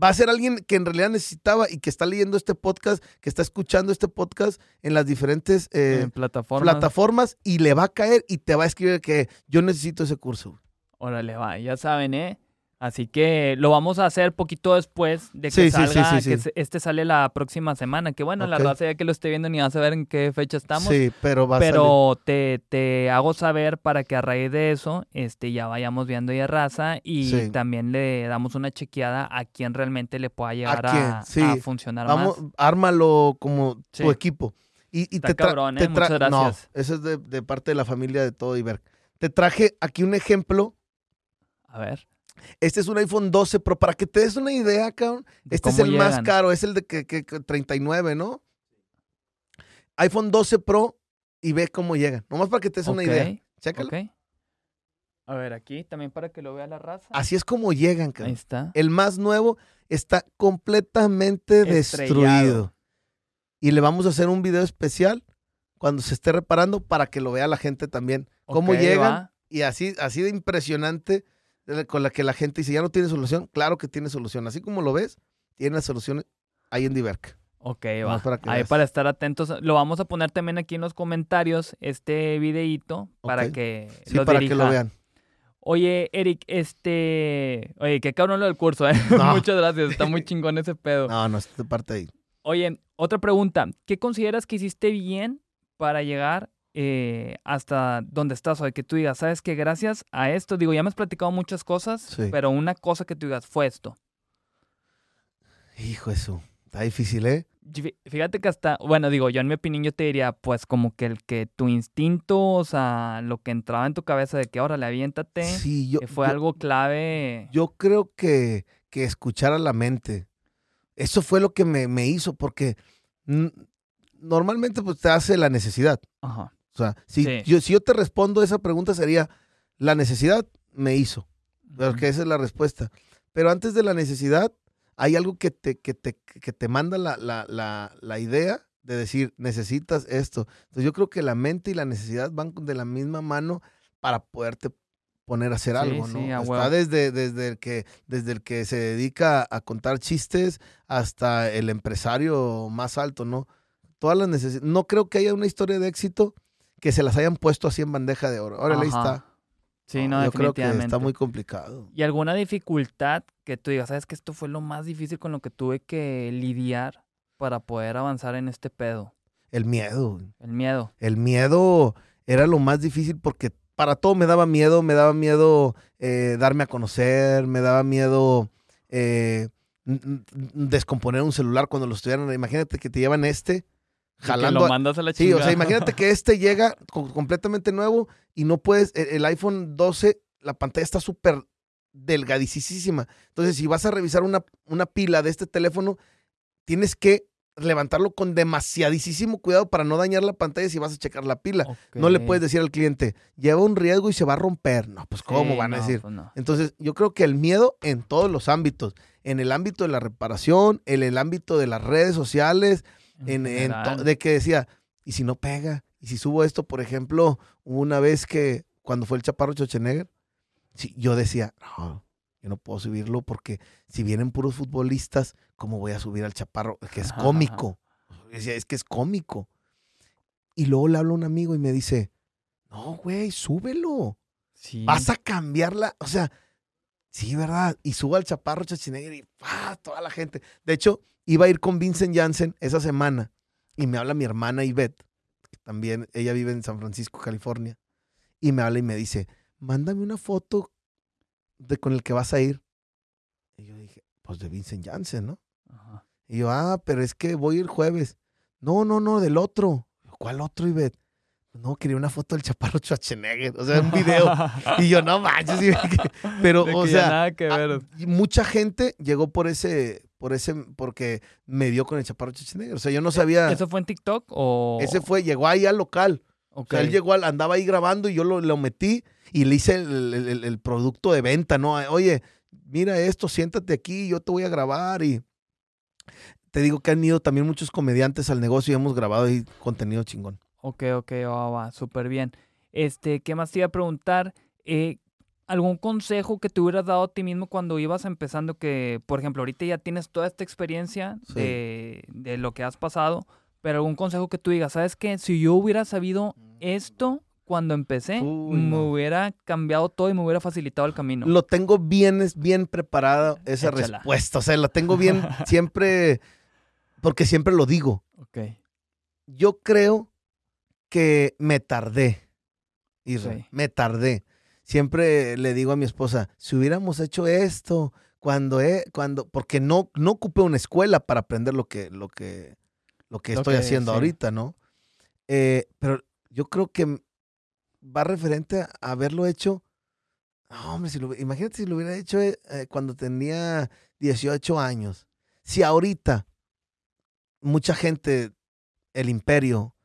Va a ser alguien que en realidad necesitaba y que está leyendo este podcast, que está escuchando este podcast en las diferentes eh, plataformas. plataformas y le va a caer y te va a escribir que yo necesito ese curso. Órale, va. Ya saben, ¿eh? Así que lo vamos a hacer poquito después de que salga, que este sale la próxima semana. Que bueno, la raza ya que lo esté viendo ni va a saber en qué fecha estamos. Sí, pero va Pero a te, te hago saber para que a raíz de eso este, ya vayamos viendo ya raza y también le damos una chequeada a quien realmente le pueda llegar a, funcionar vamos, Ármalo como tu equipo. Y, y te cabrón, ¿eh? Muchas gracias. No, eso es de, de parte de la familia de todo Iber. Te traje aquí un ejemplo. A ver. Este es un iPhone 12 Pro. Para que te des una idea, cabrón. Este es el más caro. Es el de que, 39, ¿no? iPhone 12 Pro y ve cómo llegan. Nomás para que te des una idea. Chécalo. A ver, aquí también para que lo vea la raza. Así es como llegan, cabrón. Ahí está. El más nuevo está completamente destruido. Y le vamos a hacer un video especial cuando se esté reparando para que lo vea la gente también. Cómo llegan. Y así, así de impresionante con la que la gente dice, ya no tiene solución, claro que tiene solución. Así como lo ves, tiene solución ahí en Diverk. Ok, va. Para ahí para estar atentos. Lo vamos a poner también aquí en los comentarios, este videíto, para que sí, para que lo vean. Oye, Eric, este... Oye, qué cabrón lo del curso, ¿eh? Muchas gracias, está muy chingón ese pedo. No, no, esta parte ahí. Oye, otra pregunta. ¿Qué consideras que hiciste bien para llegar eh, hasta donde estás hoy, que tú digas, sabes que gracias a esto, digo, ya me has platicado muchas cosas, pero una cosa que tú digas fue esto. Hijo, eso, está difícil, ¿eh? Fíjate que hasta, bueno, digo, yo en mi opinión yo te diría, pues como que el que tu instinto, o sea, lo que entraba en tu cabeza de que ahora le aviéntate, sí, yo, fue algo clave. Yo creo que, que escuchar a la mente, eso fue lo que me, me hizo, porque normalmente pues te hace la necesidad. Ajá. O sea, si, yo, si yo te respondo esa pregunta sería, la necesidad me hizo, porque esa es la respuesta. Pero antes de la necesidad, hay algo que te, que te, que te manda la, la, la, idea de decir, necesitas esto. Entonces yo creo que la mente y la necesidad van de la misma mano para poderte poner a hacer algo, ¿no? Está desde, desde, el que, desde el que se dedica a contar chistes hasta el empresario más alto, ¿no? Todas las necesidades. No creo que haya una historia de éxito que se las hayan puesto así en bandeja de oro. Ahora ahí está. Sí, no, Yo creo que está muy complicado. ¿Y alguna dificultad que tú digas, sabes que esto fue lo más difícil con lo que tuve que lidiar para poder avanzar en este pedo? El miedo. El miedo. El miedo era lo más difícil porque para todo me daba miedo, me daba miedo eh, darme a conocer, me daba miedo eh, descomponer un celular cuando lo estudiaran. Imagínate que te llevan este jalando. lo mandas a la Sí, o sea, imagínate que este llega completamente nuevo y no puedes, e, el iPhone 12, la pantalla está súper delgadicísima. Entonces, si vas a revisar una, una pila de este teléfono, tienes que levantarlo con demasiadísimo cuidado para no dañar la pantalla si vas a checar la pila. No le puedes decir al cliente, lleva un riesgo y se va a romper. No, pues ¿cómo van a decir? Pues Entonces, yo creo que el miedo en todos los ámbitos, en el ámbito de la reparación, en el ámbito de las redes sociales, en, de que decía, ¿y si no pega? ¿Y si subo esto, por ejemplo, una vez que cuando fue el Chaparro Schwarzenegger, sí, yo decía, no, yo no puedo subirlo porque si vienen puros futbolistas, ¿cómo voy a subir al Chaparro? Que es cómico. Decía, es que es cómico. Y luego le hablo a un amigo y me dice, no, güey, súbelo. Vas a cambiarla. O sea, sí, ¿verdad? Y subo al Chaparro Schwarzenegger y ¡pah! toda la gente. De hecho, Iba a ir con Vincent Janssen esa semana y me habla mi hermana Ivette, que también ella vive en San Francisco, California, y me habla y me dice, mándame una foto de con el que vas a ir. Y yo dije, pues de Vincent Janssen, ¿no? Y yo, ah, pero es que voy el jueves. No, no, no, del otro. ¿Cuál otro, Ivette? No, quería una foto del chaparro Schwarzenegger, o sea, un video. y yo, no manches. Pero, o sea, nada que ver. mucha gente llegó por ese, por ese, porque me dio con el chaparro Schwarzenegger. O sea, yo no sabía. ¿Eso fue en TikTok o...? Ese fue, llegó ahí al local. O sea, él llegó, al, andaba ahí grabando y yo lo, lo metí y le hice el, el, producto de venta, ¿no? Oye, mira esto, siéntate aquí, yo te voy a grabar y te digo que han ido también muchos comediantes al negocio y hemos grabado ahí contenido chingón. Ok, ok, va, va, súper bien. Este, ¿qué más te iba a preguntar? Eh, ¿Algún consejo que te hubieras dado a ti mismo cuando ibas empezando? Que, por ejemplo, ahorita ya tienes toda esta experiencia de, lo que has pasado, pero algún consejo que tú digas, ¿sabes qué? Si yo hubiera sabido esto cuando empecé, me hubiera cambiado todo y me hubiera facilitado el camino. Lo tengo bien, bien preparada esa respuesta. O sea, la tengo bien siempre, porque siempre lo digo. Ok. Yo creo que me tardé. Me tardé. Siempre le digo a mi esposa, si hubiéramos hecho esto, cuando, he, cuando, porque no, no ocupé una escuela para aprender lo que, lo que, lo que estoy haciendo ahorita, ¿no? Eh, pero yo creo que va referente a haberlo hecho. No, hombre, si lo, imagínate si lo hubiera hecho eh, eh, cuando tenía 18 años. Si ahorita mucha gente, el imperio,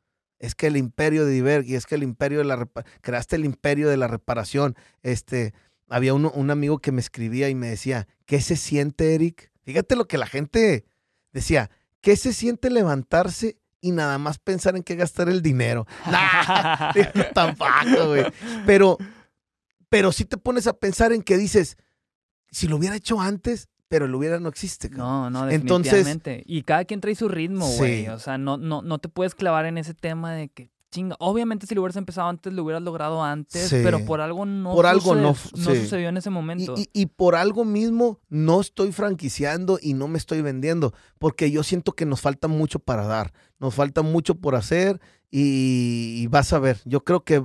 es que el imperio de Diverg y es que el imperio de la creaste el imperio de la reparación. Este, había un amigo que me escribía y me decía, ¿qué se siente, Eric? Fíjate lo que la gente decía, ¿qué se siente levantarse y nada más pensar en qué gastar el dinero? Nah, tampoco, güey. Pero, pero si te pones a pensar en que dices, si lo hubiera hecho antes, pero el hubiera no existe. No, no, definitivamente. Entonces, y cada quien trae su ritmo, güey. O sea, no, no, no te puedes clavar en ese tema de que chinga. Obviamente, si lo hubieras empezado antes, lo hubieras logrado antes, pero por algo no, por algo no, sucedió en ese momento. Y, y, por algo mismo no estoy franquiciando y no me estoy vendiendo, porque yo siento que nos falta mucho para dar, nos falta mucho por hacer y vas a ver. Yo creo que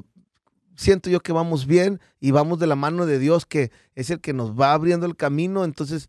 siento yo que vamos bien y vamos de la mano de Dios, que es el que nos va abriendo el camino. Entonces,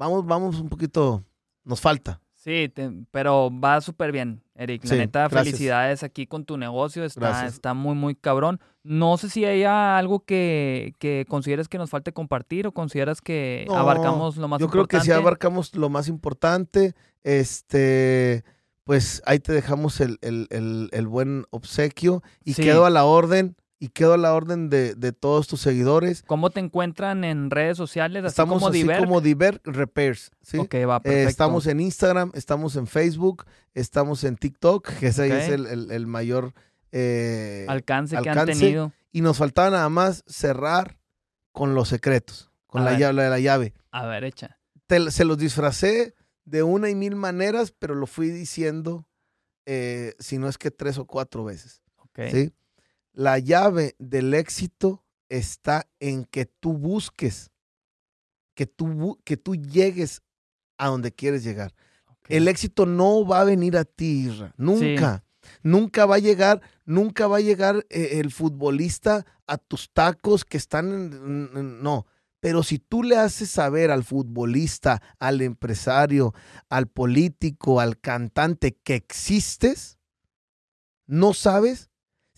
vamos, vamos un poquito, nos falta. Sí, pero va súper bien, Eric. La neta, felicidades aquí con tu negocio. Está, está muy, muy cabrón. No sé si hay algo que, que consideres que nos falte compartir o consideras que abarcamos lo más importante. Yo creo que sí abarcamos lo más importante. Este, pues ahí te dejamos el, buen obsequio y quedo a la orden y quedo a la orden de, todos tus seguidores. ¿Cómo te encuentran en redes sociales? estamos como así como Diver Repairs. ¿sí? Ok, va, eh, perfecto. estamos en Instagram, estamos en Facebook, estamos en TikTok, que ese es el, mayor eh, alcance, que han tenido. Y nos faltaba nada más cerrar con los secretos, con la llave, la llave. A ver, echa. se los disfracé de una y mil maneras, pero lo fui diciendo, eh, si no es que tres o cuatro veces. ¿sí? La llave del éxito está en que tú busques, que tú, que tú llegues a donde quieres llegar. El éxito no va a venir a ti, nunca. Nunca va a llegar, nunca va a llegar eh, el futbolista a tus tacos que están en, no. Pero si tú le haces saber al futbolista, al empresario, al político, al cantante que existes, no sabes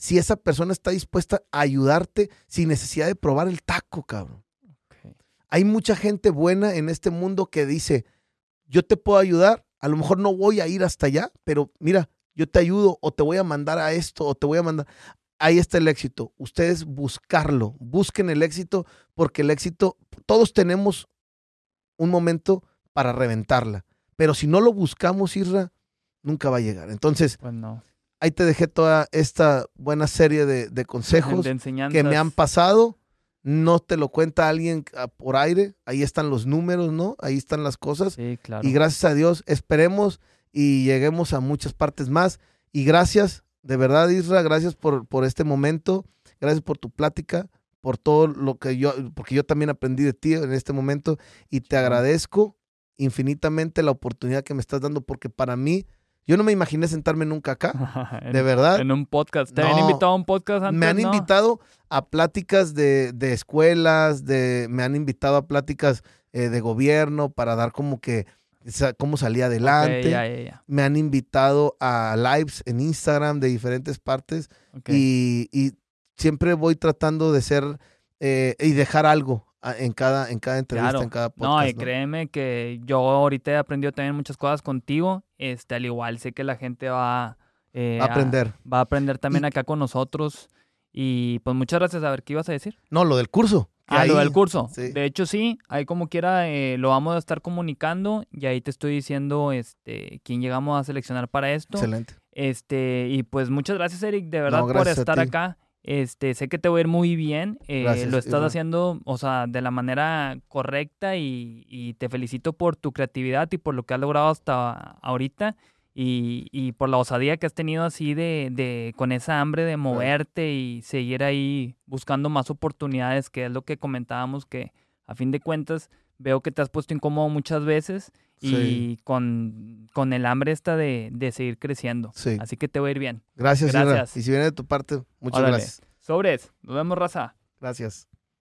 si esa persona está dispuesta a ayudarte sin necesidad de probar el taco, cabrón. Hay mucha gente buena en este mundo que dice, yo te puedo ayudar, a lo mejor no voy a ir hasta allá, pero mira, yo te ayudo o te voy a mandar a esto o te voy a mandar. Ahí está el éxito. Ustedes buscarlo, busquen el éxito porque el éxito, todos tenemos un momento para reventarla, pero si no lo buscamos, Isra, nunca va a llegar. Entonces, pues ahí te dejé toda esta buena serie de, consejos que me han pasado. No te lo cuenta alguien ah, por aire. Ahí están los números, ¿no? Ahí están las cosas. Sí, claro. Y gracias a Dios, esperemos y lleguemos a muchas partes más. Y gracias, de verdad, Isra, gracias por, por este momento, gracias por tu plática, por todo lo que yo, porque yo también aprendí de ti en este momento y te agradezco infinitamente la oportunidad que me estás dando, porque para mí, yo no me imaginé sentarme nunca acá, de verdad. En un podcast. ¿Te han invitado a un podcast antes? Me han invitado a pláticas de, de, escuelas, de, me han invitado a pláticas eh, de gobierno para dar como que cómo salía adelante. Me han invitado a lives en Instagram de diferentes partes y, siempre voy tratando de ser eh, y dejar algo en cada, en cada entrevista, en cada podcast. No, y créeme que yo ahorita he aprendido también muchas cosas contigo. Este, al igual sé que la gente va eh, a aprender. va a aprender también acá con nosotros. Y pues muchas gracias. A ver, ¿qué ibas a decir? No, lo del curso. Ah, lo del curso. De hecho, sí, ahí como quiera eh, lo vamos a estar comunicando y ahí te estoy diciendo este quién llegamos a seleccionar para esto. Excelente. Este, y pues muchas gracias, Eric, de verdad, por estar acá. Este, sé que te voy a ir muy bien. Eh, lo estás haciendo, o sea, de la manera correcta y, y te felicito por tu creatividad y por lo que has logrado hasta ahorita y, y, por la osadía que has tenido así de, de, con esa hambre de moverte y seguir ahí buscando más oportunidades, que es lo que comentábamos, que a fin de cuentas veo que te has puesto incómodo muchas veces y con, con, el hambre esta de, de seguir creciendo. Así que te voy a ir bien. Gracias, gracias. Y si viene de tu parte, muchas gracias. Sobres, nos vemos, raza. Gracias.